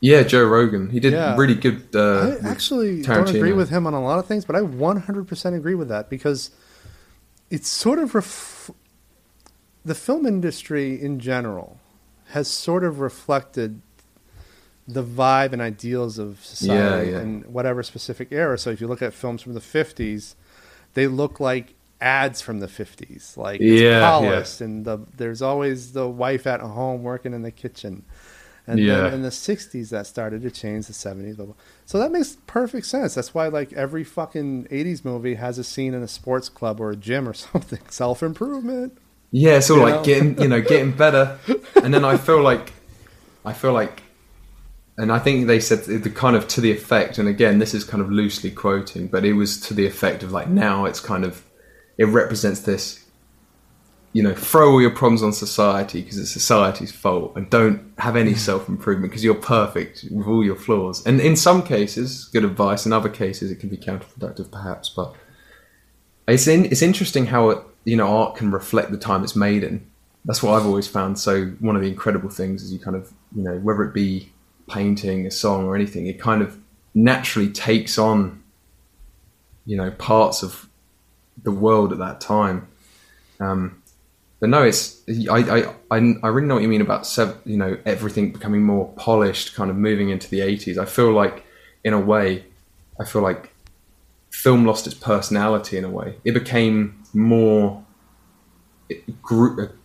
Yeah, Joe Rogan. He did yeah. really good. Uh, I actually don't agree with him on a lot of things, but I 100% agree with that because it's sort of ref- the film industry in general has sort of reflected the vibe and ideals of society yeah, yeah. in whatever specific era. So if you look at films from the 50s, they look like ads from the 50s like it's yeah, polished yeah. and the, there's always the wife at home working in the kitchen and yeah. then in the 60s that started to change the 70s blah, blah. so that makes perfect sense that's why like every fucking 80s movie has a scene in a sports club or a gym or something self-improvement yeah it's all you like know? getting you know getting better and then i feel like i feel like and I think they said the kind of to the effect, and again, this is kind of loosely quoting, but it was to the effect of like now it's kind of it represents this, you know, throw all your problems on society because it's society's fault, and don't have any mm. self improvement because you're perfect with all your flaws. And in some cases, good advice. In other cases, it can be counterproductive, perhaps. But it's in, it's interesting how it, you know art can reflect the time it's made in. That's what I've always found. So one of the incredible things is you kind of you know whether it be painting, a song, or anything, it kind of naturally takes on, you know, parts of the world at that time. Um, but no, it's I, I I really know what you mean about you know everything becoming more polished, kind of moving into the eighties. I feel like, in a way, I feel like film lost its personality in a way. It became more group,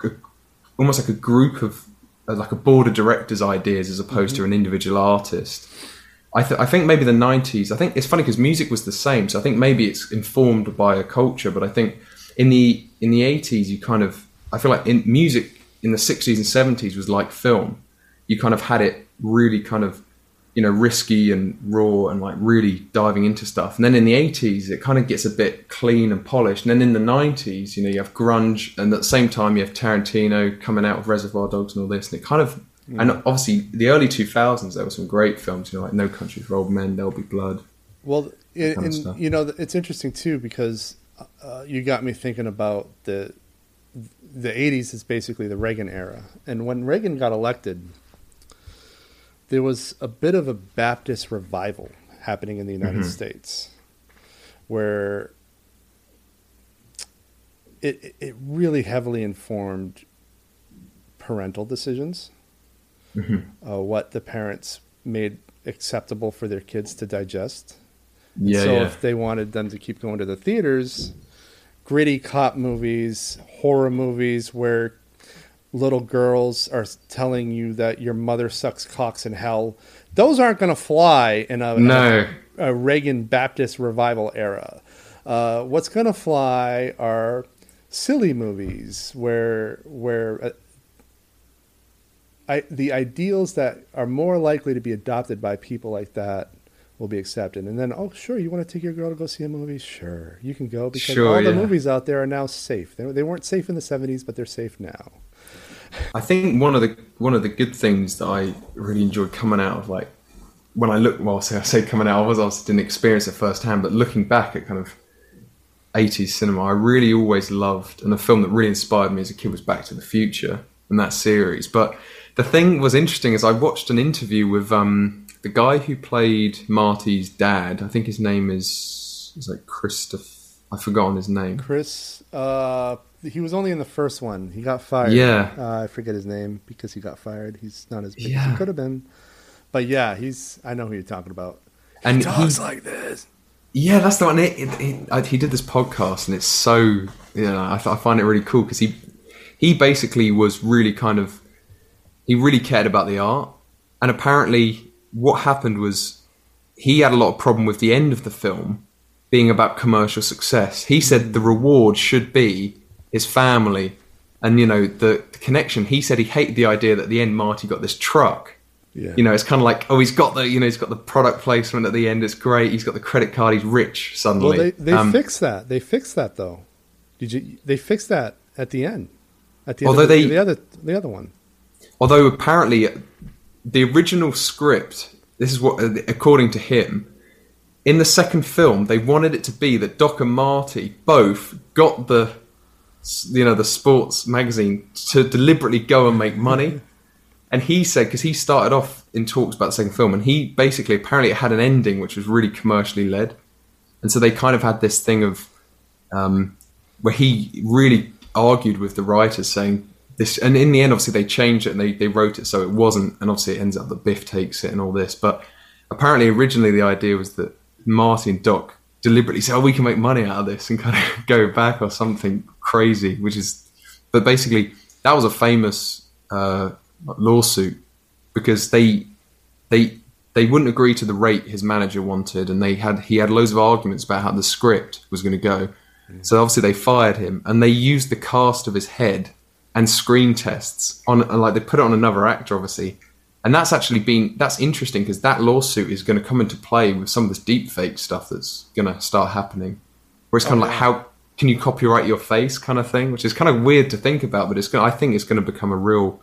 almost like a group of like a board of directors' ideas as opposed mm-hmm. to an individual artist. I, th- I think maybe the 90s, I think it's funny because music was the same. So I think maybe it's informed by a culture, but I think in the in the 80s, you kind of, I feel like in music in the 60s and 70s was like film. You kind of had it really kind of you know risky and raw and like really diving into stuff. And then in the 80s it kind of gets a bit clean and polished. And then in the 90s you know you have grunge and at the same time you have tarantino coming out with reservoir dogs and all this. And it kind of mm. and obviously the early 2000s there were some great films you know like no country for old men there'll be blood well it, and you know it's interesting too because uh, you got me thinking about the the 80s is basically the reagan era. And when reagan got elected there was a bit of a Baptist revival happening in the United mm-hmm. States where it, it really heavily informed parental decisions, mm-hmm. uh, what the parents made acceptable for their kids to digest. Yeah, so yeah. if they wanted them to keep going to the theaters, gritty cop movies, horror movies where little girls are telling you that your mother sucks cocks in hell, those aren't going to fly in a, no. a, a, Reagan Baptist revival era. Uh, what's going to fly are silly movies where where uh, I, the ideals that are more likely to be adopted by people like that will be accepted. And then, oh, sure, you want to take your girl to go see a movie? Sure, you can go because sure, all the movies out there are now safe. They, they weren't safe in the 70s, but they're safe now. I think one of the one of the good things that I really enjoyed coming out of like when I look well, say I say coming out, I was I didn't experience it firsthand, but looking back at kind of 80s cinema I really always loved, and a film that really inspired me as a kid was Back to the Future and that series. But the thing was interesting is I watched an interview with um, the guy who played Marty's dad. I think his name is is like Christopher. I've forgotten his name. Chris. Uh, he was only in the first one. He got fired. Yeah. Uh, I forget his name because he got fired. He's not as big as he could have been. But yeah, he's. I know who you're talking about. And he talks he- like this. Yeah, that's the one. It, it, it, I, he did this podcast, and it's so you know I, I find it really cool because he he basically was really kind of he really cared about the art, and apparently what happened was he had a lot of problem with the end of the film being about commercial success. He said the reward should be his family, and you know the, the connection. He said he hated the idea that at the end Marty got this truck Yeah. you know, it's kind of like, oh, he's got the, you know, he's got the product placement at the end. It's great. He's got the credit card. He's rich Well, suddenly. they they Um, fixed that. They fixed that though. Did you? They fixed that at the end. At the end Although of the, they- the other the other one. although apparently, the original script. This is what, according to him, in the second film, they wanted it to be that Doc and Marty both got the, you know, the sports magazine to deliberately go and make money. And he said, because he started off in talks about the second film, and he basically apparently it had an ending which was really commercially led, and so they kind of had this thing of um, where he really argued with the writers, saying this, and in the end, obviously they changed it and they they wrote it so it wasn't, and obviously it ends up that Biff takes it and all this, but apparently originally the idea was that Marty and Doc deliberately said, "Oh, we can make money out of this," and kind of go back or something crazy, which is, but basically that was a famous uh, lawsuit because they they they wouldn't agree to the rate his manager wanted, and they had he had loads of arguments about how the script was going to go. So obviously they fired him, and they used the cast of his head and screen tests on, and like they put it on another actor, obviously. And that's actually been that's interesting because that lawsuit is going to come into play with some of this deep fake stuff that's going to start happening. Where it's kind of like how can you copyright your face kind of thing, which is kind of weird to think about, but it's going. I think it's going to become a real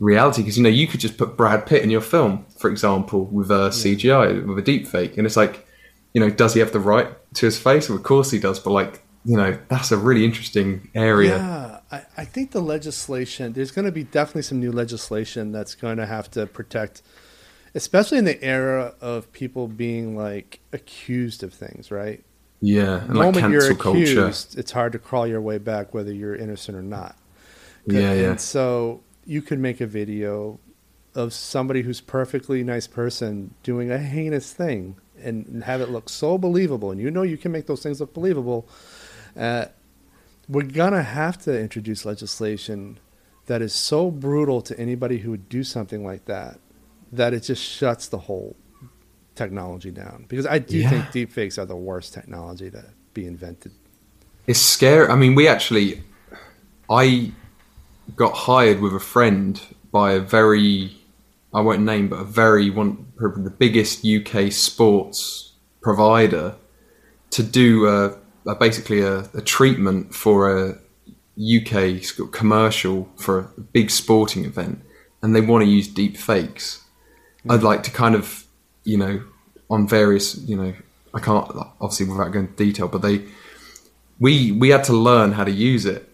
reality because you know you could just put Brad Pitt in your film, for example, with a CGI with a deep fake, and it's like, you know, does he have the right to his face? Well, of course he does, but like, you know, that's a really interesting area. Yeah, I, I think the legislation, there's going to be definitely some new legislation that's going to have to protect, especially in the era of people being like accused of things, right? Yeah, and the like moment you're cancel culture. accused, it's hard to crawl your way back whether you're innocent or not. Yeah, and yeah. so you could make a video of somebody who's perfectly nice person doing a heinous thing and, and have it look so believable, and you know you can make those things look believable. Uh, we're gonna have to introduce legislation that is so brutal to anybody who would do something like that that it just shuts the whole technology down. Because I do Yeah. think deepfakes are the worst technology to be invented. It's scary. I mean, we actually, I got hired with a friend by a very, I won't name, but a very one, probably the biggest UK sports provider to do a, a basically a, a treatment for a UK commercial for a big sporting event, and they want to use deep fakes. I'd mm. like to kind of, you know, on various, you know, I can't obviously without going into detail, but they, we we had to learn how to use it,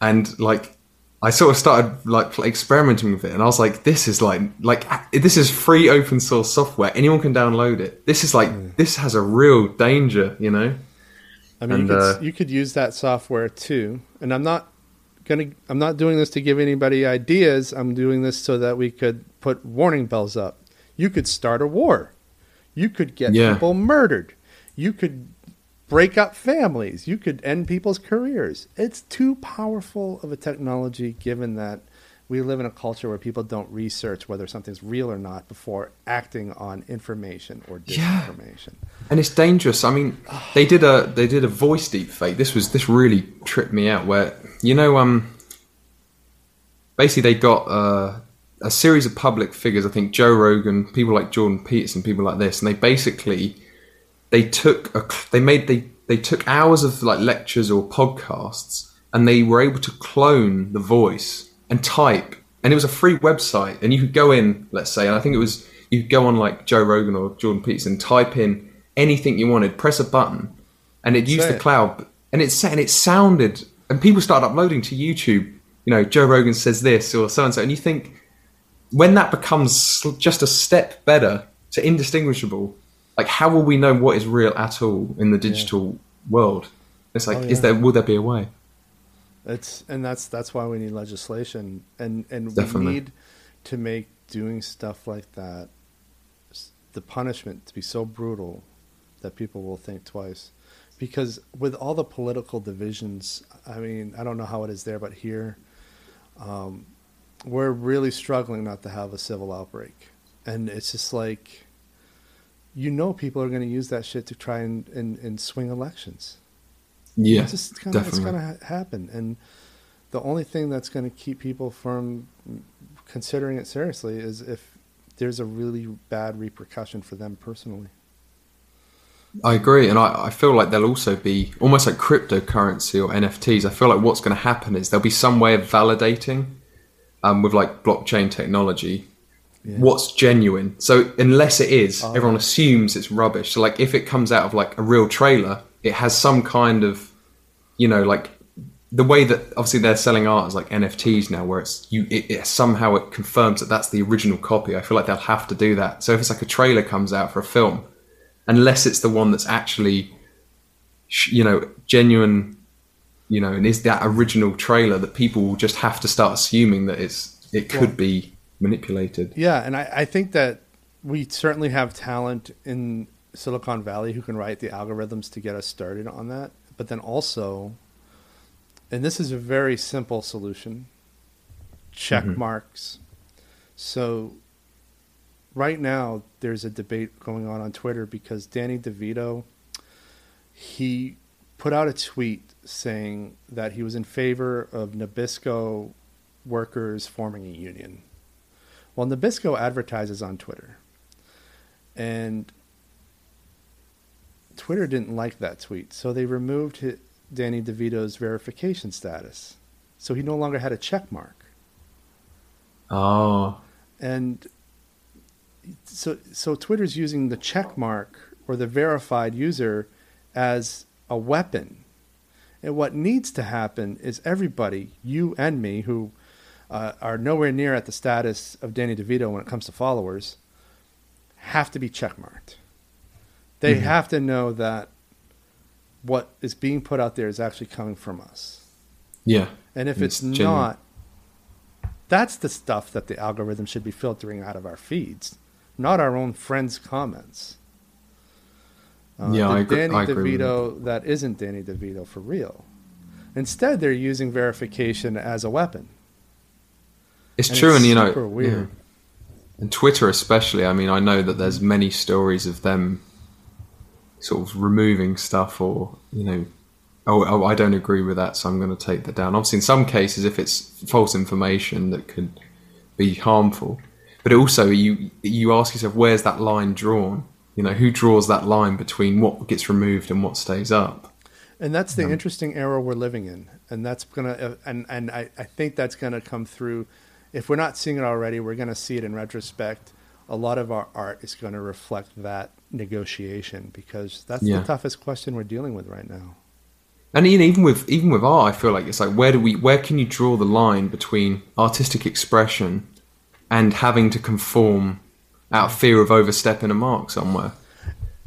and like I sort of started like experimenting with it, and I was like, this is like like this is free open source software. Anyone can download it. This is like this has a real danger, you know. I mean, And, you, could, uh, you could use that software too. And I'm not gonna. I'm not doing this to give anybody ideas. I'm doing this so that we could put warning bells up. You could start a war. You could get Yeah. people murdered. You could break up families. You could end people's careers. It's too powerful of a technology, given that we live in a culture where people don't research whether something's real or not before acting on information or Yeah. disinformation. and it's dangerous. I mean, they did a they did a voice deep fake. This was this really tripped me out. Where you know, um, basically they got uh, a series of public figures. I think Joe Rogan, people like Jordan Peterson, people like this, and they basically they took a they made they they took hours of like lectures or podcasts, and they were able to clone the voice and type. And it was a free website, and you could go in, let's say, and I think it was you could go on like Joe Rogan or Jordan Peterson, type in anything you wanted, press a button, and it used the it. cloud, and it and it sounded, and people started uploading to YouTube. You know, Joe Rogan says this or so and so, and you think when that becomes just a step better to indistinguishable, like how will we know what is real at all in the digital world? It's like, Oh, is there will there be a way? It's and that's that's why we need legislation and and Definitely. we need to make doing stuff like that the punishment to be so brutal that people will think twice. Because with all the political divisions, I mean, I don't know how it is there, but here, um, we're really struggling not to have a civil outbreak, and it's just like, you know, people are going to use that shit to try and, and, and swing elections. Yeah, It's just gonna, it's going to ha- happen, and the only thing that's going to keep people from considering it seriously is if there's a really bad repercussion for them personally. I agree, and I, I feel like there'll also be almost like cryptocurrency or NFTs. I feel like what's going to happen is there'll be some way of validating um, with like blockchain technology Yeah. what's genuine. So unless it is, Oh. everyone assumes it's rubbish. So like if it comes out of like a real trailer, it has some kind of, you know, like the way that obviously they're selling art as like NFTs now, where it's you it, it somehow it confirms that that's the original copy. I feel like they'll have to do that. So if it's like a trailer comes out for a film, unless it's the one that's actually, you know, genuine, you know, and is that original trailer that people will just have to start assuming that it's it could Well- be manipulated. Yeah, and I, I think that we certainly have talent in Silicon Valley who can write the algorithms to get us started on that. But then also, and this is a very simple solution check Mhm. marks. So, right now, there's a debate going on on Twitter because Danny DeVito, he put out a tweet saying that he was in favor of Nabisco workers forming a union. Well, Nabisco advertises on Twitter. And Twitter didn't like that tweet, so they removed Danny DeVito's verification status. So he no longer had a check mark. Oh, And so so Twitter's using the check mark or the verified user as a weapon. And what needs to happen is everybody, you and me, who uh, are nowhere near at the status of Danny DeVito when it comes to followers, have to be checkmarked. They Mhm. have to know that what is being put out there is actually coming from us. yeah. And if And it's, it's not, that's the stuff that the algorithm should be filtering out of our feeds, not our own friends' comments. Uh, Yeah, I agree- Danny I DeVito that isn't Danny DeVito for real. Instead, they're using verification as a weapon. It's And true, it's and you know, weird. yeah. and Twitter especially. I mean, I know that there's many stories of them sort of removing stuff, or you know, oh, oh I don't agree with that, so I'm going to take that down. Obviously, in some cases, if it's false information that could be harmful, but also you you ask yourself, where's that line drawn? You know, who draws that line between what gets removed and what stays up? And that's the Um, interesting era we're living in, and that's gonna uh, and and I, I think that's gonna come through. If we're not seeing it already, we're gonna see it in retrospect. A lot of our art is going to reflect that negotiation because that's Yeah. the toughest question we're dealing with right now. And even even with even with art, I feel like it's like where do we where can you draw the line between artistic expression and having to conform out of fear of overstepping a mark somewhere?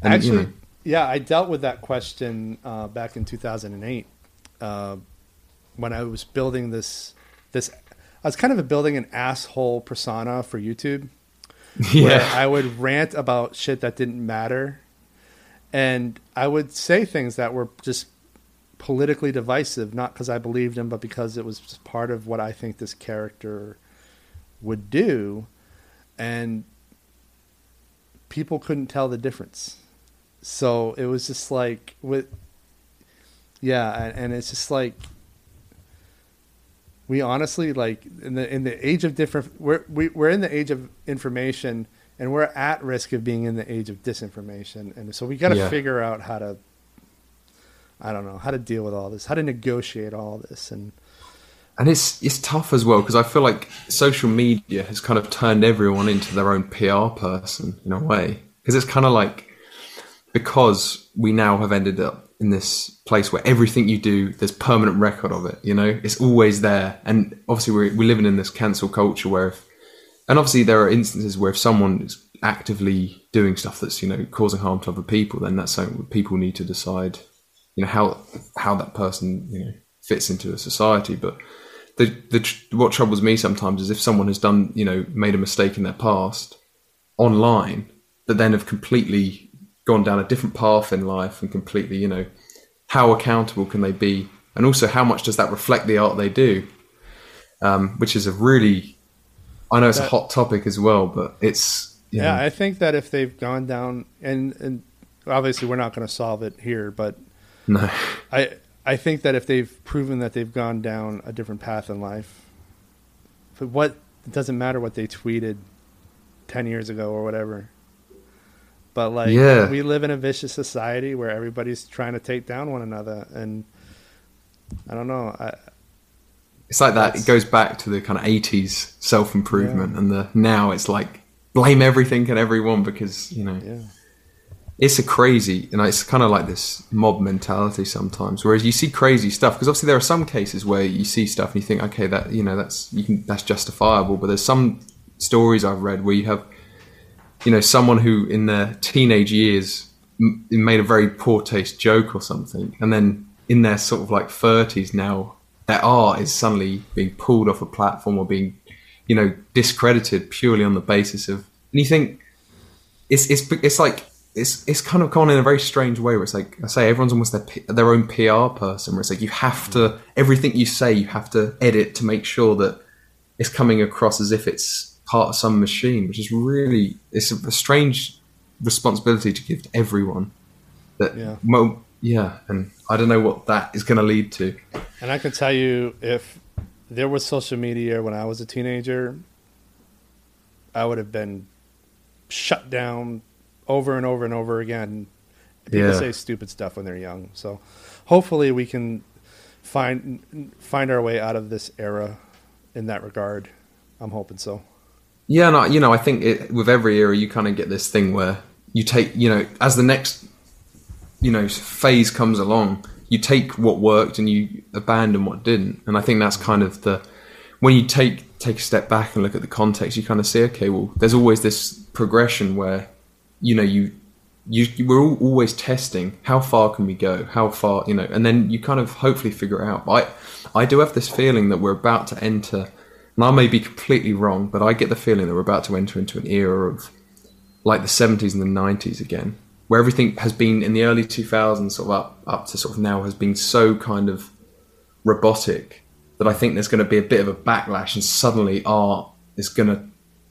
And, you Actually, know, yeah, I dealt with that question uh, back in 2008 uh, when I was building this. This I was kind of building an asshole persona for YouTube. where yeah, I would rant about shit that didn't matter, and I would say things that were just politically divisive, not because I believed him, but because it was part of what I think this character would do, and people couldn't tell the difference. So it was just like with, yeah, and, and it's just like we honestly like in the in the age of different we're we, we're in the age of information and we're at risk of being in the age of disinformation and so we got to Yeah. figure out how to i don't know how to deal with all this how to negotiate all this and and it's it's tough as well because I feel like social media has kind of turned everyone into their own PR person in a way because it's kind of like because we now have ended up in this place where everything you do, there's permanent record of it. You know, it's always there. And obviously, we're we're living in this cancel culture where, if, and obviously, there are instances where if someone is actively doing stuff that's you know causing harm to other people, then that's something people need to decide. You know how how that person you know fits into a society, but. The, the what troubles me sometimes is if someone has done you know made a mistake in their past online but then have completely gone down a different path in life and completely, you know, how accountable can they be? And also, how much does that reflect the art they do? Um, which is a really, I know it's that, a hot topic as well, but it's. Yeah, know. I think that if they've gone down, and, and obviously we're not going to solve it here, but no. I, I think that if they've proven that they've gone down a different path in life, but what it doesn't matter what they tweeted 10 years ago or whatever but like, yeah. we live in a vicious society where everybody's trying to take down one another, and I don't know. I, it's like that. It goes back to the kind of '80s self improvement, yeah. and the now it's like blame everything and everyone because you know. Yeah. It's a crazy, know, it's kind of like this mob mentality sometimes. Whereas you see crazy stuff, because obviously there are some cases where you see stuff and you think, okay, that you know, that's you can that's justifiable. But there's some stories I've read where you have you know, someone who in their teenage years m- made a very poor taste joke or something, and then in their sort of like 30s now, their art is suddenly being pulled off a platform or being, you know, discredited purely on the basis of. And you think it's it's it's like it's it's kind of gone in a very strange way where it's like I say everyone's almost their their own PR person where it's like you have to everything you say you have to edit to make sure that it's coming across as if it's part of some machine, which is really it's a, a strange responsibility to give to everyone. That yeah. Well, yeah, and I don't know what that is going to lead to. And I can tell you, if there was social media when I was a teenager, I would have been shut down over and over and over again. People yeah. say stupid stuff when they're young, so hopefully we can find find our way out of this era in that regard. I'm hoping so. Yeah, no, you know, I think it, with every era, you kind of get this thing where you take, you know, as the next, you know, phase comes along, you take what worked and you abandon what didn't. And I think that's kind of the when you take take a step back and look at the context, you kind of see, okay, well, there's always this progression where, you know, you you, we're all always testing how far can we go, how far, you know, and then you kind of hopefully figure it out. I I do have this feeling that we're about to enter and I may be completely wrong, but I get the feeling that we're about to enter into an era of like the 70s and the 90s again, where everything has been in the early 2000s, sort of up, up to sort of now, has been so kind of robotic that I think there's going to be a bit of a backlash, and suddenly art is going to,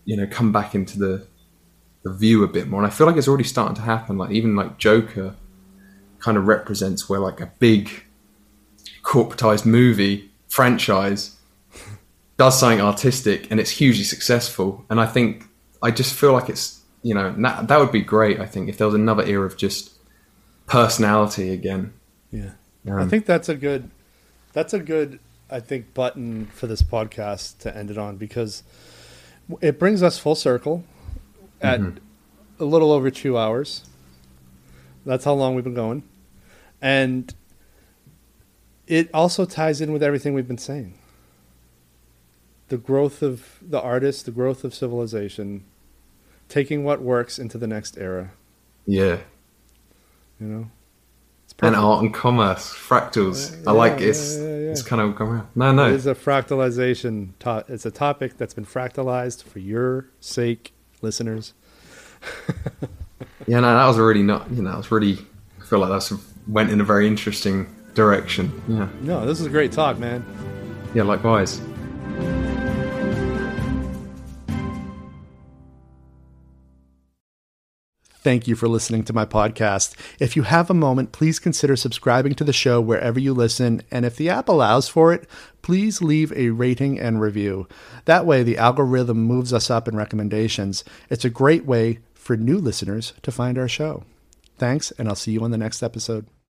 you know, come back into the the view a bit more. And I feel like it's already starting to happen. Like even like Joker kind of represents where like a big corporatized movie franchise does something artistic and it's hugely successful. And I think I just feel like it's you know that, that would be great. I think if there was another era of just personality again. Yeah, um, I think that's a good that's a good I think button for this podcast to end it on because it brings us full circle at mm-hmm. a little over two hours. That's how long we've been going, and it also ties in with everything we've been saying the growth of the artist, the growth of civilization, taking what works into the next era. Yeah. You know? and art and commerce, fractals. Uh, I like it. It's, yeah, yeah, it's kind of around. No, no. It's a fractalization. To- it's a topic that's been fractalized for your sake, listeners. yeah, no, that was really not, you know, it's really, I feel like that's went in a very interesting direction. Yeah. No, this is a great talk, man. Yeah, likewise. Thank you for listening to my podcast. If you have a moment, please consider subscribing to the show wherever you listen. And if the app allows for it, please leave a rating and review. That way, the algorithm moves us up in recommendations. It's a great way for new listeners to find our show. Thanks, and I'll see you on the next episode.